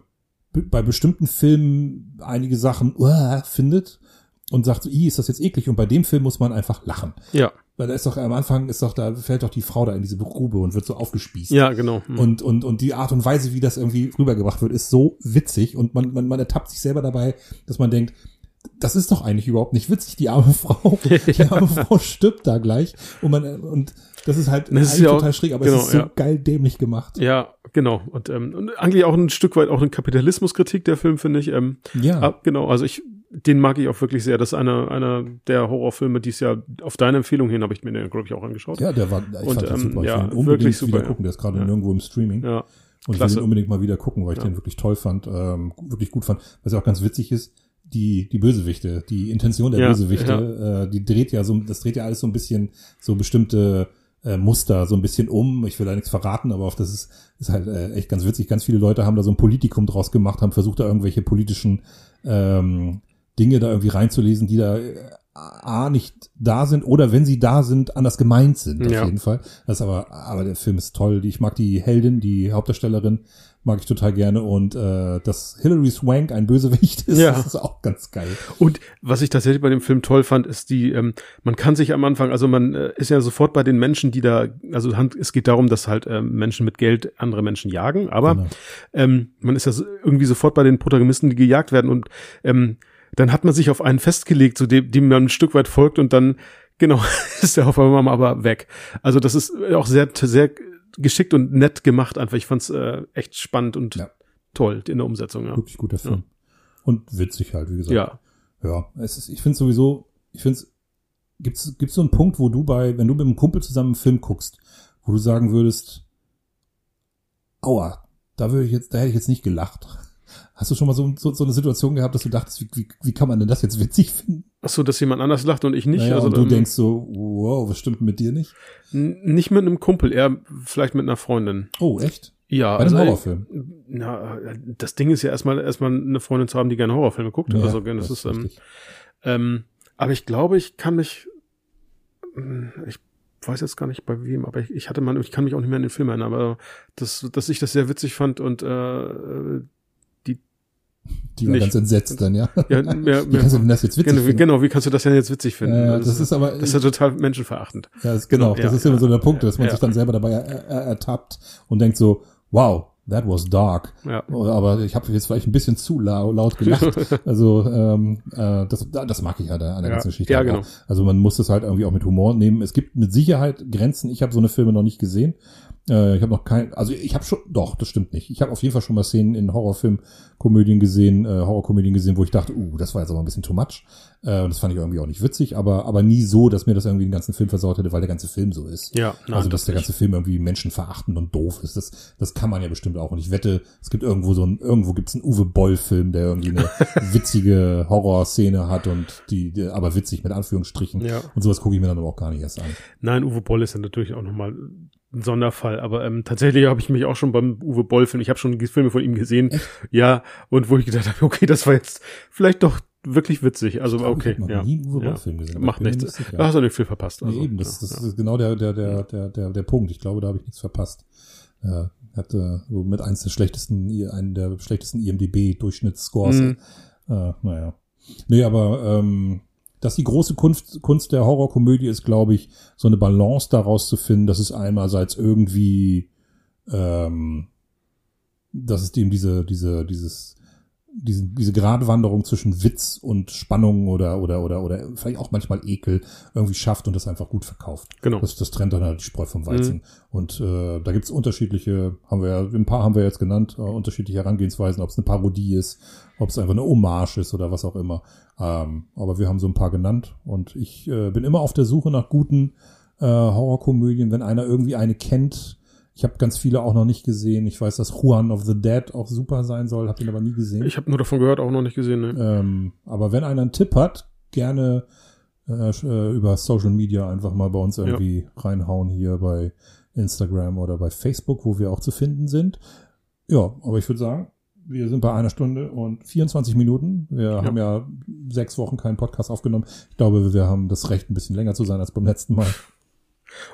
S1: bei bestimmten Filmen einige Sachen uah, findet und sagt so, "Ih, ist das jetzt eklig? Und bei dem Film muss man einfach lachen,
S2: ja,
S1: weil da ist doch am Anfang ist doch da fällt doch die Frau da in diese Grube und wird so aufgespießt.
S2: ja, genau. Hm.
S1: Und, und, und die Art und Weise, wie das irgendwie rübergebracht wird, ist so witzig und man, man, man ertappt sich selber dabei, dass man denkt, das ist doch eigentlich überhaupt nicht witzig, die arme Frau. Die arme Frau stirbt da gleich. Und man, und das ist halt
S2: Das ist ja auch-
S1: total schräg, aber
S2: genau,
S1: es ist so
S2: ja.
S1: geil dämlich gemacht.
S2: Ja, genau. Und, ähm, und eigentlich auch ein Stück weit auch eine Kapitalismuskritik, der Film, finde ich. Ähm,
S1: Ja.
S2: ah, genau, also ich, den mag ich auch wirklich sehr. Das ist einer, einer der Horrorfilme, die es ja auf deine Empfehlung hin, habe ich mir den, glaube ich, auch angeschaut.
S1: Ja, der war, ich
S2: Und,
S1: fand
S2: ähm,
S1: super. Ich
S2: ja,
S1: unbedingt
S2: wirklich super,
S1: wieder gucken. Der ist gerade
S2: Ja.
S1: nirgendwo im Streaming.
S2: Ja,
S1: Und ich will
S2: klasse.
S1: ihn unbedingt mal wieder gucken, weil ich
S2: Ja.
S1: den wirklich toll fand, ähm, wirklich gut fand. Was ja auch ganz witzig ist, die, die Bösewichte, die Intention der
S2: Ja,
S1: Bösewichte, äh, die dreht ja so, das dreht ja alles so ein bisschen, so bestimmte äh, Muster so ein bisschen um. Ich will da nichts verraten, aber auf das ist, ist halt äh, echt ganz witzig. Ganz viele Leute haben da so ein Politikum draus gemacht, haben versucht, da irgendwelche politischen ähm, Dinge da irgendwie reinzulesen, die da äh, A nicht da sind oder wenn sie da sind, anders gemeint sind, auf
S2: Ja.
S1: jeden Fall. Das ist aber, aber der Film ist toll. Ich mag die Heldin, die Hauptdarstellerin, mag ich total gerne und äh, dass Hilary Swank ein Bösewicht ist,
S2: Ja.
S1: das ist auch ganz geil.
S2: Und was ich tatsächlich bei dem Film toll fand, ist die, ähm, man kann sich am Anfang, also man äh, ist ja sofort bei den Menschen, die da, also es geht darum, dass halt ähm, Menschen mit Geld andere Menschen jagen, aber
S1: Genau.
S2: ähm, man ist ja irgendwie sofort bei den Protagonisten, die gejagt werden und ähm, dann hat man sich auf einen festgelegt, zu dem, dem man ein Stück weit folgt und dann, genau, ist der auf einmal aber weg. Also das ist auch sehr, sehr geschickt und nett gemacht einfach. Ich fand's äh, echt spannend und
S1: Ja.
S2: toll in der Umsetzung, ja.
S1: Wirklich guter Film. Und witzig halt, wie gesagt.
S2: Ja,
S1: Ja, es ist, ich finde sowieso, ich finde es, gibt's, gibt's so einen Punkt, wo du bei, wenn du mit einem Kumpel zusammen einen Film guckst, wo du sagen würdest, aua, da würde ich jetzt, da hätte ich jetzt nicht gelacht. Hast du schon mal so, so, so eine Situation gehabt, dass du dachtest, wie, wie, wie kann man denn das jetzt witzig finden?
S2: Ach so, dass jemand anders lacht und ich nicht.
S1: Naja,
S2: also
S1: und du
S2: ähm,
S1: denkst so, wow, was stimmt mit dir nicht?
S2: Nicht mit einem Kumpel, eher vielleicht mit einer Freundin.
S1: Oh, echt?
S2: Ja,
S1: Bei einem
S2: also,
S1: Horrorfilm.
S2: Na, das Ding ist ja erstmal erstmal eine Freundin zu haben, die gerne Horrorfilme guckt.
S1: Ja,
S2: also das, ist, ähm, ähm, aber ich glaube, ich kann mich, ähm, ich weiß jetzt gar nicht bei wem, aber ich, ich hatte mal, ich kann mich auch nicht mehr an den Film erinnern, aber das, dass ich das sehr witzig fand und äh,
S1: Die war
S2: nicht.
S1: ganz entsetzt dann, ja.
S2: ja, mehr,
S1: Wie
S2: mehr,
S1: kannst du denn das jetzt witzig
S2: genau, wie,
S1: finden?
S2: genau, wie kannst du das denn jetzt witzig finden?
S1: Äh,
S2: Also
S1: das ist aber,
S2: das ist ja total menschenverachtend.
S1: Ja, das, genau,
S2: Ja,
S1: das ist
S2: ja,
S1: immer so der Punkt, dass man
S2: ja.
S1: sich dann selber dabei er, er, ertappt und denkt so, wow, that was dark.
S2: Ja.
S1: Aber ich habe jetzt vielleicht ein bisschen zu lau- laut gelacht. Also ähm, äh, das, das mag ich halt an der
S2: Ja,
S1: ganzen Geschichte.
S2: ja, genau.
S1: auch. Also man muss das halt irgendwie auch mit Humor nehmen. Es gibt mit Sicherheit Grenzen. Ich habe so eine Filme noch nicht gesehen. Äh, ich habe noch kein, also ich habe schon, doch, das stimmt nicht. Ich habe auf jeden Fall schon mal Szenen in Horrorfilm, Komödien gesehen, äh, Horrorkomödien gesehen, wo ich dachte, uh, das war jetzt aber ein bisschen too much. Äh, und das fand ich irgendwie auch nicht witzig, aber aber nie so, dass mir das irgendwie den ganzen Film versaut hätte, weil der ganze Film so ist.
S2: Ja, nein,
S1: also dass
S2: das
S1: der ganze Film irgendwie menschenverachtend und doof ist, das das kann man ja bestimmt auch. Und ich wette, es gibt irgendwo so ein irgendwo gibt's einen Uwe Boll Film, der irgendwie eine witzige Horrorszene hat und die, die aber witzig mit Anführungsstrichen.
S2: Ja.
S1: Und sowas gucke ich mir dann aber auch gar nicht erst an.
S2: Nein, Uwe Boll ist ja natürlich auch nochmal ein Sonderfall, aber ähm, tatsächlich habe ich mich auch schon beim Uwe Boll-Film, ich habe schon Filme von ihm gesehen, ja, und wo ich gedacht habe, okay, das war jetzt vielleicht doch wirklich witzig, also
S1: Ich glaub,
S2: okay,
S1: ich hab noch
S2: ja.
S1: nie einen Uwe
S2: ja.
S1: Boll-Film gesehen,
S2: Macht nichts. Da hast du nicht viel verpasst.
S1: Nee,
S2: Also,
S1: eben, das, das
S2: ja.
S1: ist genau der, der, der, der, der, der Punkt. Ich glaube, da habe ich nichts verpasst. Ja, hatte so mit eins der schlechtesten, einen der schlechtesten IMDB-Durchschnittsscores.
S2: Mhm.
S1: Äh, naja. Nee, aber ähm, dass die große Kunst, Kunst der Horrorkomödie ist, glaube ich, so eine Balance daraus zu finden, dass es einerseits irgendwie, ähm, dass es dem diese, diese, dieses, diese, diese Gratwanderung zwischen Witz und Spannung oder, oder, oder, oder vielleicht auch manchmal Ekel irgendwie schafft und das einfach gut verkauft.
S2: Genau.
S1: Das, das trennt dann halt die Spreu vom Weizen. Und äh, da gibt's unterschiedliche, haben wir ja, ein paar haben wir jetzt genannt, äh, unterschiedliche Herangehensweisen, ob es eine Parodie ist, ob es einfach eine Hommage ist oder was auch immer. Ähm, aber wir haben so ein paar genannt und ich äh, bin immer auf der Suche nach guten äh, Horrorkomödien, wenn einer irgendwie eine kennt. Ich habe ganz viele auch noch nicht gesehen. Ich weiß, dass Juan of the Dead auch super sein soll, habe ihn aber nie gesehen.
S2: Ich habe nur davon gehört, auch noch nicht gesehen. Ne?
S1: Ähm, aber wenn einer einen Tipp hat, gerne äh, äh, über Social Media einfach mal bei uns irgendwie reinhauen hier bei Instagram oder bei Facebook, wo wir auch zu finden sind. Ja, aber ich würde sagen, wir sind bei einer Stunde und 24 Minuten. Wir haben ja sechs Wochen keinen Podcast aufgenommen. Ich glaube, wir haben das Recht, ein bisschen länger zu sein als beim letzten Mal.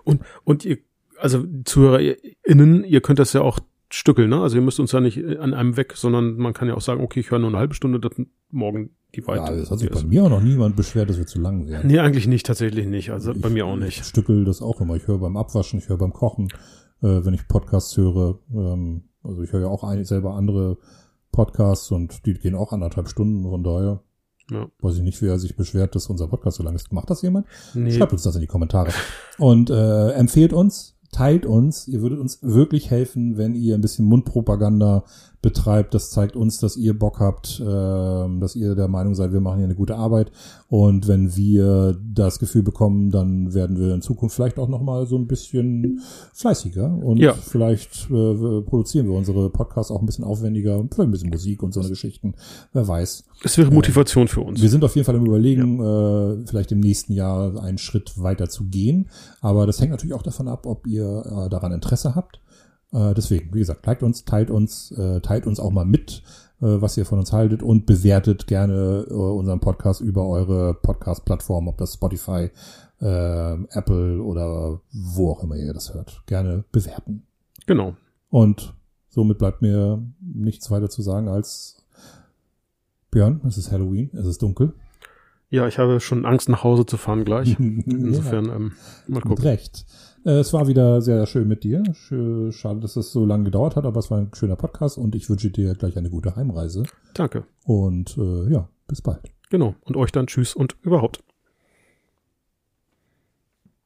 S2: Und, und ihr, also ZuhörerInnen, ihr könnt das ja auch stückeln, ne? Also ihr müsst uns ja nicht an einem weg, sondern man kann ja auch sagen, okay, ich höre nur eine halbe Stunde, das morgen die
S1: Ja,
S2: weiter.
S1: es hat sich bei mir auch noch niemand beschwert, dass wir zu lang werden.
S2: Nee, eigentlich nicht, tatsächlich nicht. Also bei
S1: Ich-
S2: mir auch
S1: Ich
S2: nicht.
S1: stückel das auch immer. Ich höre beim Abwaschen, ich höre beim Kochen, äh, wenn ich Podcasts höre. Ähm, also ich höre ja auch ein, selber andere Podcasts und die gehen auch anderthalb Stunden. Von daher
S2: Ja.
S1: weiß ich nicht, wer sich beschwert, dass unser Podcast so lang ist. Macht das jemand?
S2: Nee.
S1: Schreibt uns das in die Kommentare. Und äh, empfehlt uns, teilt uns. Ihr würdet uns wirklich helfen, wenn ihr ein bisschen Mundpropaganda betreibt. Das zeigt uns, dass ihr Bock habt, ähm, dass ihr der Meinung seid, wir machen hier eine gute Arbeit. Und wenn wir das Gefühl bekommen, dann werden wir in Zukunft vielleicht auch noch mal so ein bisschen fleißiger und
S2: Ja.
S1: vielleicht äh, produzieren wir unsere Podcasts auch ein bisschen aufwendiger, vielleicht ein bisschen Musik und so eine Geschichten. Wer weiß.
S2: Es wäre Motivation für uns.
S1: Wir sind auf jeden Fall im Überlegen, äh, vielleicht im nächsten Jahr einen Schritt weiter zu gehen. Aber das hängt natürlich auch davon ab, ob ihr äh, daran Interesse habt. Äh, deswegen, wie gesagt, liked uns, teilt uns, äh, teilt uns auch mal mit, äh, was ihr von uns haltet und bewertet gerne äh, unseren Podcast über eure Podcast-Plattform, ob das Spotify, äh, Apple oder wo auch immer ihr das hört. Gerne bewerten.
S2: Genau.
S1: Und somit bleibt mir nichts weiter zu sagen als Björn, es ist Halloween, es ist dunkel.
S2: Ja, ich habe schon Angst, nach Hause zu fahren gleich. Insofern, ähm, mal
S1: Mit
S2: gucken.
S1: Recht. Äh, Es war wieder sehr, sehr schön mit dir. Sch- Schade, dass es so lange gedauert hat, aber es war ein schöner Podcast und ich wünsche dir gleich eine gute Heimreise.
S2: Danke.
S1: Und äh, ja, bis bald.
S2: Genau. Und euch dann Tschüss und überhaupt.